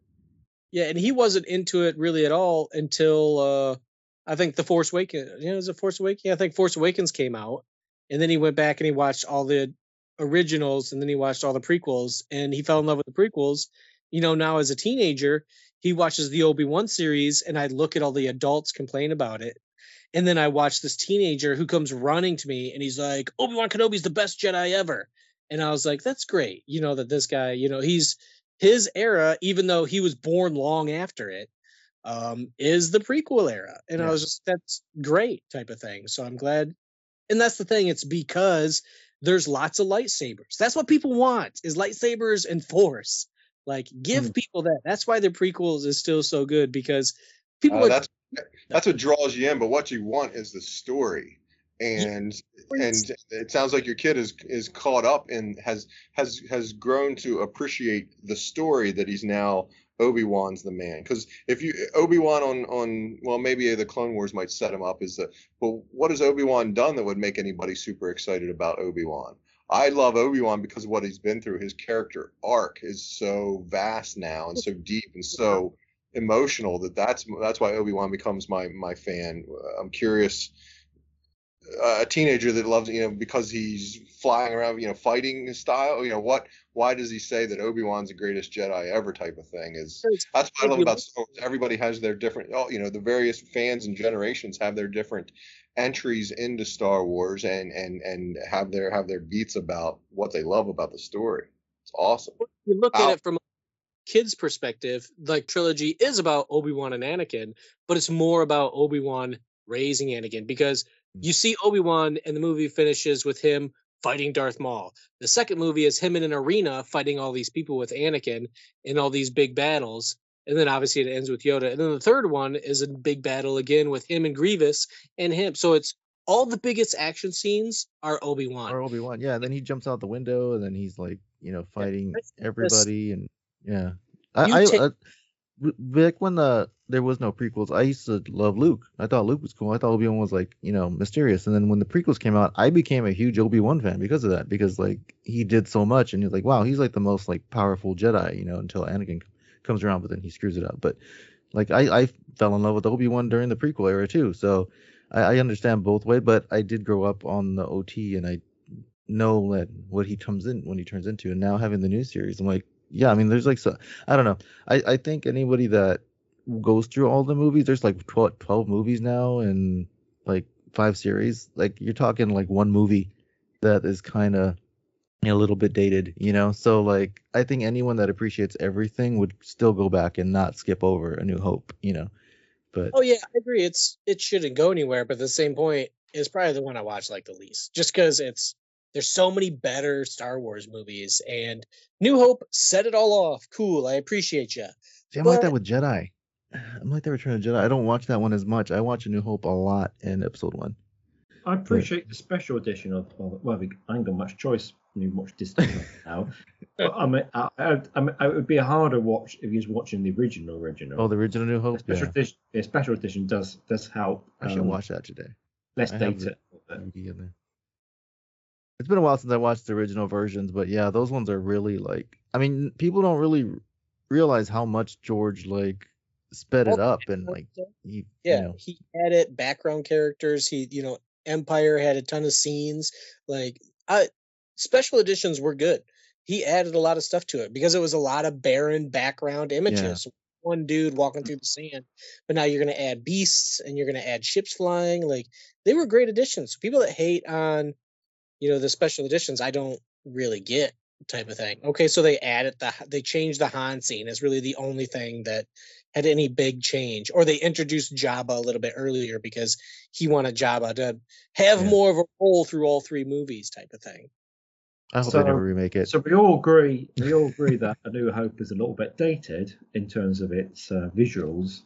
Yeah, and he wasn't into it really at all until uh I think The Force Awakens. You know, is it Force Awakens? Yeah, I think Force Awakens came out, and then he went back and he watched all the originals and then he watched all the prequels and he fell in love with the prequels. You know, now as a teenager, he watches the Obi-Wan series and I look at all the adults complain about it. And then I watch this teenager who comes running to me and he's like, Obi-Wan Kenobi's the best Jedi ever. And I was like, that's great. You know, that this guy, you know, he's his era, even though he was born long after it, um, is the prequel era. And I was just, that's great type of thing. So I'm glad. And that's the thing. It's because there's lots of lightsabers. That's what people want is lightsabers and force. Like give Mm. people that. That's why the prequels is still so good because people Uh, are that's that's what draws you in. But what you want is the story, and and it sounds like your kid is is caught up and has has has grown to appreciate the story that he's now Obi Wan's the man. Because if you Obi Wan on on well maybe the Clone Wars might set him up as the well what has Obi Wan done that would make anybody super excited about Obi Wan? I love Obi Wan because of what he's been through. His character arc is so vast now and so deep and so emotional that that's that's why Obi Wan becomes my my fan. I'm curious. Uh, a teenager that loves you know because he's flying around you know fighting style you know what why does he say that Obi-Wan's the greatest Jedi ever type of thing is that's what I love about Star Wars. everybody has their different oh, you know the various fans and generations have their different entries into Star Wars and and and have their have their beats about what they love about the story it's awesome you look at it from kid's perspective, like trilogy is about Obi-Wan and Anakin, but it's more about Obi-Wan raising Anakin because you mm. see Obi-Wan and the movie finishes with him fighting Darth Maul. The second movie is him in an arena fighting all these people with Anakin in all these big battles. And then obviously it ends with Yoda. And then the third one is a big battle again with him and Grievous and him. So it's all the biggest action scenes are Obi-Wan. Or Obi Wan, yeah. And then he jumps out the window, and then he's like, you know, fighting everybody, and yeah. I, I, take- I w- back when the there was no prequels, I used to love Luke. I thought Luke was cool. I thought Obi Wan was like, you know, mysterious. And then when the prequels came out, I became a huge Obi Wan fan because of that. Because like he did so much, and you're like, wow, he's like the most like powerful Jedi, you know, until Anakin comes around, but then he screws it up. But like I, I fell in love with Obi Wan during the prequel era too. So I, I understand both way, but I did grow up on the OT, and I know that what he comes in when he turns into, and now having the new series, I'm like, yeah, I mean, there's like so I don't know. I I think anybody that goes through all the movies, there's like 12, 12 movies now and like five series. Like you're talking like one movie that is kind of a little bit dated, you know. So like I think anyone that appreciates everything would still go back and not skip over A New Hope, you know. But Oh yeah, I agree. It's it shouldn't go anywhere, but at the same point, it's probably the one I watch like the least, just because it's there's so many better Star Wars movies, and New Hope set it all off. Cool, I appreciate you. See, I'm like that with Jedi. [SIGHS] I'm like that with Return of Jedi. I don't watch that one as much. I watch A New Hope a lot in Episode One. I appreciate the special edition of, of well, we- I ain't got much choice. You watch Disney [LAUGHS] now, but I mean, I, I, I mean, it would be a harder watch if you was watching the original original. Oh, the original New Hope. special Yeah. edition, yeah, special edition does does help. I should um, watch that today. Less I have data. the DVD of it. It's been a while since I watched the original versions, but yeah, those ones are really like. I mean, people don't really realize how much George like sped it up and like he, Yeah, you know, he had it. Background characters. He, you know, Empire had a ton of scenes. Like, I special editions were good. He added a lot of stuff to it because it was a lot of barren background images. One dude walking mm. through the sand, but now you're going to add beasts and you're going to add ships flying. Like, they were great additions. People that hate on, you know, the special editions, I don't really get type of thing. Okay, so they added the they changed the Han scene is really the only thing that had any big change, or they introduced Jabba a little bit earlier because he wanted Jabba to have more of a role through all three movies, type of thing. I hope So- they never remake it. So we all agree. We all agree that A New Hope is a little bit dated in terms of its uh, visuals,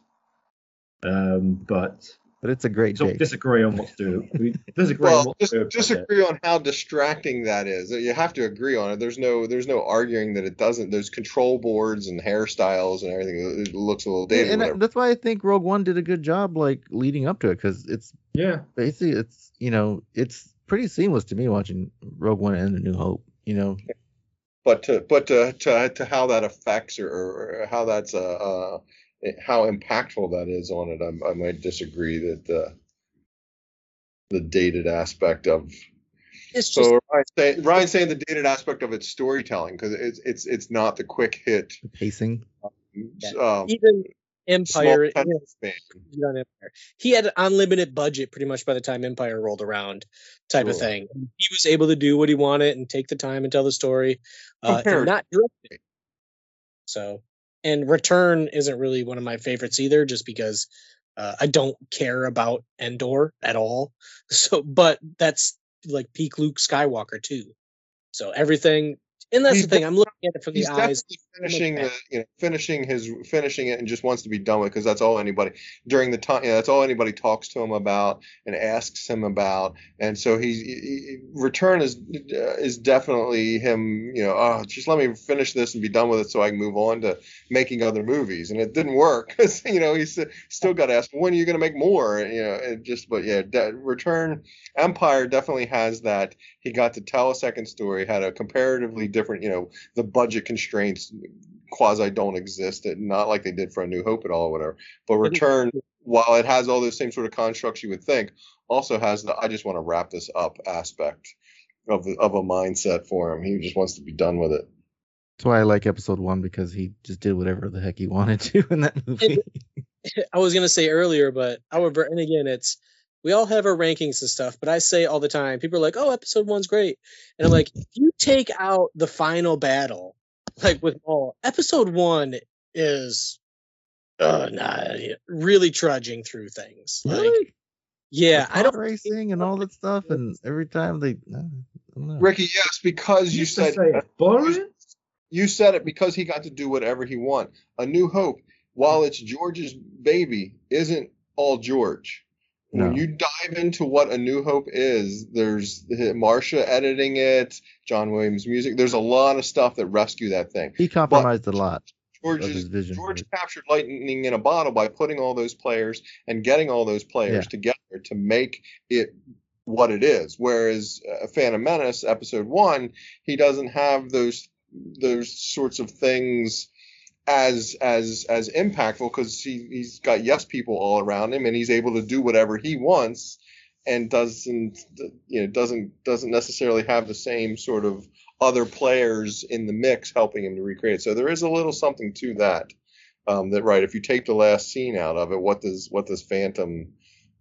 um, but but it's a great so take. disagree on what to do. [LAUGHS] We disagree on what just to do. disagree on how distracting that is you have to agree on it there's no there's no arguing that it doesn't there's control boards and hairstyles and everything it looks a little Yeah, dated and I- that's why I think Rogue One did a good job, like leading up to it, because it's yeah, basically it's you know it's pretty seamless to me watching Rogue One and A New Hope. You know, but to but to to, to how that affects or, or how that's uh, uh how impactful that is on it I, I might disagree that the the dated aspect of It's so just Ryan's saying, Ryan's saying the dated aspect of its storytelling because it's it's it's not the quick hit pacing. Um, even Empire. yeah, he on Empire. He had an unlimited budget pretty much by the time Empire rolled around, type of thing. He was able to do what he wanted and take the time and tell the story, uh, and not direct it. So, and Return isn't really one of my favorites either, just because uh, I don't care about Endor at all. [LAUGHS] So, but that's like peak Luke Skywalker too. So everything, and that's He's the thing. I'm looking at it from the eyes. finishing the you know finishing his finishing it and just wants to be done with because that's all anybody during the time you know, that's all anybody talks to him about and asks him about and so he's he, return is uh, is definitely him you know oh just let me finish this and be done with it so I can move on to making other movies and it didn't work [LAUGHS] 'cause, you know he's still got to ask when are you going to make more you know it just but yeah de- return Empire definitely has that he got to tell a second story had a comparatively different you know the budget constraints quasi don't exist it not like they did for a new hope at all or whatever. But return while it has all those same sort of constructs you would think also has the i just want to wrap this up aspect of of a mindset for him. He just wants to be done with it. That's why I like episode one because he just did whatever the heck he wanted to in that movie. [LAUGHS] I was gonna say earlier, but however, and again, it's we all have our rankings and stuff, but I say all the time, people are like, "Oh, episode one's great," and I'm like, if you take out the final battle, like with all episode one is, uh, nah, really trudging through things. Like, Really? yeah, I don't. pod racing and all that stuff, and [LAUGHS] every time they, I don't know. ricky yes because you used to said say boring. you said it because he got to do whatever he want a new hope while it's george's baby isn't all george No. when you dive into what a new hope is there's marsha editing it john williams music there's a lot of stuff that rescue that thing he compromised a lot George's vision. George captured lightning in a bottle by putting all those players and getting all those players Yeah. together to make it what it is. Whereas uh, Phantom Menace episode one, he doesn't have those those sorts of things as as as impactful because he he's got yes people all around him and he's able to do whatever he wants and doesn't you know doesn't doesn't necessarily have the same sort of other players in the mix helping him to recreate. So there is a little something to that. Um, that right, if you take the last scene out of it, what does what does Phantom?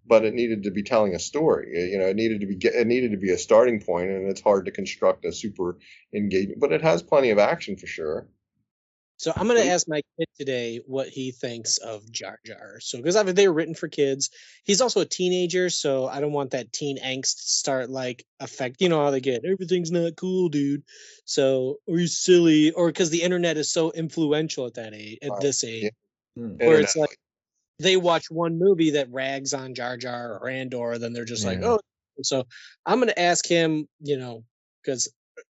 But it needed to be telling a story. You know, it needed to be it needed to be a starting point, and it's hard to construct a super engagement. But it has plenty of action for sure. So I'm gonna ask my kid today what he thinks of Jar Jar. So because I mean they were written for kids. He's also a teenager, so I don't want that teen angst to start like affect. You know how they get everything's not cool, dude. So or you silly, or because the internet is so influential at that age, at this age, Hmm. where it's like they watch one movie that rags on Jar Jar or Andor, then they're just like, oh. So I'm gonna ask him, you know, because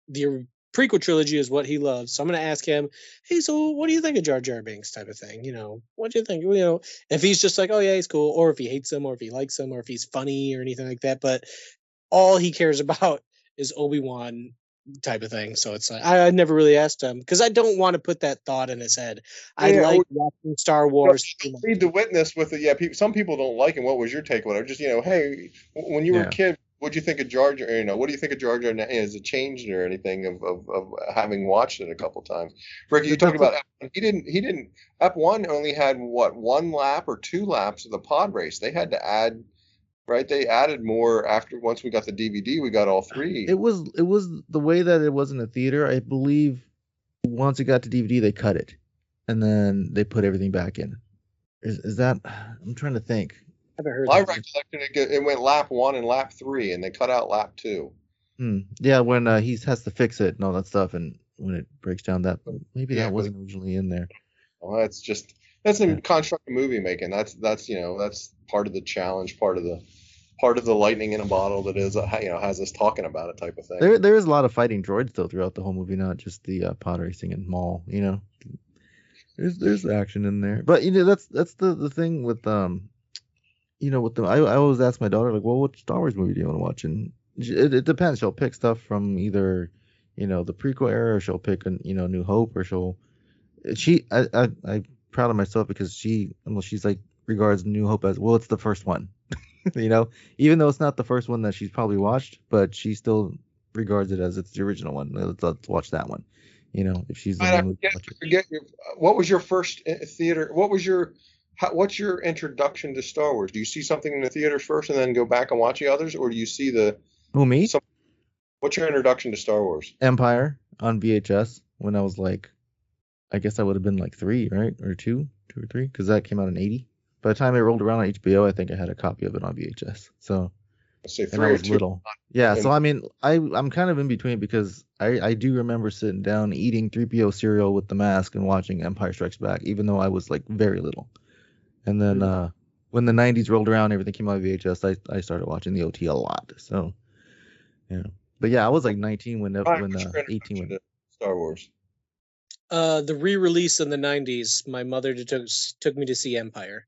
the prequel trilogy is what he loves. So I'm gonna ask him, hey, so what do you think of Jar Jar Binks type of thing? You know, what do you think? You know, if he's just like, oh yeah, he's cool, or if he hates him, or if he likes him, or if he's funny or anything like that. But all he cares [LAUGHS] about is Obi Wan type of thing. So it's like I, I never really asked him because I don't want to put that thought in his head. I Yeah, like watching Star Wars. too much. Read the witness with it. Yeah, people, some people don't like him. What was your take? Whatever. Just you know, hey, when you were Yeah. a kid, what do you think of Jar Jar? You know, what do you think of Jar Jar? now? Has it changed or anything of, of, of having watched it a couple times? Ricky, you talked about he didn't he didn't Ep one only had what one lap or two laps of the pod race. They had to add. Right, they added more after once we got the DVD. We got all three. It was it was the way that it was in the theater. I believe once it got to DVD, they cut it, and then they put everything back in. Is is that? I'm trying to think. I haven't heard I that. recollected it, it went lap one and lap three, and they cut out lap two. Hmm. Yeah, when uh, he has to fix it and all that stuff, and when it breaks down, that maybe Yeah, that wasn't originally in there. Well, that's just that's in constructive movie making. That's that's you know that's part of the challenge, part of the part of the lightning in a bottle that is uh, you know has us talking about it type of thing. There there is a lot of fighting droids though throughout the whole movie, not just the uh, pod racing and Maul. You know, there's there's action in there, but you know that's that's the the thing with um, you know with them. I I always ask my daughter like, well, what Star Wars movie do you want to watch? And it, it depends. She'll pick stuff from either you know the prequel era, or she'll pick a you know New Hope, or she'll she I I I'm proud of myself because she well she's like regards New Hope as well it's the first one. [LAUGHS] you know, even though it's not the first one that she's probably watched, but she still regards it as it's the original one. Let's, let's watch that one. You know, if she's the I one who forget, forget your, what was your first uh, theater? What was your how, what's your introduction to Star Wars? Do you see something in the theaters first and then go back and watch the others, or do you see the Who me? some, what's your introduction to Star Wars? Empire on VHS when I was like, I guess I would have been like three, right, or two, two or three, because that came out in '80. By the time it rolled around on HBO, I think I had a copy of it on VHS. So say and I was two. little. Yeah, so I mean, I I'm kind of in between because I I do remember sitting down eating 3PO cereal with the mask and watching Empire Strikes Back, even though I was like very little. And then uh when the 90s rolled around, everything came out of VHS. I I started watching the OT a lot. So yeah, but yeah, I was like 19 when the- when uh, 18 when Star Wars? Uh, the re-release in the '90s, my mother took took me to see Empire.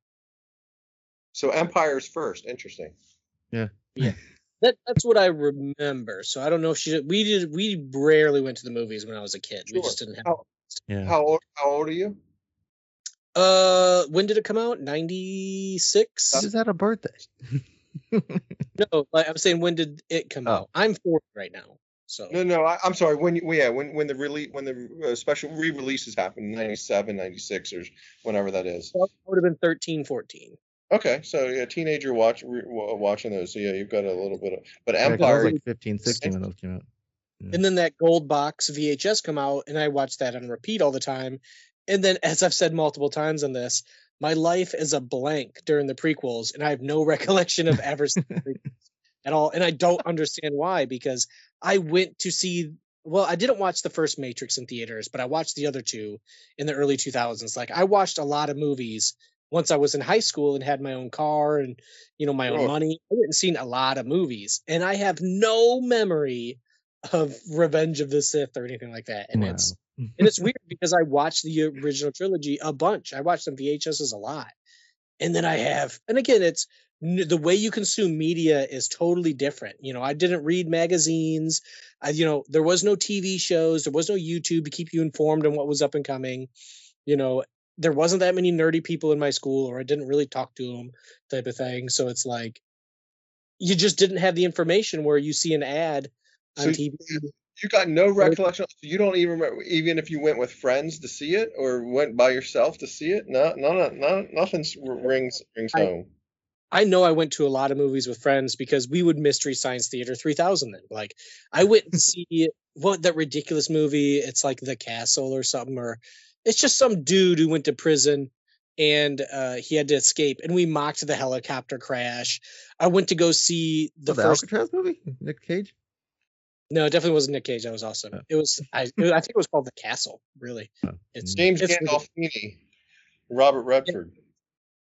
So Empire's first. Interesting. yeah. Yeah, that that's what I remember. So I don't know if she. did, We did. We rarely went to the movies when I was a kid. We just didn't have. How, Yeah. how old how old are you? Uh, when did it come out? Ninety six. Is that a birthday? [LAUGHS] No, like I'm saying, when did it come Oh. out? I'm 40 right now. So No, no, I, I'm sorry. When you, yeah, when when the release when the uh, special re-releases happened, 97, 96, or whenever that is. I would have been 13, 14. Okay, so yeah, teenager watch re, watching those. So yeah, you've got a little bit of. But Yeah, 'cause I Empire, was like 15, 16 when those came out. And then that gold box VHS come out, and I watched that on repeat all the time. And then, as I've said multiple times on this, my life is a blank during the prequels, and I have no [LAUGHS] recollection of ever seeing the prequels at all. And I don't understand why, because I went to see. Well, I didn't watch the first Matrix in theaters, but I watched the other two in the early 2000s. Like I watched a lot of movies once I was in high school and had my own car and you know my own Sure. money. I hadn't seen a lot of movies, and I have no memory of Revenge of the Sith or anything like that. And it's and it's weird because I watched the original trilogy a bunch. I watched them VHSs a lot, and then I have, and again, it's the way you consume media is totally different. You know, I didn't read magazines. I, you know, there was no TV shows, there was no YouTube to keep you informed on what was up and coming. You know, there wasn't that many nerdy people in my school, or I didn't really talk to them, type of thing. So it's like you just didn't have the information where you see an ad on So TV. You got no recollection. You don't even remember, even if you went with friends to see it or went by yourself to see it. No, no, no, no nothing rings rings I- home. I know I went to a lot of movies with friends because we would Mystery Science Theater 3000 then. Like I went to see what that ridiculous movie, it's like The Castle or something or it's just some dude who went to prison and uh, he had to escape and we mocked the helicopter crash. I went to go see the Oh, the first Alcatraz movie, Nick Cage. No, it definitely wasn't Nick Cage. That was awesome. It was I it was- I think it was called The Castle, really. It's mm. James it's Gandolfini, Robert Redford.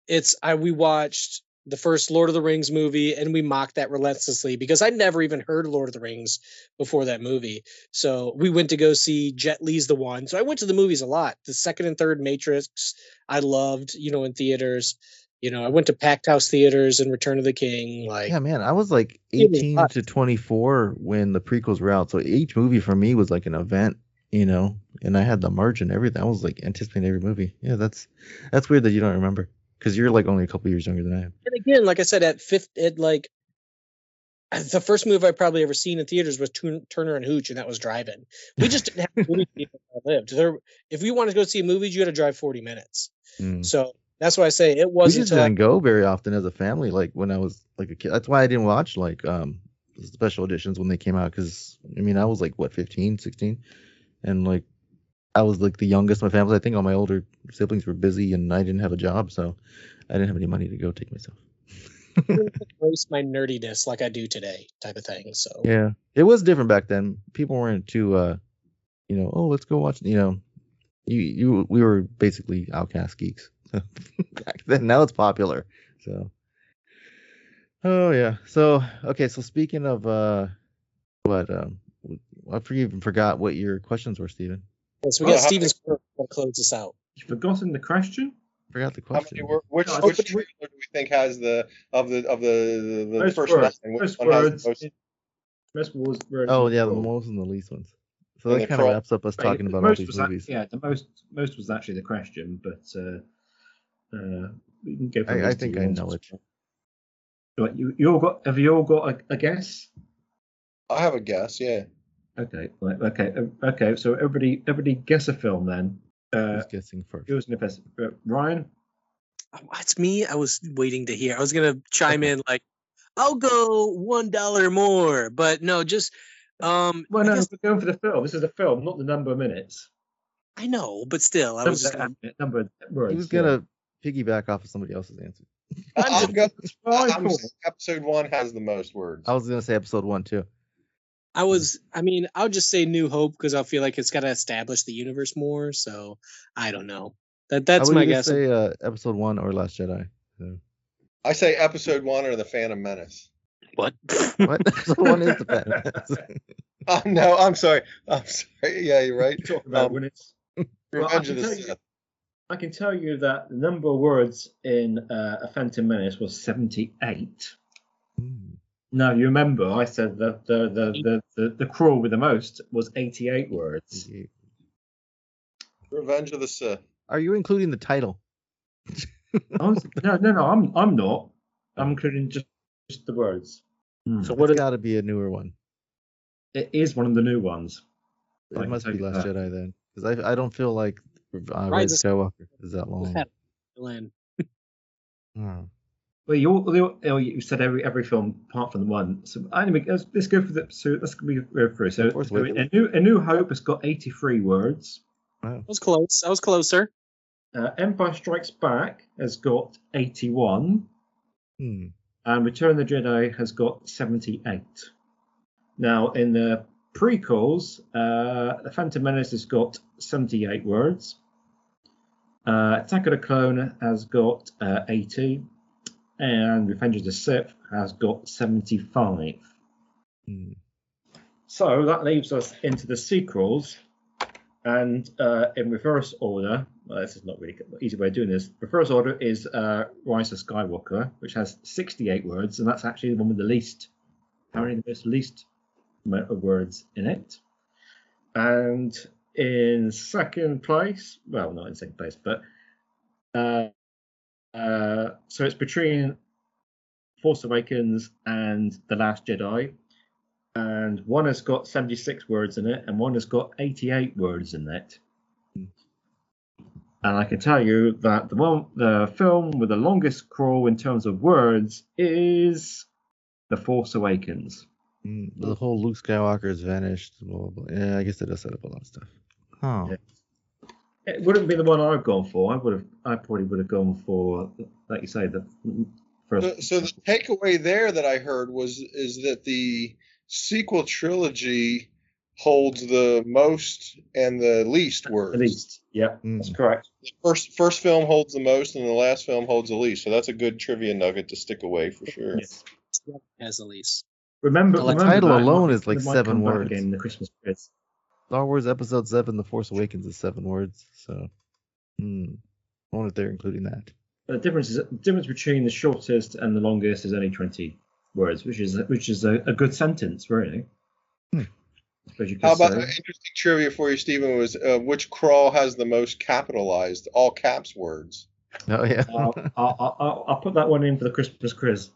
it's I we watched the first Lord of the Rings movie and we mocked that relentlessly because I'd never even heard Lord of the Rings before that movie. So we went to go see Jet Li's the one. So I went to the movies a lot. The second and third Matrix I loved, you know, in theaters. You know, I went to packed house theaters and Return of the King. Like Yeah, man, I was like It was 18 to 24 when the prequels were out. So each movie for me was like an event, you know, and I had the merch and everything. I was like anticipating every movie. Yeah, that's that's weird that you don't remember because you're like only a couple years younger than I am. and again, like I said, at fifth, at like [CLEARS THROAT] the first movie I probably ever seen in theaters was Turn- Turner and Hooch, and that was driving. We just didn't have a [LAUGHS] movie theater where I lived. There, if we wanted to go see movies, you had to drive forty minutes. Mm. So that's why I say it wasn't We just I- didn't go very often as a family. Like when I was like a kid. That's why I didn't watch like um special editions when they came out. Because I mean, I was like what 15, 16, and like I was like the youngest in my family. I think all my older siblings were busy, and I didn't have a job, so I didn't have any money to go take myself. [LAUGHS] [LAUGHS] embrace my nerdiness like I do today, type of thing. So Yeah, it was different back then. People weren't too, uh, you know, oh, let's go watch. You know, you you we were basically outcast geeks [LAUGHS] back then. Now it's popular. So, oh yeah. So okay. So speaking of uh, what um, I even forgot what your questions were, Steven. Yes, we got Steven Spielberg to close this out. You've forgotten the question? Forgot the How question. many which No, which which- trailer do we think has the of the of the the, the Most first words, nine? Which most one has the words. most? Most was words Oh yeah, the most and the least ones. So And that kind of wraps up us Right, talking about all most these was that- movies. yeah, the most most was actually the question, but uh, uh, we can go. For I, I those think I know it. Right, you you all got have you all got a, a guess? I have a guess. Yeah. Okay, right, okay, uh, okay. So everybody, everybody, guess a film then. Uh, Who's guessing first? who's the best? Uh, Ryan. It's me. I was waiting to hear. I was gonna chime in like, I'll go one dollar more, but no, just um. Well, I no, guess- we're going for the film. This is a film, not the number of minutes. I know, but still, I was just. Number, number of words. He was gonna piggyback off of somebody else's answer. I'll [LAUGHS] go. I'm episode one has the most words. I was gonna say episode one too. I was. I mean, I'll just say New Hope because I feel like it's got to establish the universe more. So I don't know. That that's I would my guess. Say uh, episode one or Last Jedi. So. I say episode one or the Phantom Menace. What? What? [LAUGHS] episode one is the Phantom Menace. [LAUGHS] Oh no, I'm sorry. I'm sorry. Yeah, you're right. Talk about Um, when it's. Well, I Revenge can of the tell you- Sith. I can tell you that the number of words in uh, a Phantom Menace was seventy-eight. Now you remember I said that the the the the, the crawl with the most was eighty-eight words. Revenge of the Sith. Are you including the title? [LAUGHS] Was- no, no, no. I'm I'm not. I'm including just, just the words. So What what? it's Are, got to be a newer one. It is one of the new ones. It can must be Last that. Jedi then, because I I don't feel like uh, Rise Rise of Skywalker is that long. Glenn. Oh. Well, you, all- you, all- you said every every film apart from the one. So anyway, let's, let's go for the. So let's go go through. So, so a new a New Hope has got eighty-three words. I was close. I was closer. Uh, Empire Strikes Back has got eighty-one. Hmm. and Return of the Jedi has got 78. Now, in the prequels, uh, The Phantom Menace has got 78 words. Uh, Attack of the Clone has got uh, 80. And Revenge of the Sith has got 75. Hmm. So that leaves us into the sequels. And uh, in reverse order, well, this is not really an easy way of doing this. Reverse order is uh, Rise of Skywalker, which has 68 words, and that's actually the one with the least, apparently the most least amount of words in it. And in second place, well, not in second place, but uh, uh, so it's between Force Awakens and The Last Jedi and one has got 76 words in it and one has got 88 words in it and i can tell you that the one the film with the longest crawl in terms of words is the force awakens Mm, the whole Luke Skywalker has vanished. Blah, blah, blah. Yeah, I guess it does set up a lot of stuff. Huh. Yeah. it wouldn't be the one i've gone for i would have i probably would have gone for like you say the first So, so the takeaway there that I heard was is that the sequel trilogy holds the most and the least words. at least yeah hmm. that's correct The first first film holds the most, and the last film holds the least. So that's a good trivia nugget to stick away for sure. Yes. As Elise. remember, Well, the remember title that. Alone is like seven come words. again in the christmas quiz Star Wars Episode Seven: The Force Awakens is seven words. So, hmm. I wonder if they're including that. The difference is the difference between the shortest and the longest is only twenty words, which is which is a, a good sentence, really. Hmm. You How about say. an interesting trivia for you, Stephen? Was uh, which crawl has the most capitalized all caps words? Oh yeah. I'll, I'll, I'll, I'll put that one in for the Christmas quiz.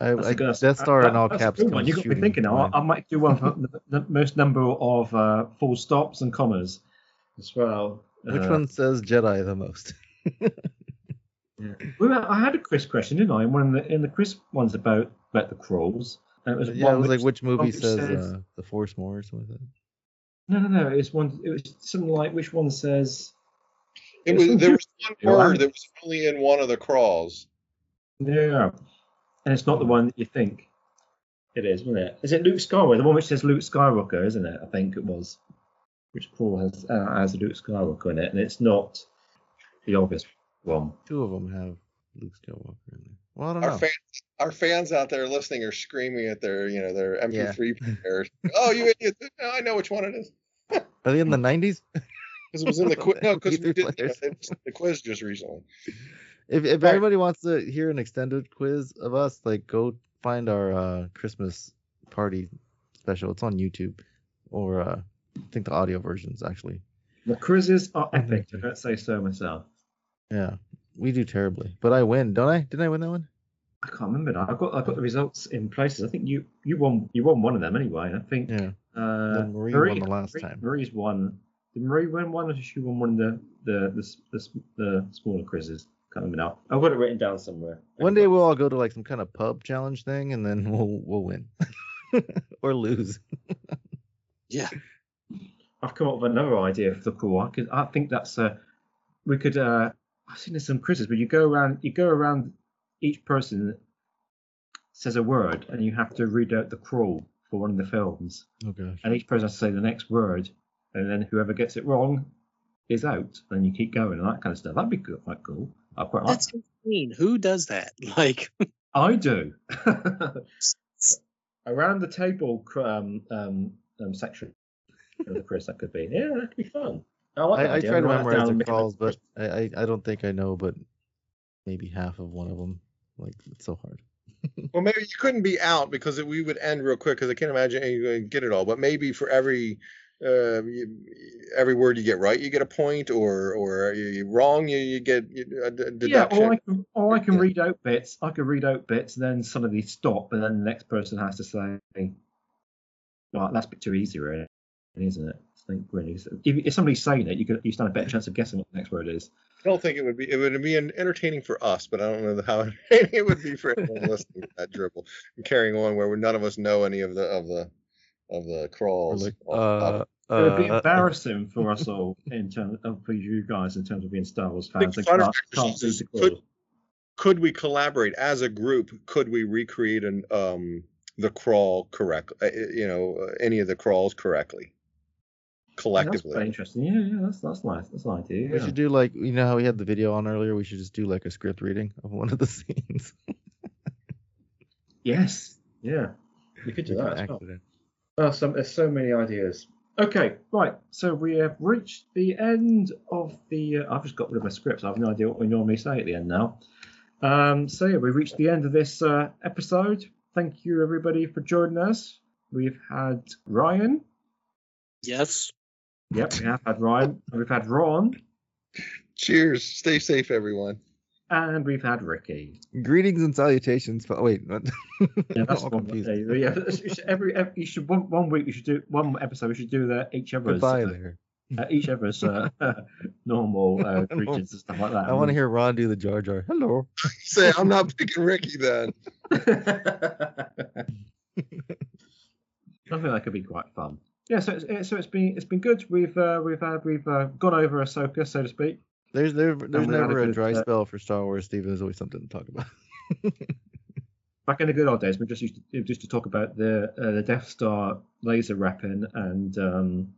I, That's a I, good- Death Star that- in all that's a caps. good one. You got me thinking now. I, I might do one for the, the most number of uh, full stops and commas as well. Which Uh, one says Jedi the most? [LAUGHS] Well, I had a quiz question, didn't I? In one of the in the quiz ones about about the crawls. And it was yeah, one it was like which- which movie which says says- uh, the Force more or something like that. No, no, no. It was one. It was something like which one says. It was [LAUGHS] there was one word that was only in one of the crawls. Yeah, and it's not the one that you think it is, is, isn't it? Is it Luke Skywalker? The one which says Luke Skywalker, isn't it? I think it was. Which Paul has uh, has Luke Skywalker in it, and it's not the obvious one. Two of them have Luke Skywalker in there. Well, I don't Our know. fans, our fans out there listening are screaming at their, you know, their MP3 [LAUGHS] players. oh, you idiot! No, I know which one it is. Are they in the nineties? [LAUGHS] Because it was in the quiz. No, [LAUGHS] because we did you know, it was in the quiz just recently. If if Right. everybody wants to hear an extended quiz of us, like go find our uh, Christmas party special. It's on YouTube, or uh, I think the audio versions actually. The quizzes are epic. I don't say so myself. Yeah, we do terribly, but I win, don't I? Didn't I win that one? I can't remember now. I've got I've got the results in places. I think you you won you won one of them anyway. I think Yeah. uh, Then Marie won the last Marie- time. Marie's won. Did Marie win one, or did she won one of the the the, the, the smaller quizzes? Can't remember now. I've got it written down somewhere. One day we'll all go to like some kind of pub challenge thing, and then [LAUGHS] we'll we'll win [LAUGHS] or lose. [LAUGHS] Yeah. I've come up with another idea for the call. I could, I think that's uh, we could. Uh, I've seen there's some quizzes where you go around, you go around, each person says a word, and you have to read out the crawl for one of the films, Okay. and each person has to say the next word, and then whoever gets it wrong is out. Then you keep going and that kind of stuff. That'd be good, quite cool. I quite like. That's insane. Who does that? [LAUGHS] Like, I do. [LAUGHS] Around the table um, um, um, section of the quiz, that could be. Yeah, that could be fun. I, like I, I try to I'll write that memorize the and make a- calls, but I, I I don't think I know, but maybe half of one of them. Like it's so hard. [LAUGHS] Well, maybe you couldn't be out because it, we would end real quick because I can't imagine you get it all. But maybe for every uh, you, every word you get right, you get a point, or or you, you wrong, you, you get you- a d- Yeah, deduction. or I can, or I can read out bits. I can read out bits, then suddenly stop, and then the next person has to say, "Right, that's a bit too easy, really, isn't it?" I think really, if, if somebody's saying it, you could you stand a better chance of guessing what the next word is. I don't think it would be. It would be entertaining for us, but I don't know how [LAUGHS] entertaining it would be for anyone [LAUGHS] listening to that dribble and carrying on where none of us know any of the of the of the crawls. like, Uh, It would be uh, embarrassing for us all in terms of for you guys in terms of being Star Wars fans. the and fun can't, can't do the could- could we collaborate as a group? Could we recreate an um the crawl correct? uh, You know, uh, any of the crawls correctly, Yeah, that's collectively. quite interesting. Yeah, yeah, that's that's nice. That's an idea. We yeah. should do like you know how we had the video on earlier. We should just do like a script reading of one of the [LAUGHS] scenes. Yes. Yeah. You could do We that. as well. Oh, some, there's so many ideas. Okay, right. So we have reached the end of the. Uh, I've just got rid of my scripts. I have no idea what we normally say at the end now. Um, so yeah, we've reached the end of this uh, episode. Thank you everybody for joining us. We've had Ryan. yes. Yep, we have had Ryan. We've had Ron, Cheers. Stay safe, everyone. And we've had Ricky. Greetings and salutations. But wait, what? Yeah, [LAUGHS] that's All one. confused. Yeah, yeah, you should- every, every you should one, one week we should do one episode. We should do the each other's Goodbye uh, there. uh, each other's uh, [LAUGHS] [LAUGHS] normal uh, creatures and stuff like that. I want to hear Ron do the Jar Jar. Hello. Say, I'm not picking Ricky then. I think that could be quite fun. Yeah, so it's, it's- so it's been it's been good. We've uh, we've had we've uh, gone over Ahsoka, so to speak. There's there, there's never a dry spell for Star Wars, Steve. There's always something to talk about. [LAUGHS] Back in the good old days, we just used to just to talk about the uh, the Death Star laser weapon and um,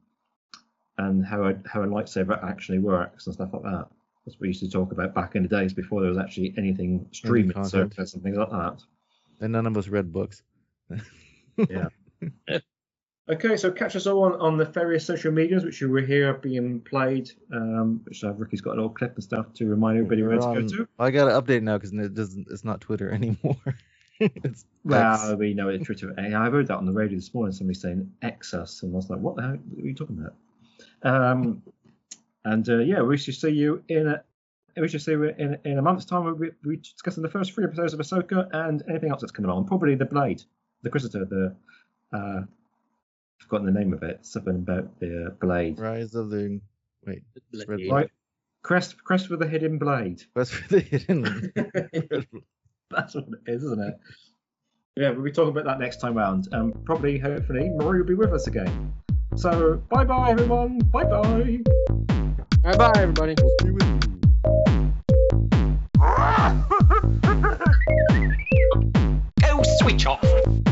and how a how a lightsaber actually works and stuff like that. That's what we used to talk about back in the days before there was actually anything streaming content. service and things like that. And none of us read books. [LAUGHS] Yeah. [LAUGHS] Okay, so catch us all on, on the various social medias, which you will hear being played. Um, which uh, Ricky's got a little clip and stuff to remind everybody where to go to. I gotta update now because it doesn't. It's not Twitter [LAUGHS] anymore. it's Well, we know it's Twitter. I heard that on the radio this morning. Somebody saying Exus, and I was like, "What the hell are you talking about?" Um, and uh, yeah, we should see you in a. We should see you in in a month's time. We'll be, we're discussing the first three episodes of Ahsoka and anything else that's coming on. Probably the Blade, the Cressiter, the. Uh, forgotten the name of it. Something about the uh, blade. Rise of the wait. Red Right. Crest, crest with a hidden blade. Crest with the hidden. Blade. [LAUGHS] [LAUGHS] That's what it is, isn't it? Yeah, we'll be talking about that next time round. Um, probably, hopefully, Marie will be with us again. So, bye bye, everyone. Bye bye. Bye bye, everybody. [LAUGHS] Go switch off.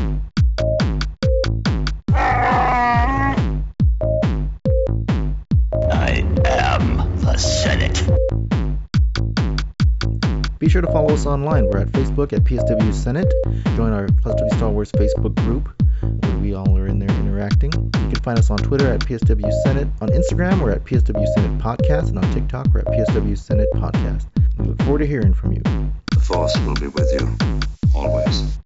Be sure to follow us online. We're at Facebook at PSW Senate. Join our Plus W Star Wars Facebook group we all are in there interacting. You can find us on Twitter at PSW Senate. On Instagram, we're at PSW Senate Podcast. And on TikTok, we're at PSW Senate Podcast. We look forward to hearing from you. The Force will be with you, always.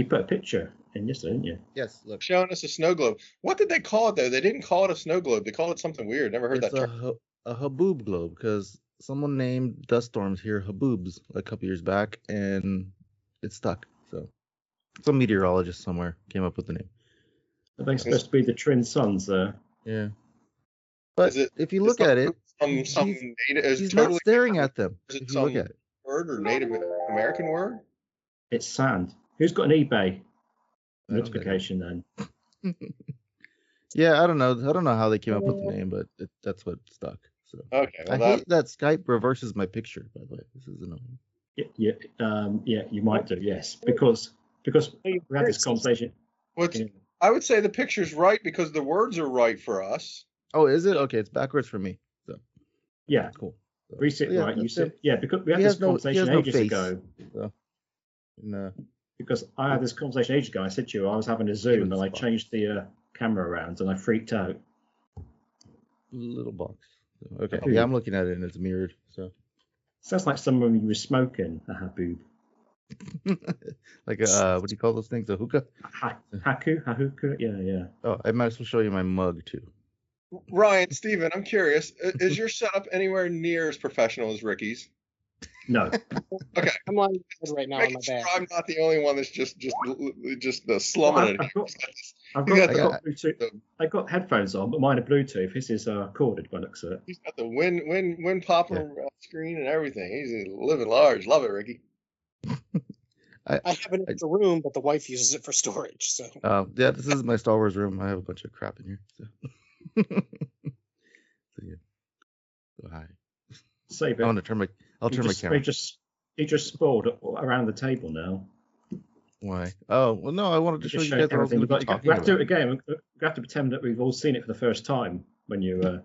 You put a picture in yesterday, didn't you? Yes, look. Showing us a snow globe. What did they call it though? They didn't call it a snow globe. They called it something weird. Never heard It's that a, term. a haboob globe because someone named dust storms here haboobs a couple years back and it stuck. So some meteorologist somewhere came up with the name. I think it's supposed to be the twin suns there? Yeah. But Is it- if you look some- at it, Some some he's- native is he's totally not staring at them. Is it If you look some at it. word or Native American word? It's sand. Who's got an eBay I don't get it. notification then? Yeah, I don't know. I don't know how they came up with the name, but it, that's what stuck. So Okay. I that, hate that Skype reverses my picture. By the way, this is annoying. Yeah, yeah, um, yeah, you might do. Yes, because because we had this conversation. what's, Yeah. I would say the picture's right because the words are right for us. Oh, is it? Okay, it's backwards for me. So Yeah, cool. So, reset yeah, right. You that's said it. yeah because we had He this has no- he conversation no ages face. ago. So, no. Because I had this conversation ages ago. I said to you I was having a Zoom and I changed the uh, camera around and I freaked out. little box. Okay, yeah, I'm looking at it and it's mirrored. So Sounds like someone you were smoking a haboob. [LAUGHS] like a uh, what do you call those things? A hookah? Ha- haku, hahuka. Yeah, yeah. Oh, I might as well show you my mug too. Ryan, Steven, I'm curious. Is your setup anywhere near as professional as Ricky's? No. [LAUGHS] Okay. I'm on bed right now on Making my sure bag. I'm not the only one that's just just just uh, slumming I've it. got- [LAUGHS] I've You got, got I've the- got [LAUGHS] Bluetooth. I've got headphones on, but mine are Bluetooth. His is uh, corded by the looks of it. He's got the win win win popper uh, screen and everything. He's living large. Love it, Ricky. I have an extra room, but the wife uses it for storage. So Uh, yeah, this is my Star Wars room. I have a bunch of crap in here. So, so yeah. So hi. Save it. I want to turn my. I'll turn just, my camera. You just, you just spoiled around the table now. Why? Oh well, no. I wanted to show you showing guys what I was everything. going You've to got- be you talking have to do it again. We we have to pretend that we've all seen it for the first time when you uh,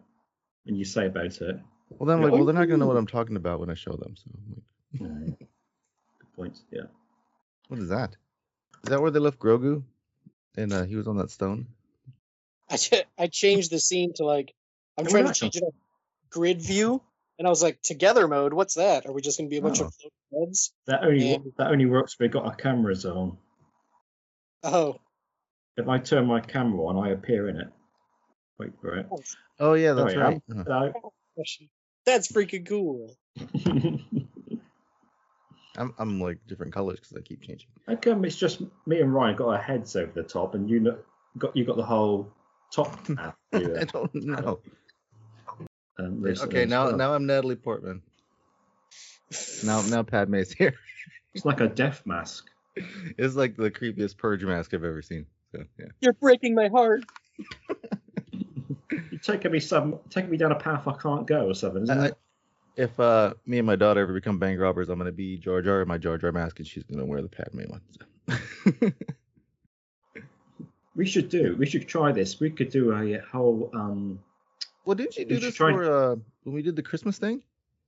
when you say about it. Well, then, I'm like, well, they're not going to know what I'm talking about when I show them. So, I'm like, [LAUGHS] Good point. Yeah. what is that? Is that where they left Grogu? And uh, he was on that stone. I ch- I changed the scene to like I'm Oh, trying to change it up grid view, and I was like together mode. What's that? Are we just going to be a bunch Oh. of floating heads? That only And- that only works if we've got our cameras on. Oh, If I turn my camera on, I appear in it. Wait for it. Oh, oh yeah, that's Sorry, right. I'm- Hello. that's freaking cool. [LAUGHS] I'm I'm like different colors because I keep changing. How come it's just me and Ryan got our heads over the top, and you know, got you got the whole top [LAUGHS] half? I don't know. Um, recently Okay, as now well. now I'm Natalie Portman. Now now Padme's here. [LAUGHS] It's like a death mask. It's like the creepiest purge mask I've ever seen. So yeah. You're breaking my heart. You're taking me some, taking me down a path I can't go or something, isn't I- it? If uh me and my daughter ever become bank robbers, I'm gonna be Jar Jar in my Jar Jar mask, and she's gonna wear the Padme one. So. [LAUGHS] We should do. We should try this. We could do a whole. um Well, didn't you do should this try- for uh when we did the Christmas thing?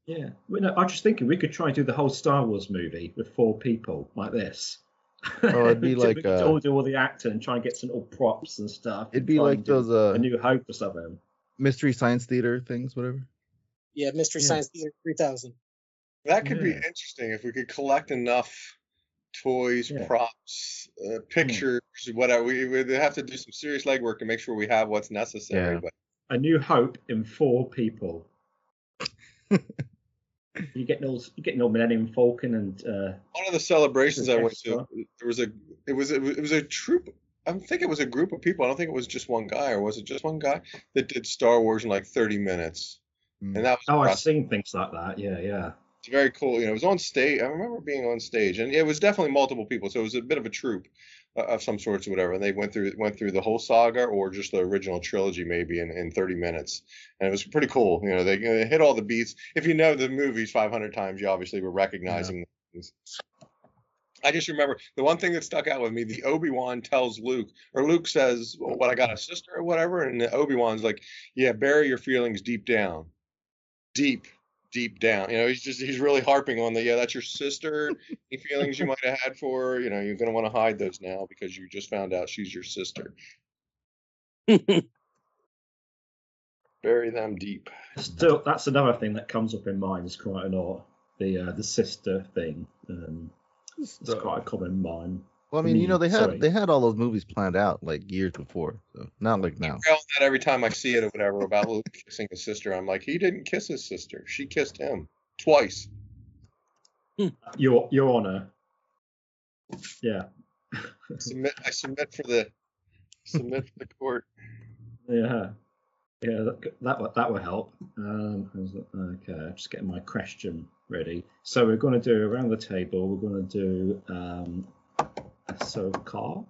Yeah. Well, no, I was just thinking we could try and do the whole Star Wars movie with four people like this. Oh, it'd be [LAUGHS] We like, could uh, all do all the acting and try and get some all props and stuff. It'd and be like and those uh a New Hope or something. mystery science theater things, whatever. Yeah, Mystery Yeah. Science Theater 3000. That could be interesting if we could collect enough toys, Yeah. props, uh, pictures, whatever. We would have to do some serious legwork and make sure we have what's necessary. Yeah. But A New Hope in four people. [LAUGHS] you get getting all you're getting all Millennium Falcon and uh, one of the celebrations I went to, there was a it was a, it was a troop. I think it was a group of people. I don't think it was just one guy, or was it just one guy that did Star Wars in like 30 minutes? And that was oh, I've seen things like that. Yeah, yeah. It's very cool. You know, it was on stage. I remember being on stage, and it was definitely multiple people. So it was a bit of a troupe uh, Uh, of some sorts or whatever. And they went through went through the whole saga or just the original trilogy maybe in, in 30 minutes. And it was pretty cool. You know, they, they hit all the beats. If you know the movies 500 times, you obviously were recognizing things. I just remember the one thing that stuck out with me. The Obi Wan tells Luke, or Luke says, well, "What I got a sister or whatever," and the Obi Wan's like, "Yeah, bury your feelings deep down, deep, deep down." You know, he's just he's really harping on the yeah, that's your sister. Any feelings you might have had for her, you know, you're gonna want to hide those now because you just found out she's your sister. [LAUGHS] Bury them deep. Still, that's another thing that comes up in mine is quite a lot. The uh, the sister thing. Um, it's quite a common mine. Well, I mean, you know, they had Sorry. they had all those movies planned out like years before, so not like now. I that every time I see it or whatever about Luke [LAUGHS] kissing his sister. I'm like, he didn't kiss his sister. She kissed him twice. Your Your Honor. Yeah. Submit. I submit for the submit for the court. Yeah. Yeah, that that will, that will help. Um, how's it- okay, I'm just getting my question ready. So we're going to do around the table. We're going to do um, Ahsoka.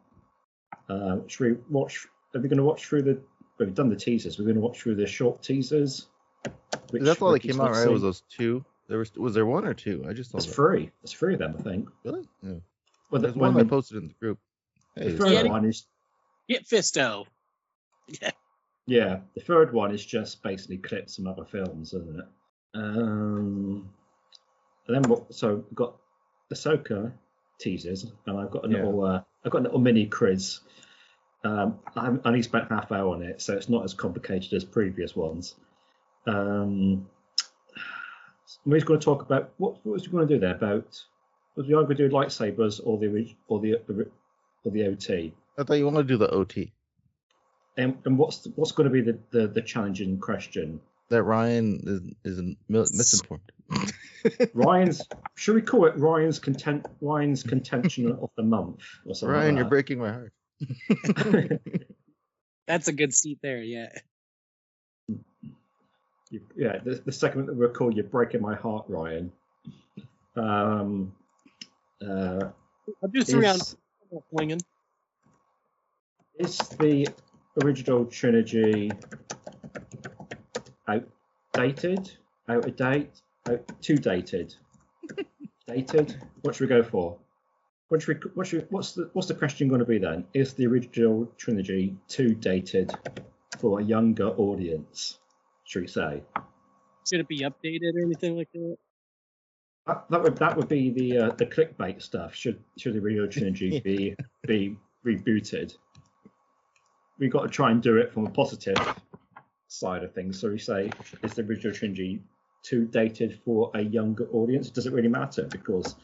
Uh, should we watch? Are we going to watch through the? We've done the teasers. We're going to watch through the short teasers. which That's all that came out, not right? Was those two? There was was there one or two? I just saw It's that. three. It's three of them, I think. Really? Yeah. Well, the, There's one when I posted in the group. Hey, the it's- third one is Kit Fisto. [LAUGHS] Yeah. Yeah, the third one is just basically clips from other films, isn't it? Um, and then what? So we've got Ahsoka teasers, and I've got a Yeah. little, uh, I've got a little mini quiz. Um, I I only spent half hour on it, so it's not as complicated as previous ones. Um, we're just going to talk about what, what was we going to do there about? Was we either going to do lightsabers or the orig- or the or the OT? I thought you wanted to do the OT. And, and what's the, what's going to be the, the, the challenging question? That Ryan is is misinformed. [LAUGHS] Ryan's should we call it Ryan's content Ryan's contention [LAUGHS] of the month or something? Ryan, you're breaking my heart. [LAUGHS] That's a good seat there. Yeah. You- yeah, the, the segment that we'll call "You're Breaking My Heart," Ryan. Um, uh, I'll do three on is, winging. is the original trilogy outdated, out of date, out, too dated, [LAUGHS] dated? What should we go for? What should we, what should, what's the what's the question going to be then? Is the original trilogy too dated for a younger audience? Should we say? Should it be updated or anything like that? That, that would that would be the uh, the clickbait stuff. Should should the original trilogy [LAUGHS] be be rebooted? We've got to try and do it from a positive side of things. So we say, is the original trilogy too dated for a younger audience? Does it really matter? Because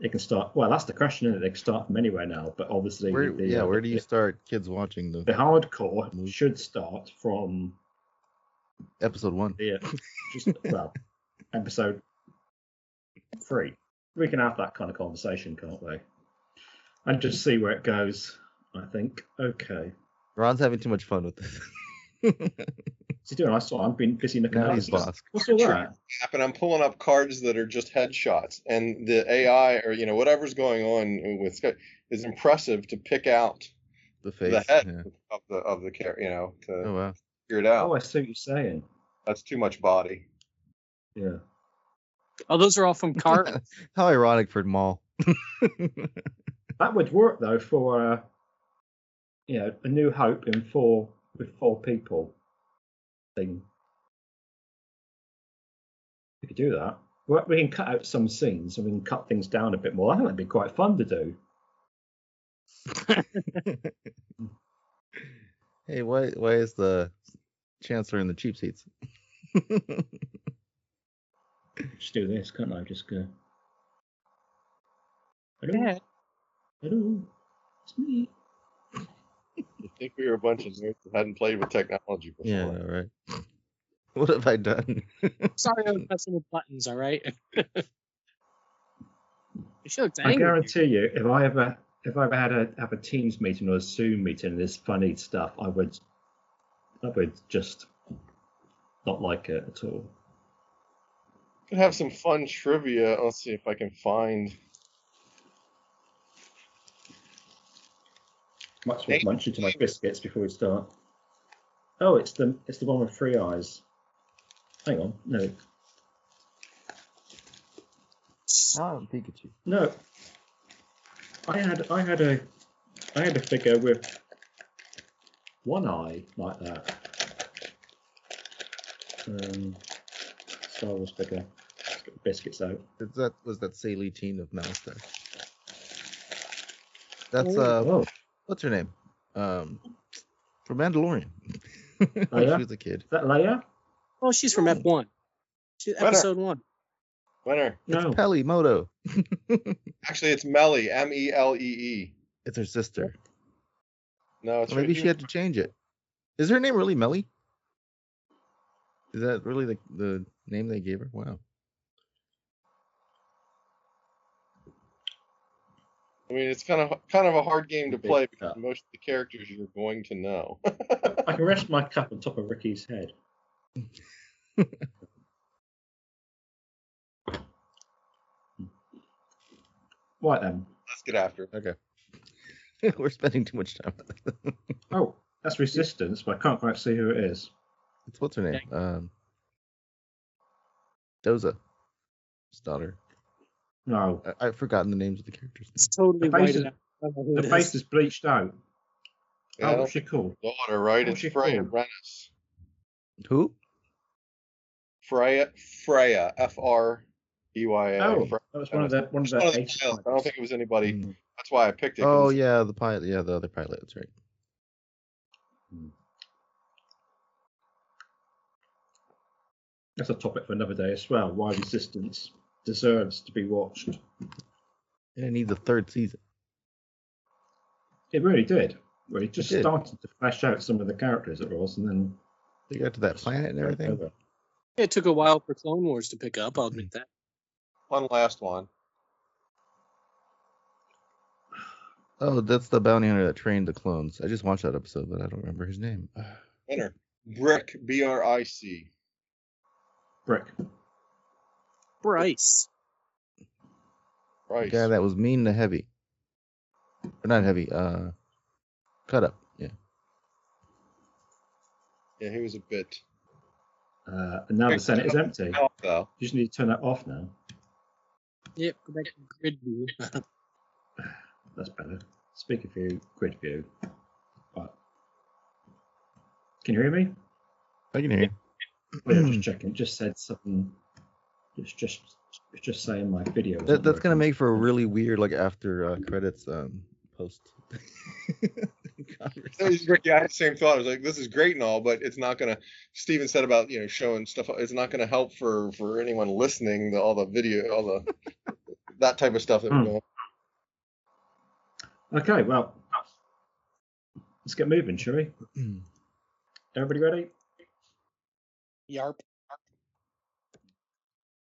it can start. Well, that's the question, isn't it? They can start from anywhere now, but obviously, Where, the, yeah, uh, where do you the, start kids watching the the hardcore should start from episode one? uh, just well [LAUGHS] episode three. We can have that kind of conversation, can't we? And just see where it goes. I think. Okay. Ron's having too much fun with this. [LAUGHS] What's he doing? I saw. I've been busy looking Now at he's stuff. What's all that? app and I'm pulling up cards that are just headshots, and the AI or you know whatever's going on with Sky is impressive to pick out The face. the head yeah. of the of the character, you know, to Oh wow. figure it out. Oh, I see what you're saying. That's too much body. Yeah. Oh, those are all from [LAUGHS] Cart. How ironic for Maul. [LAUGHS] That would work though for uh, you know a New Hope in four with four people thing. We could do that. We we can cut out some scenes and we can cut things down a bit more. I think that'd be quite fun to do. [LAUGHS] Hey, why why is the chancellor in the cheap seats? [LAUGHS] Just do this, can't I? Just go. Hello. Yeah. Hello. It's me. I think we were a bunch of nerds that hadn't played with technology before. Yeah, right. [LAUGHS] What have I done? [LAUGHS] Sorry, I was messing with buttons. All right. [LAUGHS] I guarantee you, if I ever if I ever had a have a Teams meeting or a Zoom meeting, this funny stuff, I would I would just not like it at all. Could have some fun trivia. Let's see if I can find. Much more munch into my biscuits before we start. Oh, it's the it's the one with three eyes. Hang on, no, Oh, Pikachu. no. I had I had a I had a figure with one eye like that. Um, Star Wars figure. Let's get the biscuits out. Is that was that Salee Teen of Malstar? That's Oh, uh, oh. What's her name? Um, from Mandalorian. [LAUGHS] Oh, yeah? she was a kid. Is that Leia? Oh, she's from F1. She's episode one. Winner. No. Pelly Moto. [LAUGHS] Actually, it's Melly. M E L E E. It's her sister. No, it's Or maybe she had to change it. Is her name really Melly? Is that really the, the name they gave her? Wow. I mean, it's kind of kind of a hard game to play because cut. most of the characters you're going to know. [LAUGHS] I can rest my cup on top of Ricky's head. [LAUGHS] right then. Let's get after it. Okay. [LAUGHS] We're spending too much time. Oh, that's Resistance, but I can't quite see who it is. it's what's her name? Um, Doza. His daughter. No, I, I've forgotten the names of the characters. It's totally The face is- out. I don't know who the face is bleached out. Yeah, oh, what's she called? daughter, right? What's It's she Freya called? Fenris. Who? Freya, Freya, F R E Y A. Oh, that was one of the one of It's one of the the pilots. I don't think it was anybody. Mm. That's why I picked it. 'cause Oh yeah, the pilot. Yeah, the other pilot. That's right. That's a topic for another day as well. Why Resistance deserves to be watched. And it needs a third season. It really did. Well, it just did. started to flesh out some of the characters it was, and then They got to that planet and everything. over. It took a while for Clone Wars to pick up. I'll admit that. One last one. Oh, that's the bounty hunter that trained the clones. I just watched that episode, but I don't remember his name. Winner. Bric. B R I C. Bric. Bryce. The Right. guy that was mean to Hevy. Or not Hevy. Uh, Cutup. Yeah. Yeah, he was a bit. Uh, and now the Senate is empty. Off. You just need to turn that off now. Yep, go back to grid view. [LAUGHS] That's better. Speaker view, grid view. Right. Can you hear me? I can hear you. Oh, yeah, just checking. It just said something. It's just it's just saying my video. That, that's gonna make for a really weird, like after uh, credits um post. [LAUGHS] Ricky, I had the same thought. I was like, this is great and all, but it's not gonna. Steven said about you know showing stuff. It's not gonna help for for anyone listening to all the video, all the that type of stuff that Hmm. we're going. Okay, well, let's get moving, shall we? [CLEARS THROAT] Everybody ready? Yarp.